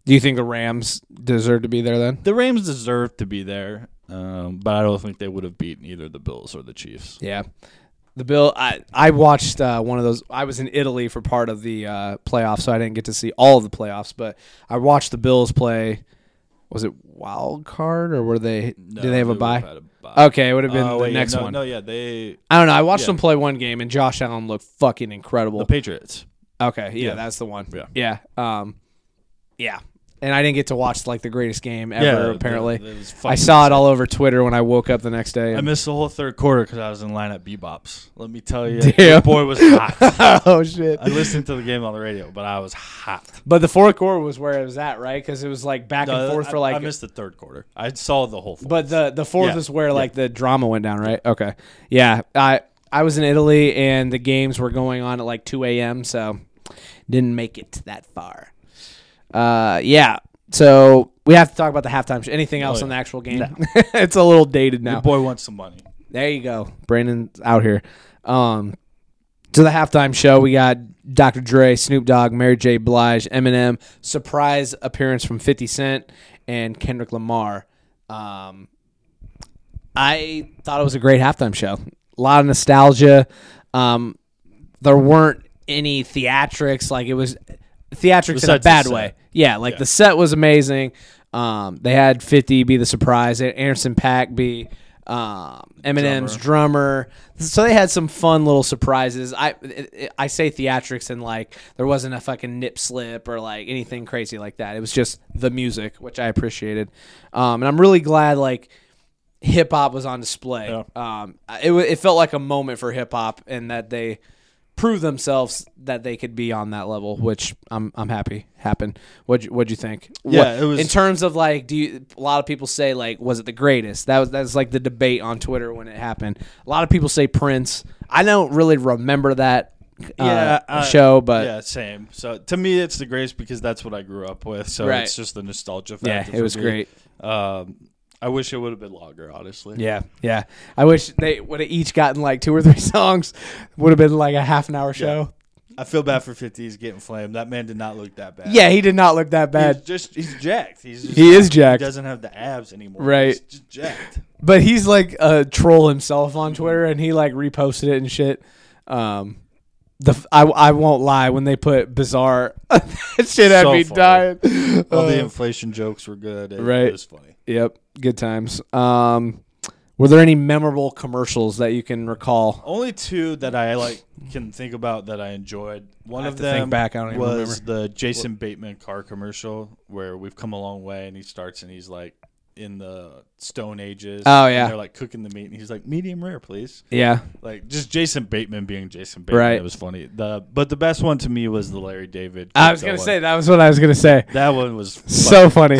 Do you think the Rams deserve to be there then? The Rams deserve to be there, um, but I don't think they would have beaten either the Bills or the Chiefs. Yeah. The Bill, I I watched uh, one of those. I was in Italy for part of the uh, playoffs, so I didn't get to see all of the playoffs. But I watched the Bills play. Was it wild card or were they? No, did they have a would bye? Okay, it would have been Oh, the wait, yeah, next no, one. No, yeah, they I don't know. I watched Yeah. them play one game, and Josh Allen looked fucking incredible. the Patriots. Okay, yeah, Yeah. that's the one. Yeah. yeah, um, yeah. And I didn't get to watch like the greatest game ever. yeah, apparently, it I saw it all over Twitter when I woke up the next day. I missed the whole third quarter because I was in line at Bebop's. Let me tell you, the boy was hot. [laughs] oh shit! I listened to the game on the radio, but I was hot. But the fourth quarter was where it was at, right? Because it was like back and No, forth I, for like. I missed the third quarter. I saw the whole. Fourth. but the the fourth Yeah, is where yeah. like the drama went down, right? Okay, yeah. I I was in Italy and the games were going on at like two a.m. So didn't make it that far. Uh, yeah. So we have to talk about the halftime. show. Anything else Oh, on the actual game? No. [laughs] it's a little dated your now. boy wants some money. There you go. Brandon's out here. Um, to the halftime show, we got Dr. Dre, Snoop Dogg, Mary J. Blige, Eminem, surprise appearance from 50 Cent, and Kendrick Lamar. Um, I thought it was a great halftime show. A lot of nostalgia. Um, there weren't any theatrics. Like it was theatrics in a Besides the bad set. way. Yeah, like Yeah. the set was amazing. Um, they had 50 be the surprise, Anderson .Paak be um, Eminem's drummer. So they had some fun little surprises. I I say theatrics and like there wasn't a fucking nip slip or like anything crazy like that. It was just the music, which I appreciated. Um, and I'm really glad like hip hop was on display. Um, it wa- it felt like a moment for hip hop and that they proved themselves that they could be on that level, which I'm I'm happy happened. What'd you, what'd you think? Yeah, What- it was- in terms of like, do you? A lot of people say like, was it the greatest? That was that's like the debate on Twitter when it happened. A lot of people say Prince. I don't really remember that. Uh, uh, show, but yeah, same. So to me, it's the greatest because that's what I grew up with. So Right. it's just the nostalgia factor. yeah, it was me. great. Um, I wish it would have been longer, honestly. Yeah, yeah. I wish they would have each gotten like two or three [laughs] songs. Would have been like a half an hour show. I feel bad for 50. He's getting flamed. That man did not look that bad. Yeah, he did not look that He's bad. just he's jacked. He's just He is jacked. He doesn't have the abs anymore. Right. He's just jacked. But he's like a troll himself on Twitter, and he like reposted it and shit. Um, the f- I, I won't lie when they put bizarre [laughs] that shit had So me funny. dying. All the Uh, inflation jokes were good. It, Right. It was funny. Yep, good times. Um, were there any memorable commercials that you can recall? Only two that I like can think about that I enjoyed. One I have of to think them back, I don't even was the Jason Bateman car commercial where we've come a long way, and he starts and he's like in the Stone Ages. Oh, and yeah. they're like cooking the meat, and he's like medium rare, please. Yeah, Like just Jason Bateman being Jason Bateman. Right. It was funny. The but the best one to me was the Larry David. I was gonna one. say that was what I was gonna say. that one was So funny.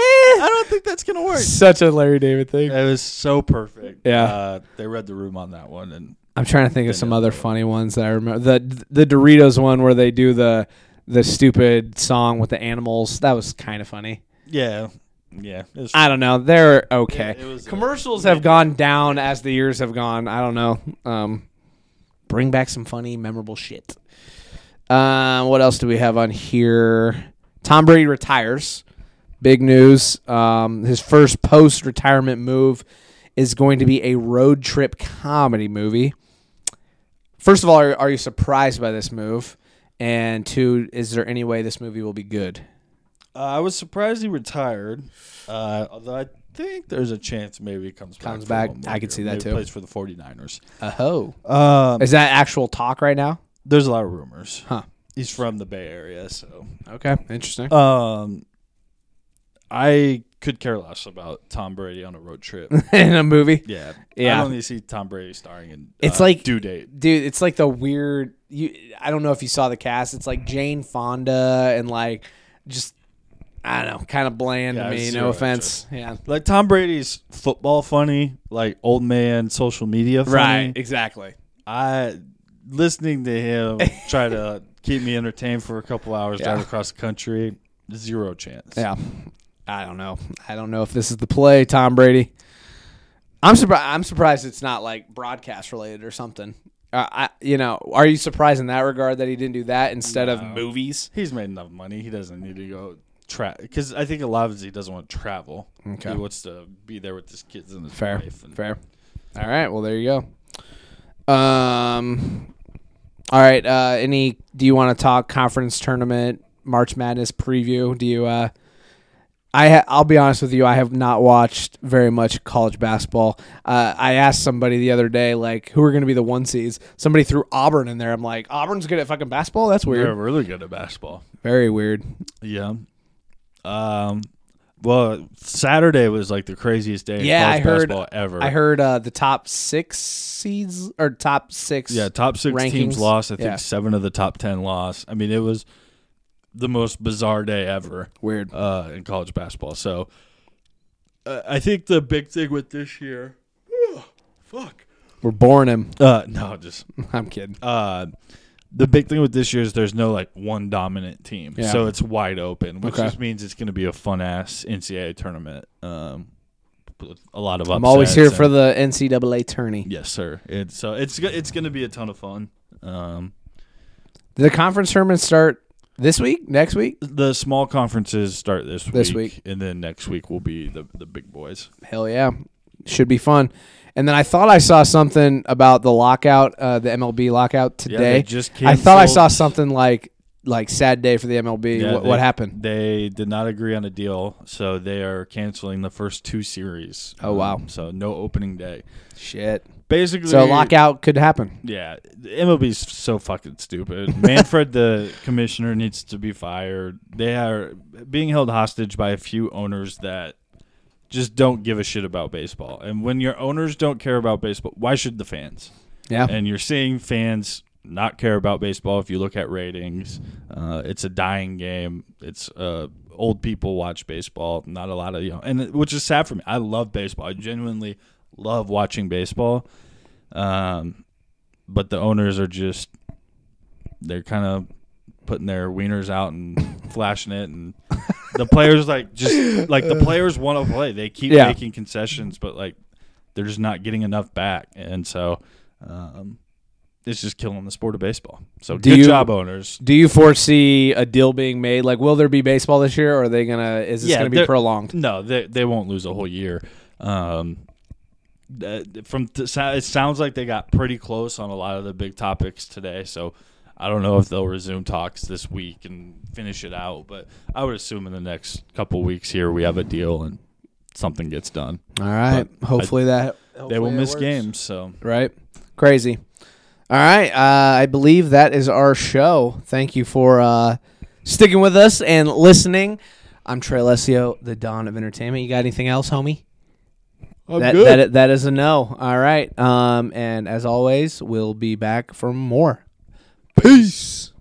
I don't think that's gonna work. Such a Larry David thing. It was so perfect. Yeah. uh, they read the room on that one, and I'm trying to think of some other funny ones that I remember. The the Doritos one where they do the the stupid song with the animals. That was kind of funny. Yeah, yeah. It was, I don't know. They're okay. It- it was, uh, Commercials have gone down as the years have gone. I don't know. Um, bring back some funny, memorable shit. Um, what else do we have on here? Tom Brady retires. Big news. Um, his first post-retirement move is going to be a road trip comedy movie. First of all, are, are you surprised by this move? And two, is there any way this movie will be good? Uh, I was surprised he retired. Uh, although I think there's a chance maybe he comes back. Comes back. I could see that Maybe too. Plays for the 49ers. Oh, Um, is that actual talk right now? there's a lot of rumors. Huh. He's from the Bay Area, so Okay, interesting. um, I could care less about Tom Brady on a road trip. [laughs] in a movie. yeah, Yeah. I don't need to see Tom Brady starring in. It's uh, like- due date. Dude, it's like the weird you I don't know if you saw the cast. It's like Jane Fonda and like just I don't know, kind of bland Yeah, to me, no offense. Yeah. Like Tom Brady's football funny, like old man social media funny. Right, exactly. I listening to him [laughs] try to keep me entertained for a couple hours Yeah. driving across the country. Zero chance. Yeah. I don't know. I don't know if this is the play, Tom Brady. I'm surprised I'm surprised it's not like broadcast related or something. Uh, I, you know, are you surprised in that regard that he didn't do that instead of movies? He's made enough money. He doesn't need to go tra because I think a lot of it he doesn't want to travel. Okay. He wants to be there with his kids and his Fair, wife. And fair. All right, well there you go. Um, all right. Uh, any? Do you want to talk conference tournament, March Madness preview? Do you? Uh, I ha- I'll be honest with you. I have not watched very much college basketball. Uh, I asked somebody the other day, like, who are going to be the one seeds? Somebody threw Auburn in there. I'm like, Auburn's good at fucking basketball. That's weird. They're really good at basketball. Very weird. Yeah. Um. Well, Saturday was like the craziest day. Yeah, in I college heard- basketball ever. I heard uh, the top six seeds or top six. Yeah, top six teams lost. I think Yeah. seven of the top ten lost. I mean, it was the most bizarre day ever weird. uh, in college basketball. So, uh, I think the big thing with this year, fuck. We're boring him. Uh, no, just [laughs] I'm kidding. uh, the big thing with this year is there's no like one dominant team, Yeah. so it's wide open, which Okay. just means it's going to be a fun ass NCAA tournament. Um, a lot of upsets. I'm always here for the NCAA tourney. Yes, sir. It's so it's it's going to be a ton of fun. Um, Did the conference tournament start this week? Next week? the small conferences start this week, This week. and then next week will be the the big boys. Hell yeah. Should be fun. And then I thought I saw something about the lockout, uh, the MLB lockout today. they just I thought I saw canceled- something like like sad day for the MLB. Yeah, what, they- what happened? They did not agree on a deal, so they are canceling the first two series. Um, Oh, wow. So no opening day. Shit. Basically, So lockout could happen. Yeah, MLB's so fucking stupid. [laughs] Manfred, the commissioner, needs to be fired. They are being held hostage by a few owners that just don't give a shit about baseball. And when your owners don't care about baseball, why should the fans? Yeah. And you're seeing fans not care about baseball. If you look at ratings, uh, it's a dying game. It's uh, old people watch baseball, not a lot of you know, and which is sad for me. I love baseball. I genuinely love watching baseball. Um, but the owners are just they're kind of putting their wieners out and [laughs] flashing it and the players like just like the players want to play they keep Yeah. making concessions but like they're just not getting enough back and so um, it's just killing the sport of baseball so Do good you- job owners Do you foresee a deal being made? Like, will there be baseball this year, or are they gonna? Is this Yeah, gonna be prolonged? no they, they won't lose a whole year um, uh, from t- it sounds like they got pretty close on a lot of the big topics today so I don't know if they'll resume talks this week and finish it out, but I would assume in the next couple weeks here we have a deal and something gets done. All right. But Hopefully that. they will miss works. games, so Right. Crazy. All right. Uh, I believe that is our show. Thank you for uh, sticking with us and listening. I'm Trey Alessio, the Dawn of Entertainment. You got anything else, homie? That, That, that is a no. All right. Um, and as always, we'll be back for more. Peace.